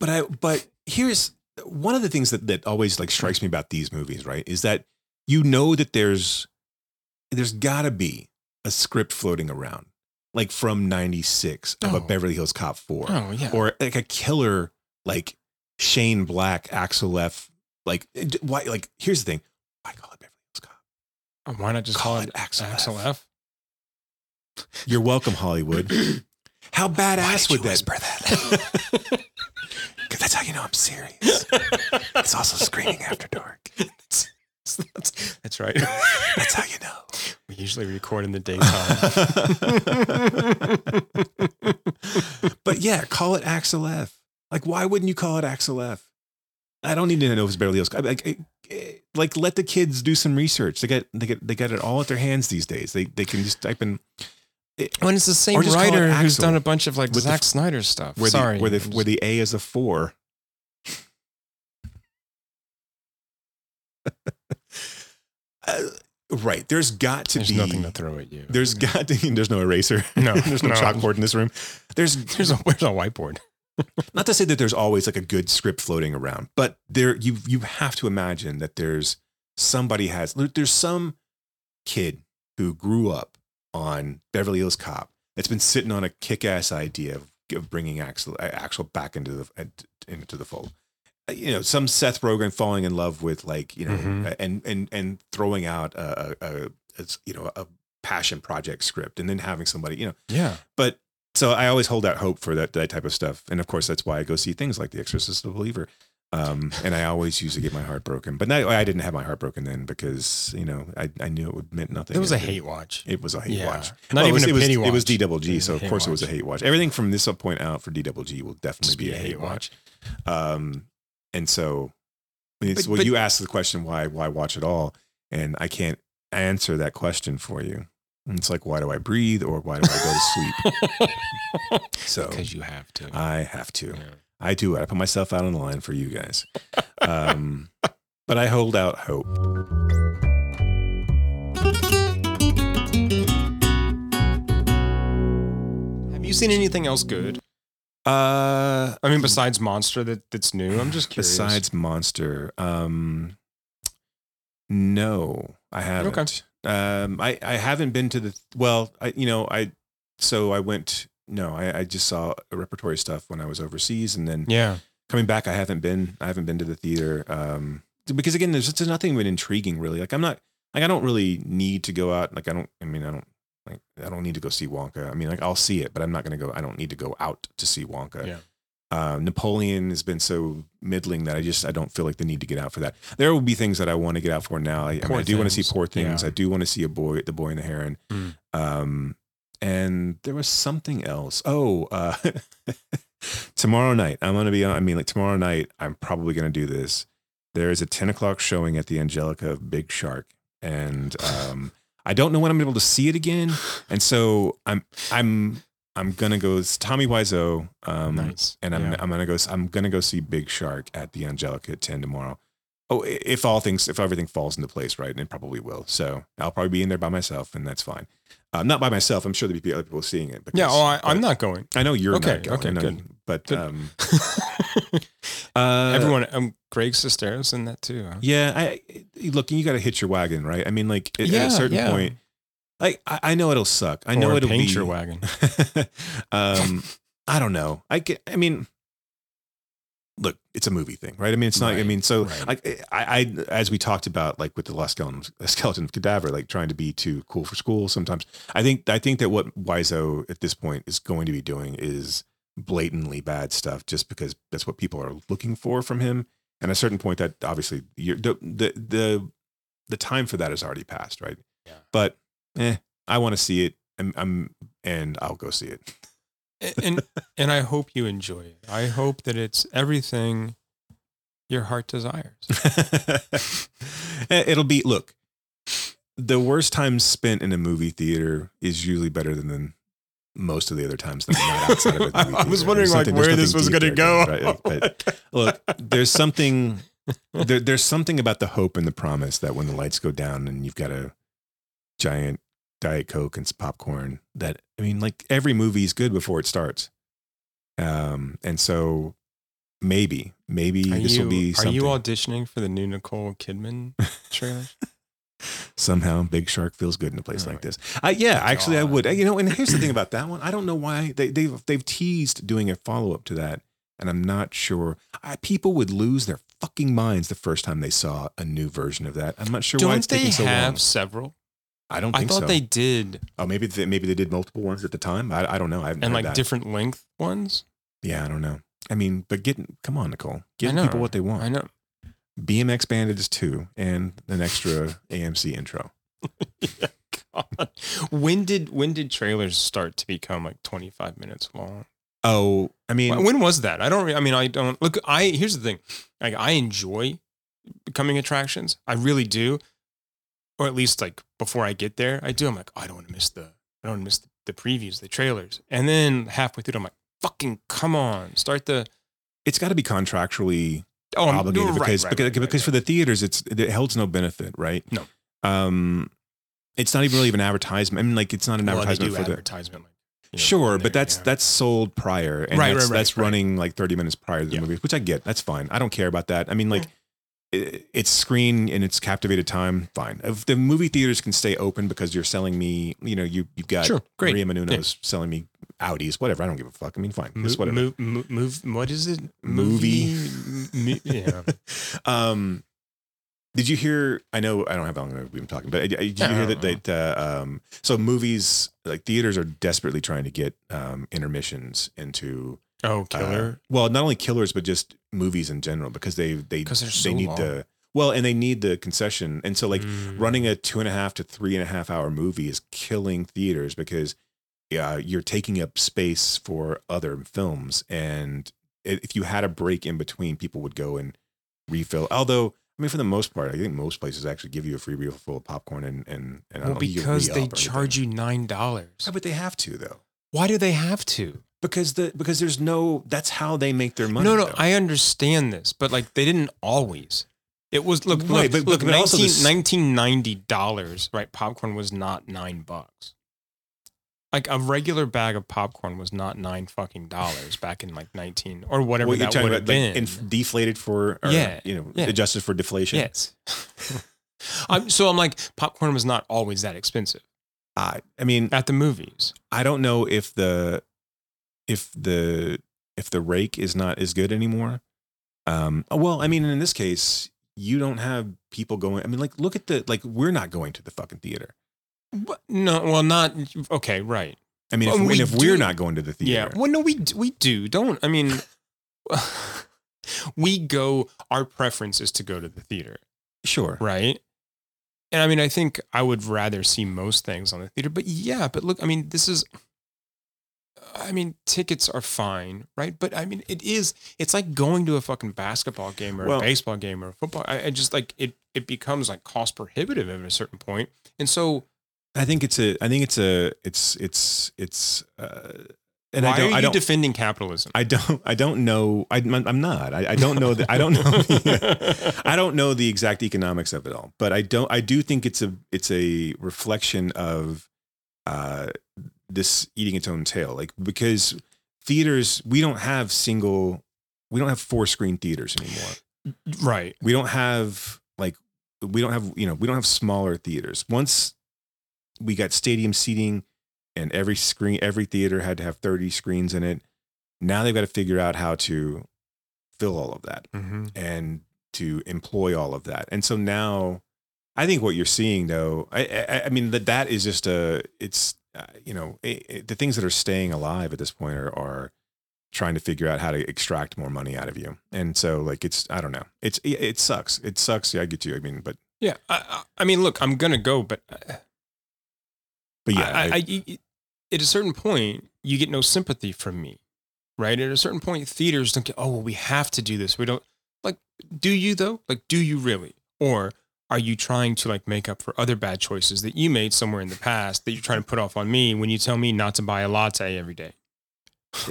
but I but here's one of the things that that always like strikes me about these movies, right? Is that you know that there's there's got to be a script floating around, like from '96 of Oh. a Beverly Hills Cop Four, Oh yeah. or like a killer like Shane Black, Axel F. Like why? Like here's the thing: why call it Beverly Hills Cop? Why not just Call call, it it Axel Axel, F. F? You're welcome, Hollywood. How badass would that? that? Because that's how you know I'm serious. it's also screaming after dark. that's, that's right. That's how you know. We usually record in the daytime. but yeah, call it Axel F. Like, why wouldn't you call it Axel F? I don't need to know if it's Hills. Like, eh, like let the kids do some research. They get they get they got it all at their hands these days. They they can just type in when it's the same Or just call it writer who's done a bunch of like With Zack Snyder stuff. where Sorry, the where the I'm where the A is a four. Uh, right. There's got to There's be nothing to throw at you. There's got to be there's no eraser. No, there's no, no. chalkboard in this room. There's There's a where's a whiteboard? not to say that there's always like a good script floating around, but there you you have to imagine that there's somebody has there's some kid who grew up on Beverly Hills Cop It's been sitting on a kick-ass idea of, of bringing Axel Axel back into the into the fold. Uh, You know, some Seth Rogen falling in love with like you know, Mhm. and and and throwing out a, a, a, a you know a passion project script, and then having somebody you know Yeah. but so I always hold out hope for that that type of stuff, and of course that's why I go see things like The Exorcist of the Believer. Um, and I always used to get my heart broken, but now I didn't have my heart broken then because you know I, I knew it would meant nothing. It was a did. hate watch. It was a hate Yeah. watch. Not Well, it even was, a it was, pity It was watch. DWG, It was so of hate course it was a hate watch. Everything from this point out for DWG will definitely be, a hate watch. Um, and so it's, But- well, but- you asked the question why why watch it all, and I can't answer that question for you. And It's like why do I breathe or why do I go to sleep? So because you have to. I have to. Yeah. I do it. I put myself out on the line for you guys. Um, but I hold out hope. Have you seen anything else good? Uh, I mean, besides Monster that that's new. I'm just curious. besides Monster, um, no, I haven't. Um, I I haven't been to the well. I you know I so I went. No, I, I just saw repertory stuff when I was overseas, and then yeah, coming back, I haven't been. I haven't been to the theater. Um, because again, there's just nothing been intriguing really. Like I'm not like I don't really need to go out. Like I don't. I mean, I don't like I don't need to go see Wonka. I mean, like I'll see it, but I'm not going to go. I don't need to go out to see Wonka. Yeah. Uh, Napoleon has been so middling that I just I don't feel like the need to get out for that. There will be things that I want to get out for now. I, I, mean, I do want to see poor things. Yeah. I do want to see a boy, the boy and the heron. Mm. Um, and there was something else. Oh, uh, tomorrow night I'm gonna be on. I mean, like tomorrow night I'm probably gonna do this. There is a 10 o'clock showing at the Angelica of Big Shark, and um, I don't know when I'm able to see it again. And so I'm I'm I'm gonna go. It's Tommy Wiseau. Um, Nice. And I'm Yeah. I'm gonna go. I'm gonna go see Big Shark at the Angelica at 10 tomorrow. Oh, if all things, if everything falls into place, right, and it probably will. So I'll probably be in there by myself, and that's fine. Uh, not by myself. I'm sure there'll be other people seeing it. yeah. because- Oh, I, I'm not going. I know you're Okay, not going. okay, good. But Good. um, uh, Everyone, um, Greg Sestero's in that too. Huh? yeah, I look. You got to hit your wagon, right? I mean, like at, at a certain yeah. point, like I, I know it'll suck. I know Or it'll paint be your wagon. um, I don't know. I can, I mean, look, it's a movie thing, right? I mean, it's not. I mean, so right. like I, I, as we talked about, like with the last skeleton, skeleton Cadavra, like trying to be too cool for school. Sometimes I think, I think that what Wiseau at this point is going to be doing is blatantly bad stuff, just because that's what people are looking for from him. And at a certain point, that obviously you're, the the the the time for that has already passed, right? Yeah. But eh, I want to see it. I'm, I'm and I'll go see it. And and I hope you enjoy it. I hope that it's everything your heart desires. Eh, It'll be look. The worst time spent in a movie theater is usually better than, than most of the other times that I'm not outside of a I- I was wondering, like, where this was gonna go. right? But look, there's something there, there's something about the hope and the promise that when the lights go down and you've got a giant diet coke and popcorn that I mean like every movie is good before it starts. Um and so maybe maybe Are this you, will be are you auditioning for the new Nicole Kidman trailer? somehow Big Shark feels good in a place like this. I, yeah, actually, I would. You know, and here's the thing about that one. I don't know why they they've they've teased doing a follow up to that, and I'm not sure. I, people would lose their fucking minds the first time they saw a new version of that. I'm not sure why Don't it's they taking so have long. several? I don't I thought so. they did, Oh, maybe they, maybe they did multiple ones at the time. I, I don't know. I haven't and like that. different length ones. Yeah, I don't know. I mean, but get come on, Nicole. Give people what they want. I know. BMX Bandit is two, and an extra AMC intro. God. When did when did trailers start to become like 25 minutes long? Oh, I mean, when was that? I don't. I mean, I don't look. I here's the thing. Like, I enjoy becoming attractions. I really do, or at least like before I get there, I do. I'm like, I don't want to miss the. I don't want to miss the, the previews, the trailers, and then halfway through, I'm like, fucking come on, start the. it's got to be contractually Oh, obligated right, because right, because, right, because for the theaters it's it holds no benefit, right? No. Um, it's not even really an advertisement. I mean, like it's not an Well, advertisement do for the. advertisement. Like, you know, Sure, but that's yeah. that's sold prior, and Right, that's, that's running like thirty minutes prior to the Yeah. movie, which I get. That's fine. I don't care about that. I mean, like it's screen and it's captivated time. Fine. If the movie theaters can stay open because you're selling me, you know, you you've got Sure, great. Maria Menounos selling me Audis, whatever. I don't give a fuck. I mean, fine. Mo- whatever. Move, move, move, what is it? Movie. Mo- yeah. um, did you hear? I know I don't have how long we've been talking, but did you hear that? That uh, um, so movies like theaters are desperately trying to get um, intermissions into. Oh, uh, killer. well, not only killers, but just movies in general because they they they so need long. the well, and they need the concession, and so like Mm. running a two and a half to three and a half hour movie is killing theaters because uh, you're taking up space for other films, and if you had a break in between, people would go and refill. Although, I mean, for the most part, I think most places actually give you a free refill of popcorn and and, and Well, don't think you because they charge you nine dollars. anything. but they have to though Why do they have to? Because the because there's no that's how they make their money. no, no, though. I understand this, but like they didn't always. It was look, Right, look, but- look, but- but also 19, this- 1990 dollars, right? Popcorn was not nine bucks. Like a regular bag of popcorn was not nine fucking dollars back in like nineteen or whatever What that would have about, like, been. inf- deflated for or, Yeah, you know yeah. adjusted for deflation. yes. I'm, so I'm like, popcorn was not always that expensive I I mean at the movies. I don't know if the if the if the rake is not as good anymore. Um, well, I mean, in this case, you don't have people going. I mean, like, look at the like. We're not going to the fucking theater. What? No, well, not okay, right. I mean, if, Well, we, if we're not going to the theater, Yeah. Well, no, we we do. Don't. I mean, we go. Our preference is to go to the theater, sure. right? And I mean, I think I would rather see most things on the theater. But yeah, but look, I mean, this is. I mean, tickets are fine, right? But I mean, it is. It's like going to a fucking basketball game or Well- a baseball game or a football. I, I just like it. It becomes like cost prohibitive at a certain point, and so I think it's a. I think it's a. It's it's it's. Uh, and why I don't. are you I don't. defending capitalism? I don't. I don't know. I, I'm I'm not. I, I don't know that. I don't know. the- I don't know the exact economics of it all. But I don't. I do think it's a. It's a reflection of uh, this eating its own tail. Like because theaters, we don't have single. We don't have four screen theaters anymore. right. We don't have like. We don't have. You know. We don't have smaller theaters. Once we got stadium seating, and every screen, every theater had to have 30 screens in it. Now they've got to figure out how to fill all of that Mm-hmm. and to employ all of that. And so now, I think what you're seeing, though, I, I, I mean that that is just a, it's uh, you know, it, it- the things that are staying alive at this point are are trying to figure out how to extract more money out of you. And so, like, it's I don't know, it's it, it sucks. It sucks. Yeah, I get you. I mean, but Yeah, I, I- mean, look, I'm gonna go, but uh, but yeah, I, I, I- I- at a certain point, you get no sympathy from me, right? At a certain point, theaters don't get, oh, well, we have to do this. We don't like, do you though? Like, do you really? Or are you trying to like make up for other bad choices that you made somewhere in the past that you're trying to put off on me when you tell me not to buy a latte every day?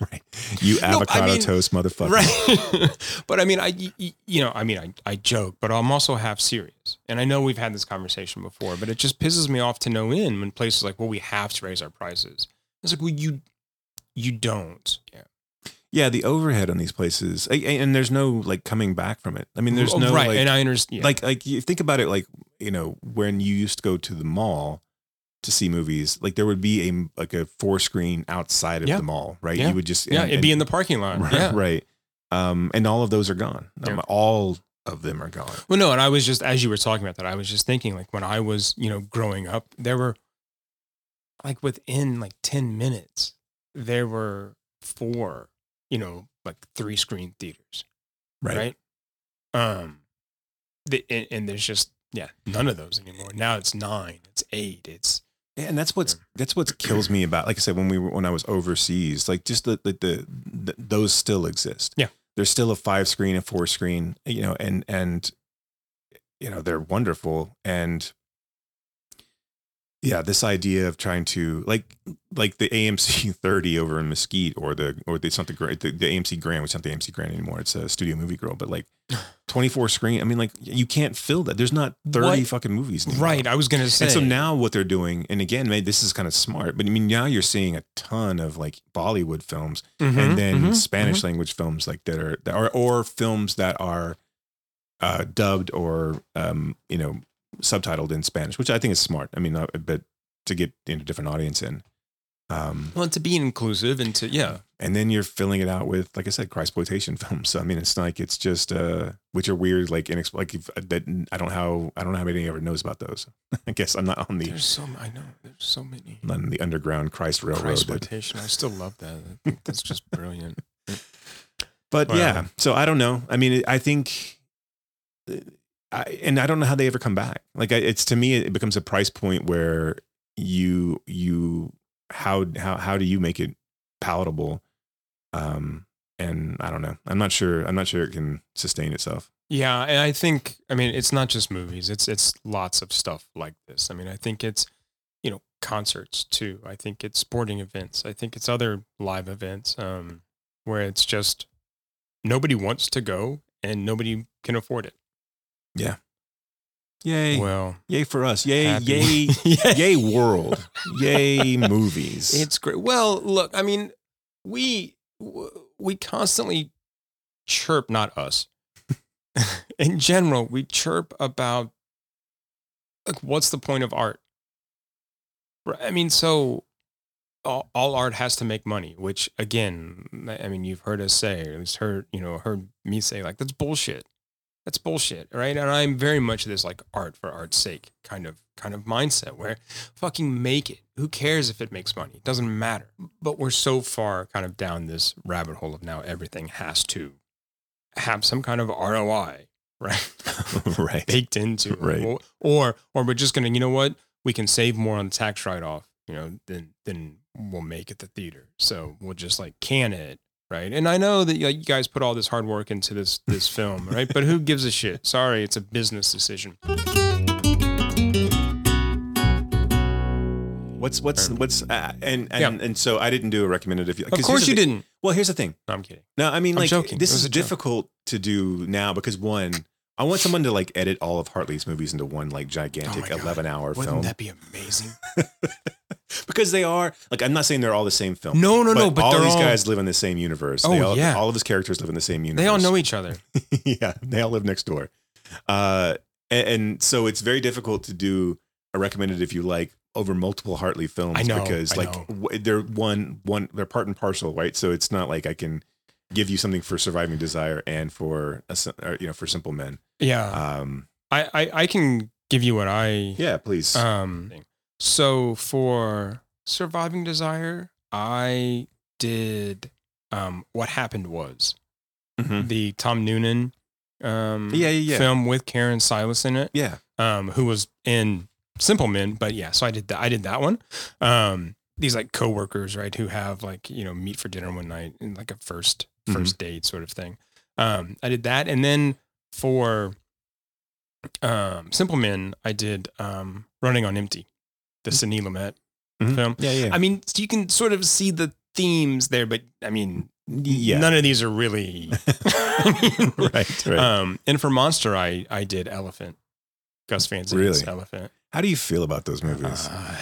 right. You No, I avocado mean- toast motherfucker. Right. but I mean, I, you know, I mean, I, I joke, but I'm also half serious. And I know we've had this conversation before, but it just pisses me off to no end when places like, well, we have to raise our prices. It's like, well, you, you don't. Yeah. Yeah, the overhead on these places, and there's no like coming back from it. I mean, there's no Oh, right. like, and I understand. Yeah. like like you think about it like you know when you used to go to the mall to see movies like there would be a like a four screen outside of Yeah. the mall right Yeah. you would just yeah, and- it'd be in the parking lot. right, yeah. right um and all of those are gone Um, all of them are gone Well, no, and I was just as you were talking about that, I was just thinking like when I was, you know, growing up, there were like within like 10 minutes, there were four, you know, like three screen theaters. Right. Right. Um the, and, and there's just yeah, none of those anymore. Now it's nine, it's eight, it's Yeah, and that's what's that's what kills me about like I said when we were when I was overseas like just the the, the, the those still exist Yeah. there's still a five screen a four screen you know and and you know they're wonderful and yeah this idea of trying to like like the AMC 30 over in Mesquite or the or the, it's not the great the, the AMC Grand which is not the AMC Grand anymore it's a Studio Movie Grill but like 24 screen I mean like you can't fill that there's not 30 What? fucking movies anymore. right. I was gonna say And so now what they're doing, and again, maybe this is kind of smart, but I mean, now you're seeing a ton of like Bollywood films Mhm, and then mhm, Spanish language films like that are, that are, or films that are uh, dubbed or, um, you know, subtitled in Spanish, which I think is smart. I mean, uh, but to get into a different audience in. Um, well to be inclusive and to yeah. and then you're filling it out with, like I said, exploitation films. So I mean, it's like it's just, uh, which are weird, like inex- like if, that. I don't know how I don't know how many ever knows about those. I guess I'm not on the There's so I know, there's so many. not on the underground Christ Railroad. Exploitation. I still love that. I think that's just brilliant. But Wow. yeah, so I don't know. I mean, I think, uh, I, and I don't know how they ever come back. Like it's to me, it becomes a price point where you you how how how do you make it palatable? Um, and I don't know. I'm not sure. I'm not sure it can sustain itself. Yeah, and I think I mean it's not just movies. It's it's lots of stuff like this. I mean, I think it's you know concerts too. I think it's sporting events. I think it's other live events um, where it's just nobody wants to go and nobody can afford it. Yeah. Yay! Well, yay for us! Yay! happy- Yay! yay! World! Yay! Movies! It's great. Well, look, I mean, we we constantly chirp, not us. In general, we chirp about like what's the point of art? I mean, so all, all art has to make money, which again, I mean, you've heard us say, or at least heard, you know, heard me say, like, that's bullshit. That's bullshit, right? And I'm very much this like art for art's sake kind of kind of mindset where fucking make it. Who cares if it makes money? It doesn't matter. But we're so far kind of down this rabbit hole of now everything has to have some kind of ROI, right? right. Baked into it. Right. Or, or or we're just gonna, you know what? We can save more on the tax write off, you know, than than we'll make at the theater. So we'll just like can it. Right. And I know that like, you guys put all this hard work into this this film, right? But who gives a shit? Sorry, it's a business decision. What's what's what's uh, and and, Yeah. and so I didn't do a recommended if you. Of course you thing- didn't. Well, here's the thing. No, I'm kidding. No, I mean I'm like joking. this is a joke. difficult to do now because one, I want someone to like edit all of Hartley's movies into one like gigantic Oh my God. 11 hour Wouldn't film. that be amazing? because they are like I'm not saying they're all the same film. No, no, no, but all these all- guys live in the same universe. Oh, they all, yeah. all of his characters live in the same universe. They all know each other. yeah, they all live next door. Uh, and, and so it's very difficult to do I recommend it if you like over multiple Hartley films I know, because I like w- they're one one they're part and parcel, right? So it's not like I can give you something for Surviving Desire and for a, or, you know for Simple Men. Yeah. Um, I, I, I can give you what I yeah, please. Um, so for Surviving Desire, I did um, What Happened Was Mhm. the Tom Noonan um, Yeah, yeah, yeah. film with Karen Sillas in it, yeah, um, who was in Simple Men. But yeah, so I did that. I did that one. Um, these like coworkers, right, who have like you know meet for dinner one night and like a 1st Mhm. first date sort of thing. Um, I did that, and then for um, Simple Men, I did um, Running on Empty, the Sidney Lumet Mhm. film. Yeah, yeah. I mean, you can sort of see the themes there, but I mean, Yeah. none of these are really right, right. Um, and for Monster, I I did Elephant, Gus Van Sant's Really? Elephant. How do you feel about those movies? Uh,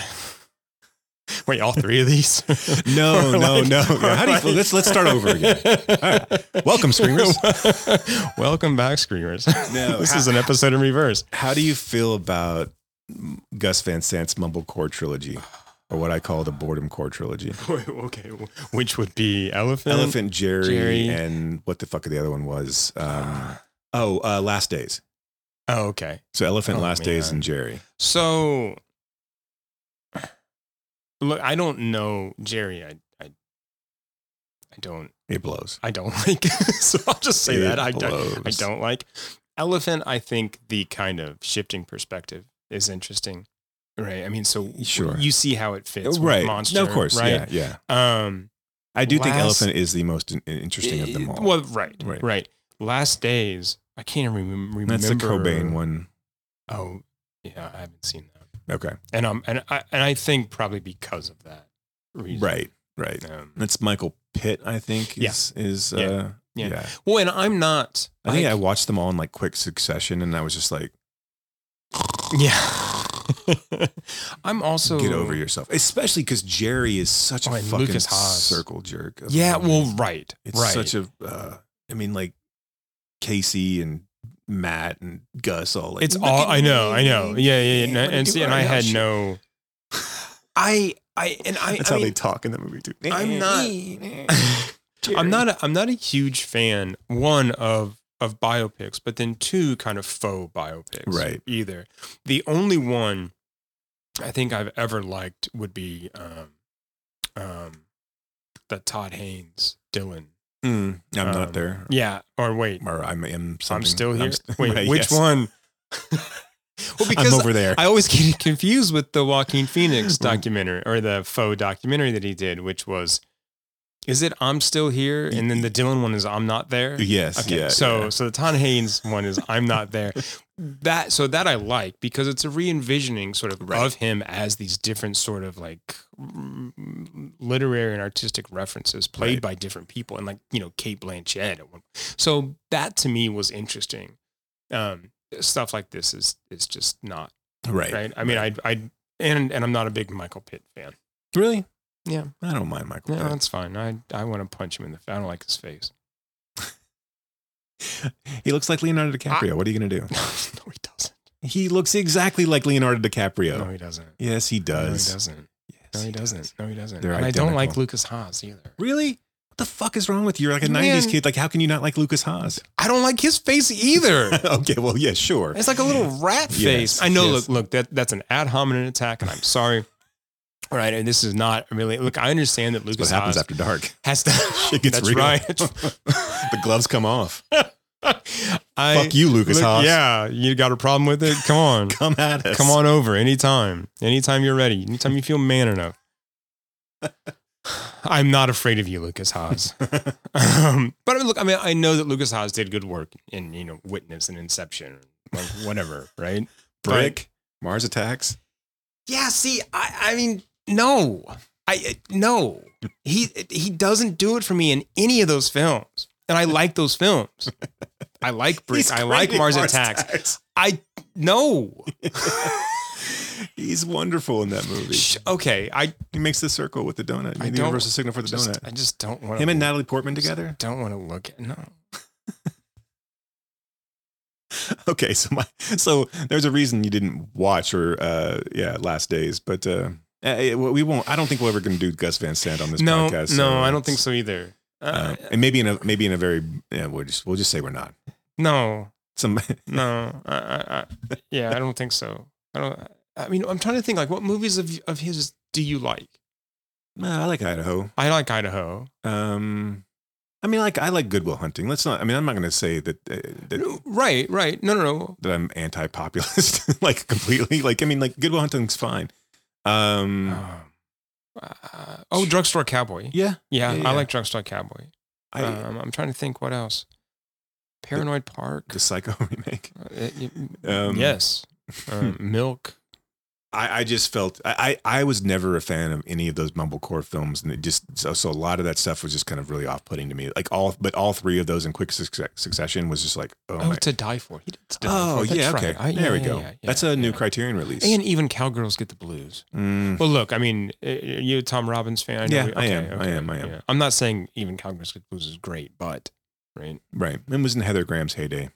wait, all three of these? No, no, like- no. or How do you feel? Let's- let's start over again. Right. Welcome, Screamers. Welcome back, Screamers. No, this how- is an episode in reverse. How do you feel about Gus Van Sant's Mumblecore trilogy, or what I call the Boredom Core trilogy? Okay, which would be Elephant, Elephant Gerry, Gerry. and what the fuck the other one was? Um, oh, uh, Last Days. Oh, okay. So Elephant, Oh, Last Days, and Gerry. So, look, I don't know Gerry. I, I, I don't. It blows. I don't like. so I'll just say It that I don't. I don't like Elephant. I think the kind of shifting perspective is interesting, right? I mean, so Sure. you see how it fits, right. Monster, No, of course. right? Yeah, yeah. Um, I do think Elephant is the most interesting of them all. Well, right, Right. right, Last Days. I can't remem- remember. That's the Cobain one. Oh, yeah, I haven't seen that. Okay. and um and I and I think probably because of that reason. Right. Right. Um, That's Michael Pitt, I think. Yeah. Is, is Yeah. uh, yeah. yeah. Well, and I'm not. I think I watched them all in like quick succession, and I was just like, yeah. I'm also "Get over yourself," especially because Gerry is such Oh, a fucking Lucas Haas. circle jerk. Yeah. movie. Well, right. it's right. such a. Uh, I mean, like Casey and Matt and Gus all like. It's all I know. me, I know. Yeah. Yeah. yeah. I'm No, gonna and do see, and I had shit." no. I I and I. That's I how mean, they talk in that movie too. I'm not. I'm not. A, I'm not a huge fan. One of of biopics, but then two kind of faux biopics. Right. Either the only one I think I've ever liked would be um um the Todd Haynes Dylan. Mm, I'm Um, not there. Yeah. Or wait, Or I'm, I'm, I'm still here. st- wait, right, which yes. one? well, because over there. I always get confused with the Joaquin Phoenix documentary or the faux documentary that he did, which was, is it I'm still here, and then the Dylan one is I'm not there. Yes, Okay. yeah, So yeah. so the Todd Haynes one is I'm not there. That so that I like because it's a re-envisioning sort of of him as these different sort of like mm, literary and artistic references played Right. by different people and like you know Cate Blanchett. So that to me was interesting. Um, stuff like this is is just not Right. right. I mean, I I and and I'm not a big Michael Pitt fan. Really? Yeah, I don't mind Michael. no, Pitt. that's fine. I I want to punch him in the. face. I don't like his face. He looks like Leonardo DiCaprio. what are you gonna do? no, he doesn't. He looks exactly like Leonardo DiCaprio. No, he doesn't. Yes, he does. No, he doesn't. no, he, doesn't. No, he doesn't. They're and I don't like. Lucas Haas either. Really? What the fuck is wrong with you? You're like a Man. '90s kid. Like, how can you not like Lucas Haas? I don't like his face either. okay, well, yeah, sure. It's like a little rat Yes, face. I know. yes. Look, look. That that's an ad hominem attack, and I'm sorry. Right, and this is not really. Look, I understand that Lucas what happens Haas after dark. has to. it gets that's real. right. the gloves come off. I, Fuck you, Lucas look, Haas. Yeah, you got a problem with it? Come on, Come at us. come on over anytime. Anytime you're ready. Anytime you feel man enough. I'm not afraid of you, Lucas Haas. um, but I mean, look, I mean, I know that Lucas Haas did good work in you know Witness and Inception, like whatever, right? Brick, Mars Attacks. Yeah, see, I, I mean, no, I no, he he doesn't do it for me in any of those films, and I like those films. I like Brick. I like Mars, Mars Attacks. Attacks. I no. He's wonderful in that movie. Okay, I He makes the circle with the donut. I the don't- universal signal for the just, donut. I just don't want Him and Natalie Portman together. Don't want to look at no. okay, so my so there's a reason you didn't watch or uh yeah, Last Days, but uh eh, we won't. I don't think we're ever going to do Gus Van Sant on this no, podcast. no, so I don't think so either. Uh, Uh, and maybe in a maybe in a very yeah, we'll just we'll just say we're not. no, Some no, I, I, I, yeah, I don't think so. I don't. I mean, I'm trying to think like what movies of of his do you like? Uh, I like Idaho. I like Idaho. Um, I mean, like I like Good Will Hunting. Let's not. I mean, I'm not going to say that uh, that, Right, right. No, no, no. that I'm anti-populist, like completely. Like I mean, like Good Will Hunting's fine. Um, Uh, oh, Drugstore Cowboy. yeah, Yeah, yeah. I like Drugstore Cowboy. I, um, I'm trying to think what else. Paranoid Park. the Psycho remake. Uh, it- it- Um, yes. Um, Milk. I, I just felt I, I I was never a fan of any of those mumblecore films, and it just so so a lot of that stuff was just kind of really off putting to me. Like all, but all three of those in quick succe- succession was just like oh, Oh, my. to die for. He did to Die Oh For. That's yeah, right. okay. I- there we go. yeah, yeah, That's a new. Criterion release. And even Cowgirls get the blues. Mm, Well, look, I mean, uh, you a Tom Robbins fan? I know Yeah, we- I am, okay, I okay, am, I am. yeah. I'm not saying even Cowgirls get the blues is great, but right. right, it was in Heather Graham's heyday.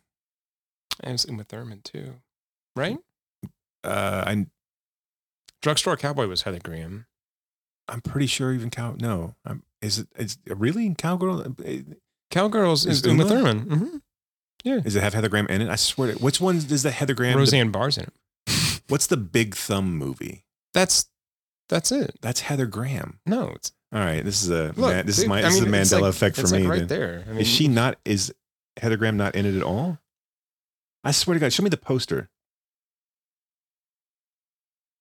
And it's in with Thurman too, right? Uh, I Drugstore Cowboy was Heather Graham. I'm pretty sure even cow. No, I'm, is it? Is really cowgirl? uh, Cowgirls Is is with Uma? Thurman. hmm Yeah. Does it have Heather Graham in it? I swear. To, which one is the Heather Graham? the- Roseanne Barr's in it. what's the Big Thumb movie? That's that's it. That's Heather Graham. No, it's All right, this is a Look, man, this is my I this is mean, the Mandela like- effect for me. like right then. there. I mean, is she not? Is Heather Graham not in it at all? I swear to God, show me the poster.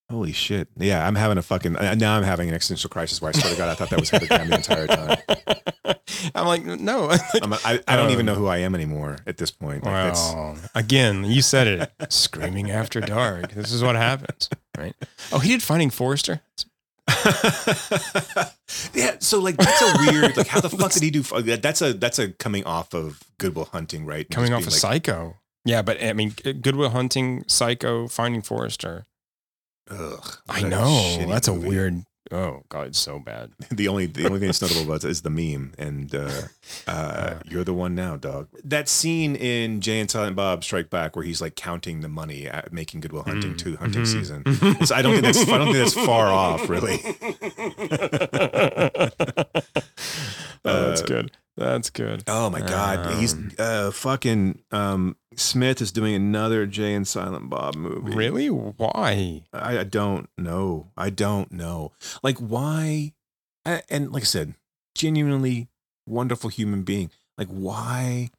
Holy shit! Yeah, I'm having a fucking uh, now. I'm having an existential crisis. Where I swear to God, I thought that was Heather Graham the entire time. I'm like, no. I'm, I, I don't even Um, know who I am anymore at this point. Like, Well, again, you said it. Screaming after dark. This is what happens, right? Oh, he did Finding Forrester. yeah, so like that's a weird. Like, how the fuck did he do? That's a that's a coming off of Good Will Hunting, right? Coming off of like, Psycho. Yeah, but I mean, Good Will Hunting, Psycho, Finding Forrester. Ugh, I what a know shitty that's a weird. Oh God, it's so bad. The only the only thing that's notable about it is the meme, and uh, uh, you're the one now, dog. That scene in Jay and Silent Bob Strike Back, where he's like counting the money at making Good Will Hunting Mm. two hunting Mhm. season. So I don't think that's I don't think that's far off, really. Oh, that's Uh, good. That's good. Oh my god, he's Um, uh, fucking um, Smith is doing another Jay and Silent Bob movie. really. Why? I, I don't know. I don't know. Like why? And like I said, genuinely wonderful human being. Like why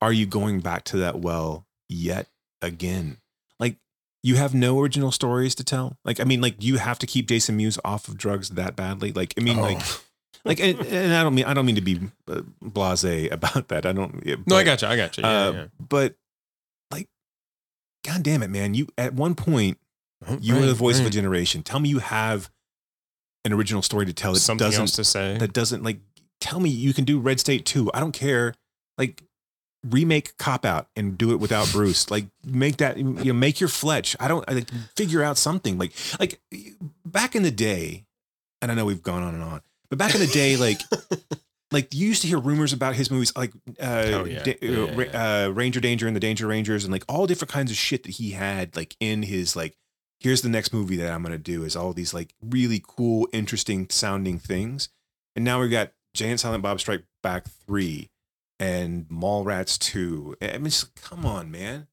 are you going back to that well yet again? Like you have no original stories to tell. Like I mean, like you have to keep Jason Mewes off of drugs that badly. Like I mean, Oh. like. Like and, and I don't mean I don't mean to be uh, blasé about that. I don't. yeah, No, I got you. I got you. Yeah, uh, yeah. But like, god damn it, man! You at one point you Right, the voice of a generation. Tell me you have an original story to tell that Something doesn't else to say. that doesn't like. Tell me you can do Red State too. I don't care. Like remake Cop Out and do it without Bruce. Like make that you know make your Fletch. I don't like figure out something like like back in the day. And I know we've gone on and on, but back in the day, like like you used to hear rumors about his movies, like uh, Oh, yeah. Da- Yeah, uh, uh, Ranger Danger and the Danger Rangers, and like all different kinds of shit that he had, like in his like. Here's the next movie that I'm gonna do is all these like really cool, interesting sounding things, and now we've got Jay and Silent Bob Strike Back three, and Mallrats two. I mean, just, come on, man.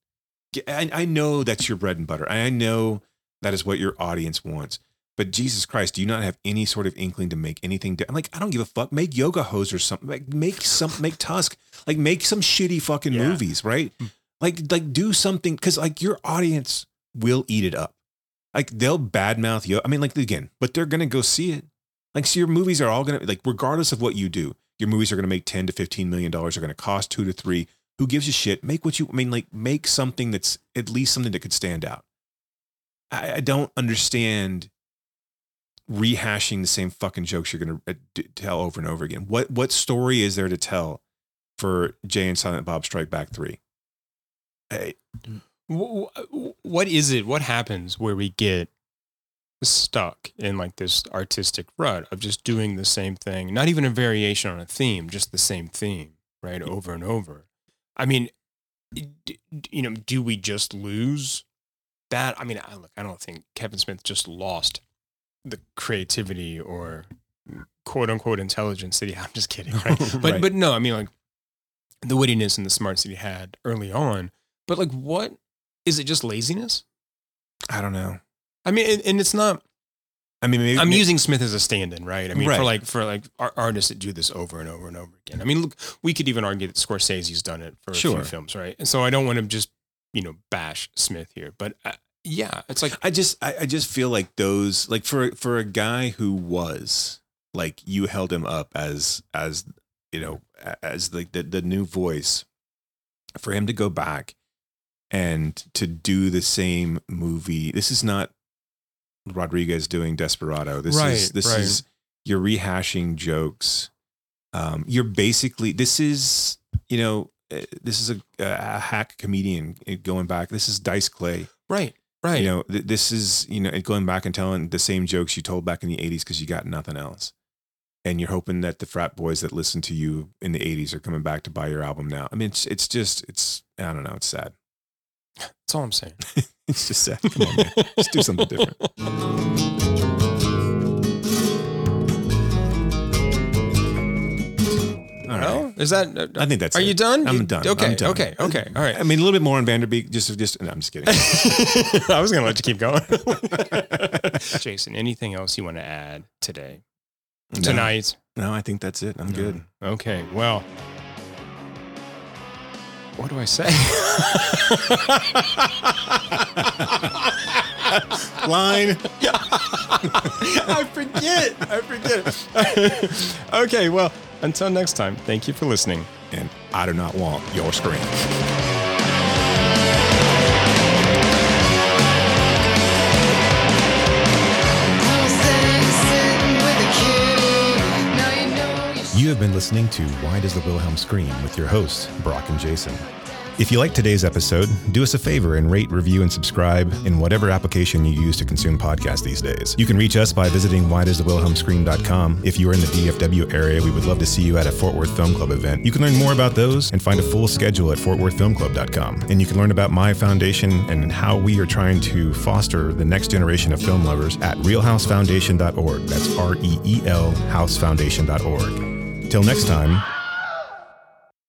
I, I know that's your bread and butter. I know that is what your audience wants. But Jesus Christ, do you not have any sort of inkling to make anything? di- I'm like, I don't give a fuck. Make Yoga Hose or something. Like, make some, make Tusk. Like, make some shitty fucking Yeah. movies, right? Hmm. Like, like do something because like your audience will eat it up. Like they'll badmouth you. I mean, like again, but they're gonna go see it. Like, so your movies are all gonna like, regardless of what you do, your movies are gonna make ten to fifteen million dollars. Are gonna cost two to three. Who gives a shit? Make what you. I mean, like, make something that's at least something that could stand out. I, I don't understand rehashing the same fucking jokes you're gonna uh, tell over and over again. What what story is there to tell for Jay and Silent Bob Strike Back three? Hey, Wh- wh- what is it? What happens where we get stuck in like this artistic rut of just doing the same thing, not even a variation on a theme, just the same theme, right? Over and over. I mean, you know, do we just lose that? I mean, I, look, I don't think Kevin Smith just lost the creativity or quote unquote intelligence that he. I'm just kidding, right? But Right. but no, I mean like the wittiness and the smarts that he had early on. But like, what is it? Just laziness? I don't know. I mean, and, and it's not. I mean, maybe, I'm using Smith as a stand-in, right? I mean, for like for like ar- artists that do this over and over and over again. I mean, look, we could even argue that Scorsese's done it for a few films, right? And so I don't want to just you know bash Smith here, but uh, yeah, it's like I just I, I just feel like those like for for a guy who was like you held him up as as you know as like the, the new voice for him to go back and to do the same movie this is not Rodriguez doing Desperado. This is this right. is you're rehashing jokes. Um you're basically this is you know uh, this is a, a hack comedian uh, going back. This is Dice Clay. Right, right. you know, th- this is, you know, going back and telling the same jokes you told back in the 80s because you got nothing else. And you're hoping that the frat boys that listened to you in the 80s are coming back to buy your album now. I mean, it's, it's just, it's, I don't know, it's sad. That's all I'm saying. It's just sad. Come on, man. Just do something different. is that? uh, I think that's Are it. you done? I'm You- done. Okay, I'm done. okay, okay. All right. I mean, a little bit more on Van Der Beek. Just, just, no, I'm just kidding. I was going to let you keep going. Jason, anything else you want to add today? No. Tonight? No, I think that's it. I'm good. Okay, well, what do I say? Line. I forget. I forget. okay, well, until next time, thank you for listening. And I do not want your scream. You have been listening to Why Does the Wilhelm Scream with your hosts, Brock and Jason. If you like today's episode, do us a favor and rate, review, and subscribe in whatever application you use to consume podcasts these days. You can reach us by visiting whydoesthewilhelmscream.com. If you are in the DFW area, we would love to see you at a Fort Worth Film Club event. You can learn more about those and find a full schedule at fortworthfilmclub.com. And you can learn about my foundation and how we are trying to foster the next generation of film lovers at reelhousefoundation.org. That's R E E L housefoundation.org. Till next time,